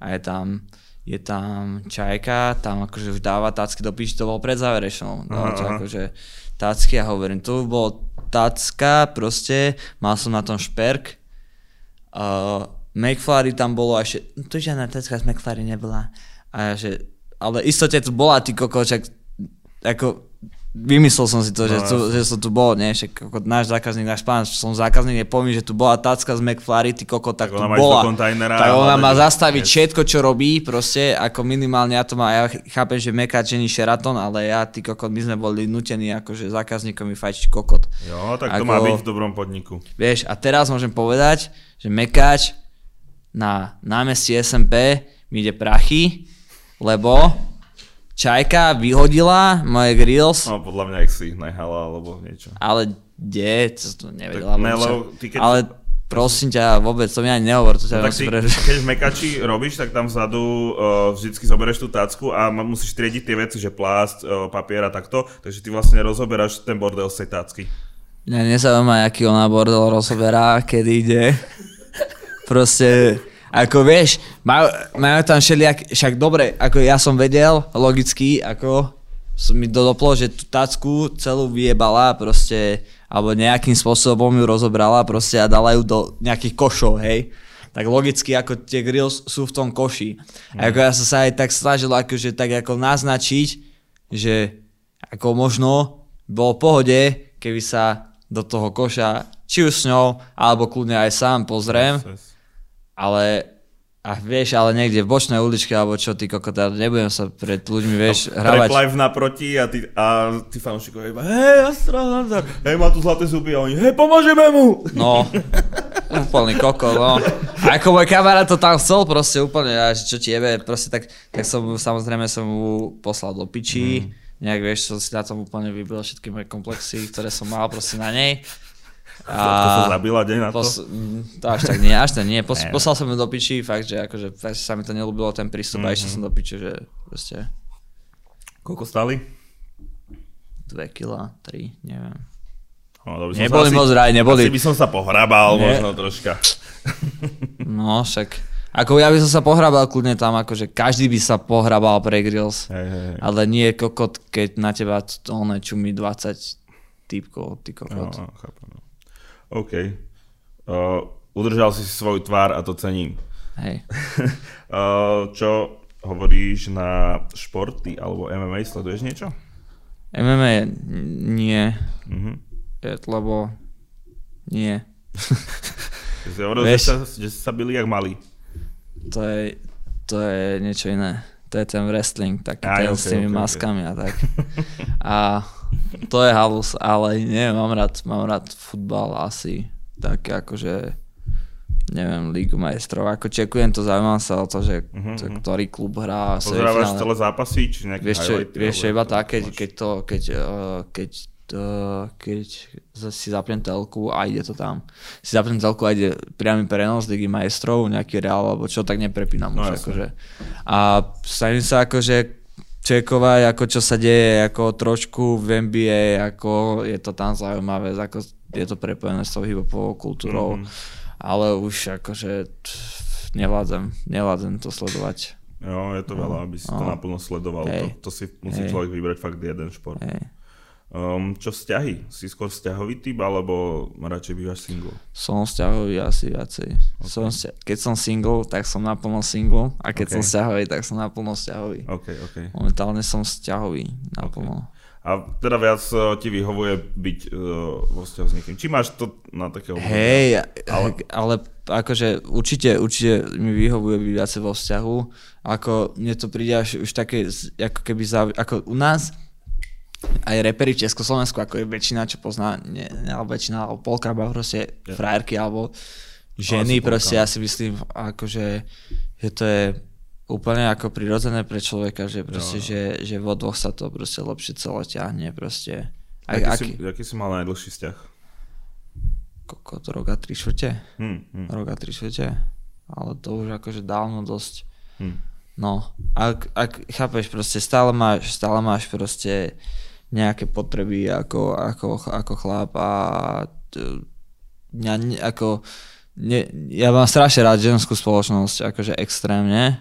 a je tam je tam čajka, tam akože už dáva tácky do piči, to bolo pred záverečnou, dáva to aha. akože tácky a hovorím, tu bolo tácka, proste, mal som na tom šperk, uh, McFlurry tam bolo a ešte, "No tu žiadna tácka z McFlurry nebola. A ja, že, ale istote tu bola, ty koko, čak, ako, vymyslel som si to, že, No, tu, že som tu bol, nie, však ako náš zákazník, náš pán, som zákazník, nepovie, že tu bola tácka z McFlurry, ty koko, tak, Tak tu bola. tak ona má zastaviť všetko, čo robí, proste, ako minimálne ja to má, ja chápem, že Mekáč není Sheraton, ale ja, ty kokot, my sme boli nutení akože zákazníkom fajčiť kokot. Jo, tak to Ako- má byť v dobrom podniku. Vieš, a teraz môžem povedať, že Mekáč na námestí SMP mi ide prachy, lebo Čajka vyhodila moje grills, No podľa mňa, ak si ich nehala, alebo niečo. ale kde, to to Tak nevedela. ne, vôbec. lebo ty keď- Ale prosím ťa, vôbec to mi ani nehovor, to No, ťa tak musím ty, prerušiť. keď v mekači robíš, tak tam vzadu uh, vždycky zoberieš tú tacku a musíš triediť tie veci, že plast, uh, papier a takto, takže ty vlastne rozoberáš ten bordel z tej tacky. Mňa nezaujíma, aký ona bordel rozoberá, kedy ide. Proste, ako vieš, majú, majú tam všelijak, však dobre, ako ja som vedel, logicky, ako som mi dodoplo, že tú tacku celú vyjebala proste, alebo nejakým spôsobom ju rozobrala proste a dala ju do nejakých košov, hej. Tak logicky, ako tie grills sú v tom koši. A ako ja som sa aj tak snažil akože tak ako naznačiť, že ako možno bolo pohode, keby sa do toho koša, či už s ňou, alebo kľudne aj sám pozriem, ale a vieš, ale niekde v bočnej uličke, alebo čo, ty kokot, ja nebudem sa pred ľuďmi, vieš, Trap hravať. live naproti a ty, a ty fanúšikovia iba, hej, Astro, nazdar, hej, má tu zlaté zuby a oni, hej, pomôžeme mu. No, úplný koko, no. A ako môj kamarát to tam chcel proste úplne, a čo ti jebe, proste tak, tak som samozrejme som mu poslal do piči, mm. nejak vieš, som si na tom úplne vybil všetky moje komplexy, ktoré som mal proste na nej. A to, sa zabila deň na to? Pos, mm, to až tak nie, až tak nie. Pos, poslal som ju do piči, fakt, že akože sa mi to nelúbilo ten prístup mm-hmm. a išiel mhm. som do piči, že proste... Koľko stali? 2 kg, 3, neviem. No, neboli moc raj, neboli. Asi by som sa pohrabal Nie. možno troška. No, však. Ako ja by som sa pohrabal kľudne tam, akože každý by sa pohrabal pre grills. Hej, hej. Ale nie kokot, keď na teba to čumí 20 typkov, ty kokot. No, chápem. No. OK. Uh, udržal si svoju tvár a to cením. Hej. uh, čo hovoríš na športy alebo MMA? Sleduješ niečo? MMA nie. Uh-huh lebo nie. si hovoril, Vieš, že, sa, že sa byli jak mali. To je, to je niečo iné. To je ten wrestling, taký Aj, ten okay, s tými okay, maskami okay. a tak. A to je halus, ale nie, mám rád, mám rád futbal asi. Tak akože neviem, Lígu majstrov. Ako čekujem to, zaujímam sa o to, že uh-huh, to, ktorý klub hrá. Pozerávaš celé zápasy, či nejaké Vieš čo, vieš čo iba tak, keď, keď, to, keď, uh, keď keď si zapnem telku a ide to tam. Si zapnem telku a ide priamy prenos Ligy majstrov, nejaký reál alebo čo, tak neprepínam no, už. Akože. A snažím sa akože čekovať, ako čo sa deje, ako trošku v NBA, ako je to tam zaujímavé, ako je to prepojené s tou hiphopovou kultúrou, mm-hmm. ale už akože nevládzem, nevládzem to sledovať. Jo, je to veľa, aby si no. to naplno sledoval. To, to si musí Hej. človek vybrať fakt jeden šport. Hej. Um, čo vzťahy? Si skôr vzťahový typ, alebo radšej bývaš single? Som vzťahový asi viacej. Okay. Som vzťa- keď som single, tak som naplno single a keď okay. som vzťahový, tak som naplno vzťahový. Okay, okay. Momentálne som vzťahový naplno. Okay. A teda viac uh, ti vyhovuje byť uh, vo vzťahu s niekým. Či máš to na takého... Hej, ale... ale akože určite, určite mi vyhovuje byť viacej vo vzťahu. Ako mne to príde až už také, ako keby, za, ako u nás, aj reperi v Československu, ako je väčšina, čo pozná, nie, alebo väčšina, alebo polka, alebo proste yeah. frajerky, alebo ženy, no, proste ja si myslím, akože, že to je úplne ako prirodzené pre človeka, že proste, jo. že, že vo dvoch sa to proste lepšie celé ťahne, proste. Aj, aký, aký, si, aký si mal najdlhší vzťah? Kokot, rok a tri štvrte. Hmm, hmm. Rok a tri štvrte. Ale to už akože dávno dosť. Hmm. No, ak, ak chápeš, proste stále máš, stále máš proste nejaké potreby ako, ako, ako chlap a mňa ako, ne, ja mám strašne rád ženskú spoločnosť, akože extrémne,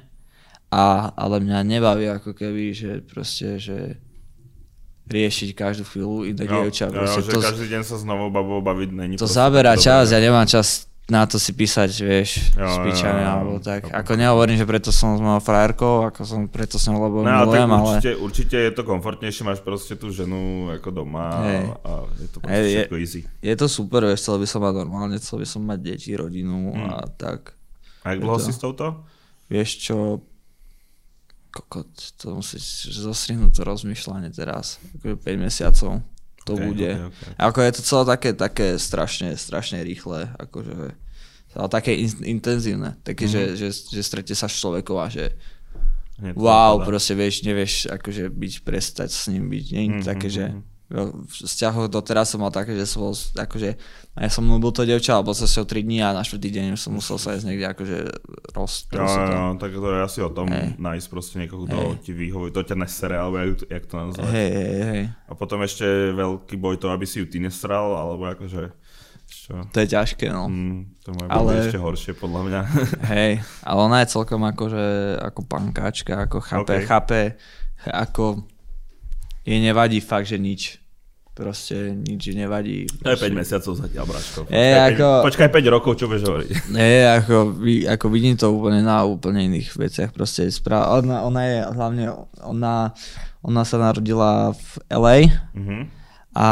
a, ale mňa nebaví ako keby, že proste, že riešiť každú chvíľu iné no, dievča. No, že to, každý deň sa s novou babou baviť není To zabera čas, ja nemám čas na to si písať, vieš, jo, jo, alebo tak. Jo. Ako nehovorím, že preto som s mojou frajerkou, ako som preto s ňou, lebo no, milujem, ale... Určite, určite je to komfortnejšie, máš proste tú ženu ako doma hey. a je to proste hey, všetko easy. Je to super, vieš, chcel by som mať normálne, chcel by som mať deti, rodinu hmm. a tak. A jak dlho si s touto? Vieš čo, kokot, to musíš zostrihnúť to rozmýšľanie teraz, ako 5 mesiacov to okay, bude. Okay, okay. Ako je to celé také, také strašne, strašne rýchle, akože, ale také in, intenzívne, také, mm-hmm. že, že, že strete sa s človekom a že Hneď wow, proste vieš, nevieš akože byť, prestať s ním byť, nie mm-hmm. také, že mhm v vzťahoch doteraz som mal také, že som bol, akože, ja som bol to devča, alebo sa o 3 dní a na 4 deň už som musel sa ísť niekde akože roz, no, no, no, tak to je asi o tom hey. nájsť proste niekoho, kto hey. ti vyhovuje, to ťa nesere, alebo jak, jak to nazvať. Hey, hey, hey. A potom ešte veľký boj to, aby si ju ty nesral, alebo akože čo? To je ťažké, no. Mm, to má ale... ešte horšie, podľa mňa. Hej, ale ona je celkom akože ako pankáčka, ako chápe, okay. chápe, ako jej nevadí fakt, že nič proste nič nevadí. Je 5 mesiacov zatiaľ, Bračko. Počkaj, je, ako, 5, počkaj 5 rokov, čo budeš hovoriť. Je, ako, ako vidím to úplne na úplne iných veciach. Proste správ, ona, ona je hlavne, ona, ona sa narodila v LA mm-hmm. a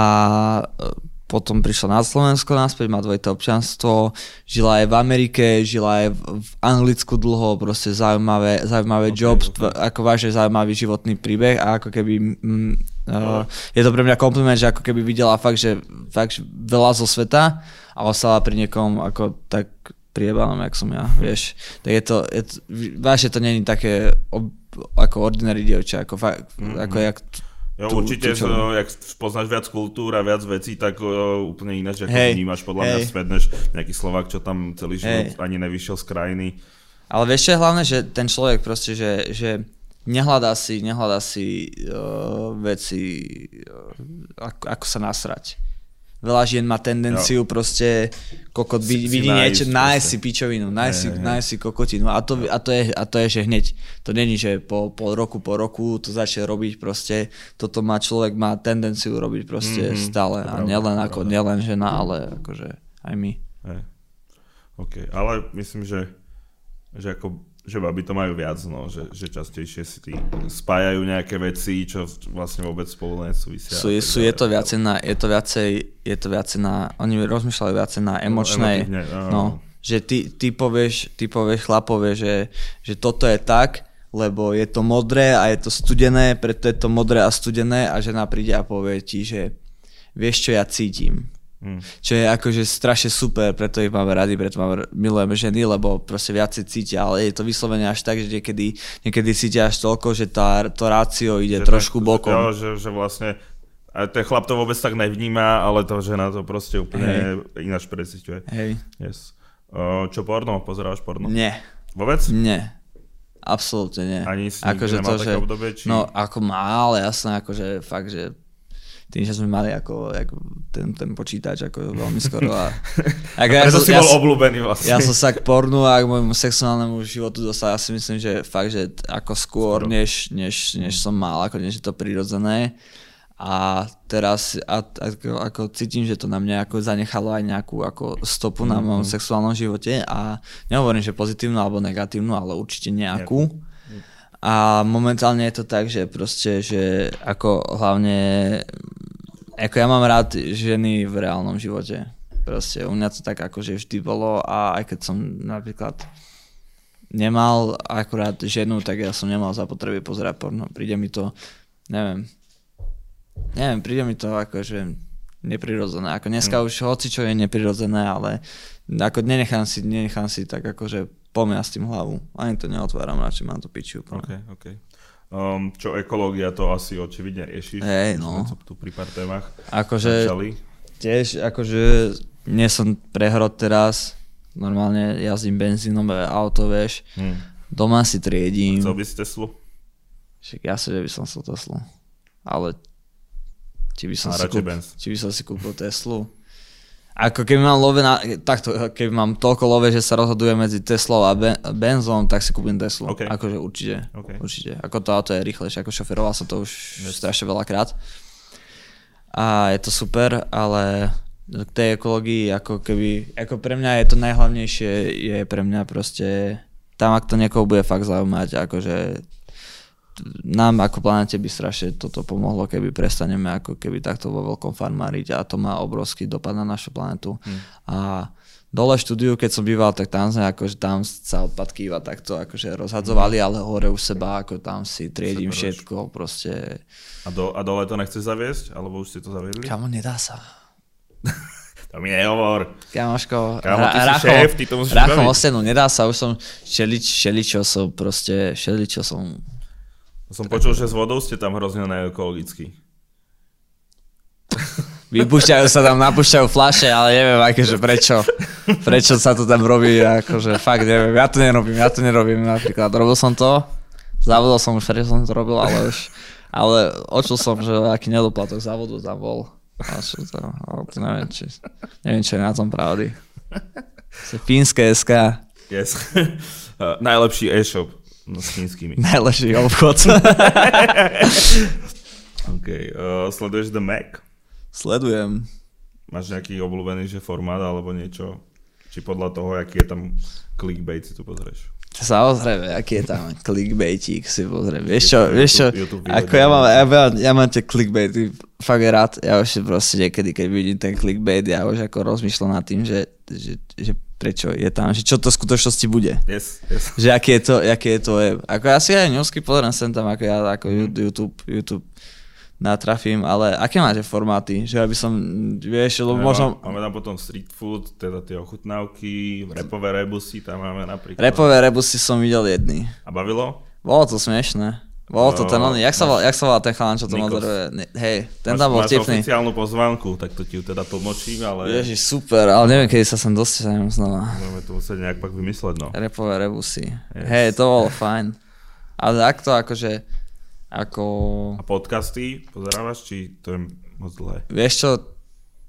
potom prišla na Slovensko naspäť, má dvojité občanstvo, žila aj v Amerike, žila aj v, v Anglicku dlho, proste zaujímavé, zaujímavé okay, job, okay. ako vážne zaujímavý životný príbeh a ako keby mm, uh, je to pre mňa kompliment, že ako keby videla fakt, že, fakt že veľa zo sveta a ostala pri niekom ako tak priebalom, jak som ja, vieš. Tak je to, je to vážne to není také ob, ako ordinary dievča, ako, fa, mm-hmm. ako jak Jo, tu, určite, čo... no, jak poznáš viac kultúr a viac vecí, tak uh, úplne ináč, ako hey, vnímaš podľa hey. mňa svet, než nejaký Slovak, čo tam celý život hey. ani nevyšiel z krajiny. Ale vieš čo je hlavné, že ten človek proste, že, že nehľadá si, nehľadá si uh, veci, uh, ako, ako sa nasrať. Veľa žien má tendenciu jo. proste kokot vid, vidí niečo, nájsť si pičovinu, nájsť si, nájsť si kokotinu. A to, a, to je, a to je, že hneď, to není, že po pol roku, po roku to začne robiť proste, toto má človek, má tendenciu robiť proste mm-hmm, stále. A nielen ako, nielen žena, ale akože aj my. Hey. OK, ale myslím, že, že ako že baby to majú viac, no, že, že častejšie si tý spájajú nejaké veci, čo vlastne vôbec spolu nesúvisia. Sú, sú, je to viacej na, je to viacej, je to viacej na, oni rozmýšľajú viacej na emočnej, no, no, že ty, ty, povieš, ty povieš chlapove, že, že toto je tak, lebo je to modré a je to studené, preto je to modré a studené a žena príde a povie ti, že vieš čo ja cítim Mm. Čo je akože strašne super, preto ich máme radi, preto máme, milujeme ženy, lebo proste viacej cítia, ale je to vyslovene až tak, že niekedy, niekedy cítia až toľko, že tá, to rácio ide že trošku bokom. Jo, že, že vlastne a ten chlap to vôbec tak nevníma, ale to žena to proste úplne hey. ináč precíťuje. Hej. Yes. Uh, čo porno? Pozeráš porno? Nie. Vôbec? Nie. Absolútne nie. Ani si akože to, že, obdobie, či... No ako má, ale jasné, akože fakt, že tým, že sme mali ako, ako ten, ten počítač ako veľmi skoro. A, ako ja, som, si ja, bol obľúbený vlastne. Ja som sa k pornu a k môjmu sexuálnemu životu dostal, ja si myslím, že fakt, že ako skôr, než, než, než som mal, ako než je to prirodzené. A teraz a, ako, ako cítim, že to na mňa ako zanechalo aj nejakú ako stopu mm-hmm. na mojom mhm. sexuálnom živote a nehovorím, že pozitívnu alebo negatívnu, ale určite nejakú. A momentálne je to tak, že proste, že ako hlavne ako ja mám rád ženy v reálnom živote. Proste u mňa to tak akože vždy bolo a aj keď som napríklad nemal akurát ženu, tak ja som nemal zapotreby pozerať porno. Príde mi to, neviem, neviem, príde mi to akože neprirodzené. Ako dneska mm. už hoci čo je neprirodzené, ale ako nenechám si, nenechám si tak akože pomia s tým hlavu. Ani to neotváram, radšej mám to piču. Okay, okay. Um, čo ekológia, to asi očividne riešiš. Hej, no. Tu pri pár témach. Akože, tiež, akože nie som prehrod teraz, normálne jazdím benzínové auto, vieš. Hmm. Doma si triedím. Chcel by si Teslu? Však ja si, že by som chcel Teslu. Ale či by som, si, kúp, či by som si kúpil Teslu, ako keby mám love na, takto, keby mám toľko love, že sa rozhoduje medzi Teslou a ben, benzom, tak si kúpim Teslu. Okay. Akože určite, okay. určite. Ako to auto je rýchlejšie, ako šoferoval som to už yes. strašne veľakrát. A je to super, ale k tej ekológii, ako keby, ako pre mňa je to najhlavnejšie, je pre mňa proste, tam ak to niekoho bude fakt zaujímať, akože nám ako planete by strašne toto pomohlo, keby prestaneme ako keby takto vo veľkom farmáriť a to má obrovský dopad na našu planetu. Hmm. A dole štúdiu, keď som býval, tak tam sme akože tam sa odpadky iba takto akože rozhadzovali, hmm. ale hore už seba, ako tam si triedím všetko, proste. A, do, a dole to nechceš zaviesť? Alebo už ste to zaviedli? Kamo, nedá sa. to mi nehovor. Kamoško, Kamo, ty si šéf, ty to musíš Rachom ostenu, nedá sa, už som šelič, šeličo som proste, šeličo som som počul, že s vodou ste tam hrozne neekologický. Vypúšťajú sa tam, napúšťajú flaše, ale neviem akože prečo. Prečo sa to tam robí, akože fakt neviem. Ja to nerobím, ja to nerobím napríklad. Robil som to, závodol som už, prečo som to robil, ale už, ale očul som, že aký nedoplatok závodu tam bol. A čo to, ale to neviem, či, neviem, čo je na tom pravdy. Fínske SK. Yes. Uh, najlepší e-shop. No s čínskymi. Najlepší obchod. OK. Uh, sleduješ The Mac? Sledujem. Máš nejaký obľúbený že formát alebo niečo? Či podľa toho, aký je tam clickbait si tu pozrieš? Samozrejme, aký je tam clickbaitík si pozriem. Vieš čo, vieš čo, YouTube, ako ja mám, ja, mám, ja mám tie clickbaity fakt rád, ja už proste niekedy, keď vidím ten clickbait, ja už ako rozmýšľam nad tým, že, že, že prečo je tam, že čo to v skutočnosti bude. Yes, yes. Že aké je to, aké je to web. Ako ja si aj ňosky pozriem sem tam, ako ja, ako mm. YouTube, YouTube natrafím, ale aké máte formáty? Že aby som, vieš, lebo Jo, možno... Máme tam potom street food, teda tie ochutnávky, repové rebusy, tam máme napríklad. Repové rebusy som videl jedný. A bavilo? Bolo to smiešné. Bolo to No, ten oný, jak sa, volá, jak sa volá ten chalan, čo to Nikos. moderuje? Hej, ten Máš- tam bol máš vtipný. oficiálnu pozvánku, tak to ti ju teda tlmočím, ale Ježiš, super, ale neviem, kedy sa sem dostanem znova. budeme to musieť nejak pak vymysleť, no. Repové rebusy. Yes. Hej, to bolo fajn. Ale takto akože, ako... A podcasty pozerávaš, či to je moc dlhé? Vieš čo,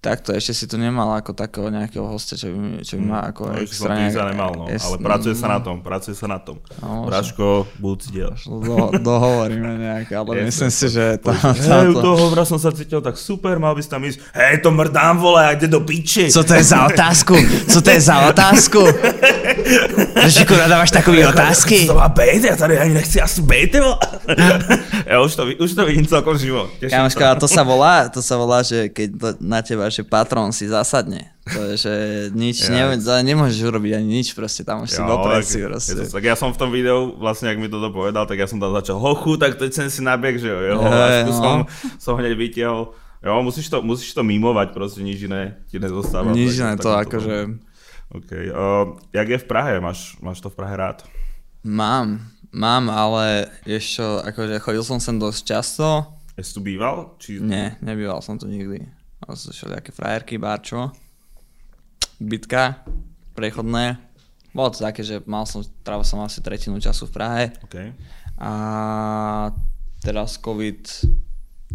takto ešte si tu nemal ako takého nejakého hostia, čo by, mi- čo by ma ako No, ešte som extra nejak- nemal, no. es- Ale pracuje sa na tom, pracuje sa na tom. No. Braško, budúci diel. Do, dohovoríme nejak, ale Yes, myslím si, že tá, Hej, u toho hovra som sa cítil tak super, mal by si tam ísť. Hej, to mrdám, vole, a ide do piči. Co to je za otázku? Co to je za otázku? Že kurva dávaš takové otázky? To má bejt, ja tady ani nechci asi bejte, ja už to, už to vidím celkom živo. Teším Kamoško, sa. a to sa volá, to sa volá, že keď to na teba, že patron si zasadne. To je, že nič, Ja. ne, to nemôžeš urobiť ani nič, proste tam už si Jo, dopreť tak- si proste. to- Tak ja som v tom videu, vlastne ak mi toto povedal, tak ja som tam začal hochu, tak teď som si nabiek, že jo, jeho Hej, hlášku no. som, som hneď vytiahol. Jo, musíš to, musíš to mimovať, proste nič iné ti nezostáva. Nič iné tak to to- akože... OK. Uh, jak je v Prahe? Máš, máš to v Prahe rád? Mám, mám, ale ešte, akože chodil som sem dosť často. Ja si tu býval? Či... Nie, nebýval som tu nikdy. Mal som všelijaké frajerky, barčo. Bitka, prechodné. Bolo to také, že mal som, trávil som asi tretinu času v Prahe. OK. A teraz COVID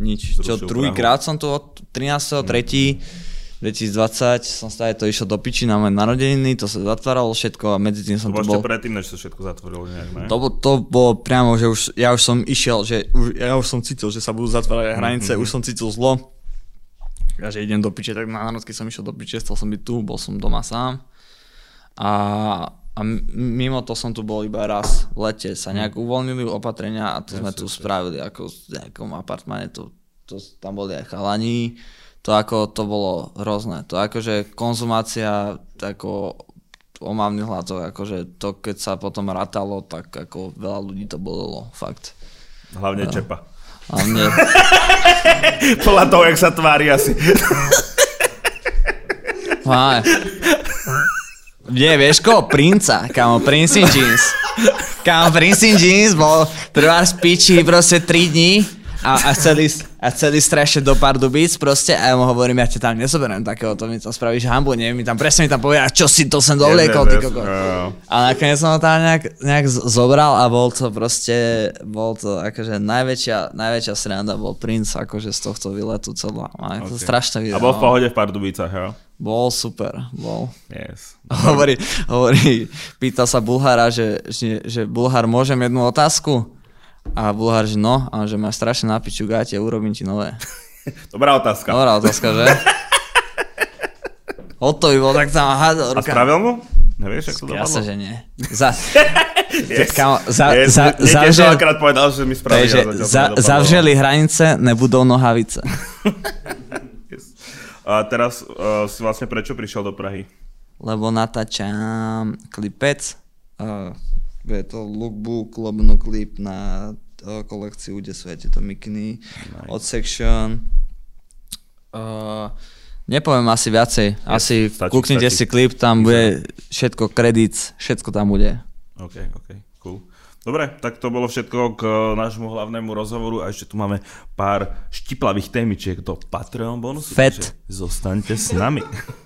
nič. Čo Zrušil druhýkrát som tu od 13.3. 2020 som stále to išiel do piči na moje narodeniny, to sa zatváralo všetko a medzi tým som To tu bol predtým, než sa všetko zatvorilo nejak, ne? To, to bolo priamo, že už, ja už som išiel, že už, ja už som cítil, že sa budú zatvárať hranice, Mhm. už som cítil zlo. Ja že idem do piče, tak na národky som išiel do piče, chcel som byť tu, bol som doma sám. A, a mimo to som tu bol iba raz v lete, sa nejak uvoľnili opatrenia a to sme Jasne, tu spravili ako v nejakom apartmane, to, to, tam boli aj chalani, to ako, to bolo hrozné. To akože konzumácia ako omávnych látok, akože to keď sa potom rátalo, tak ako veľa ľudí to bolelo, fakt. Hlavne Čepa. A mne, Podľa toho, jak sa tvári asi. Fáj. Nie, vieš koho? Princa, kamo, Prince in Jeans. Kamo, Prince in Jeans bol prvá z piči proste 3 dní a, a, chceli, a chceli strašne do Pardubic proste a ja mu hovorím, ja ťa tam nezoberiem takého, to mi tam spravíš hambu, nie, mi tam presne mi tam povedal, čo si to sem dovliekol, ty koko. A nakoniec som ho tam nejak, nejak zobral a bol to proste, bol to akože najväčšia, najväčšia sranda bol princ akože z tohto výletu celá. A to Ok. strašné video. A bol v no. pohode v Pardubicách, jo? Bol super, bol. Yes. Hovorí, hovorí, pýta sa Bulhára, že, že, že Bulhár, môžem jednu otázku? A Bulhár, že no, a že máš strašne na piču gáte, urobím ti nové. Dobrá otázka. Dobrá otázka, že? Hotový bol, tak tam hádol A ruka. spravil mu? Nevieš, ako to Jasne, dopadlo? že nie. Za, Yes. Kamo, za- yes. za- zavřel- veľakrát povedal, že mi spravil. takže za, zavřeli hranice, nebudou nohavice. Yes. A teraz uh, si vlastne prečo prišiel do Prahy? Lebo natáčam klipec. Uh, je to lookbook, lobno klip na uh, kolekciu, kde sú tieto mikiny nice. od Section. Uh, nepoviem asi viacej. Asi stačí, kúknite stačí. si klip, tam bude všetko, kredit, všetko tam bude. OK, OK, cool. Dobre, tak to bolo všetko k nášmu hlavnému rozhovoru a ešte tu máme pár štiplavých témičiek do Patreon bonusu. Fet. Zostaňte s nami.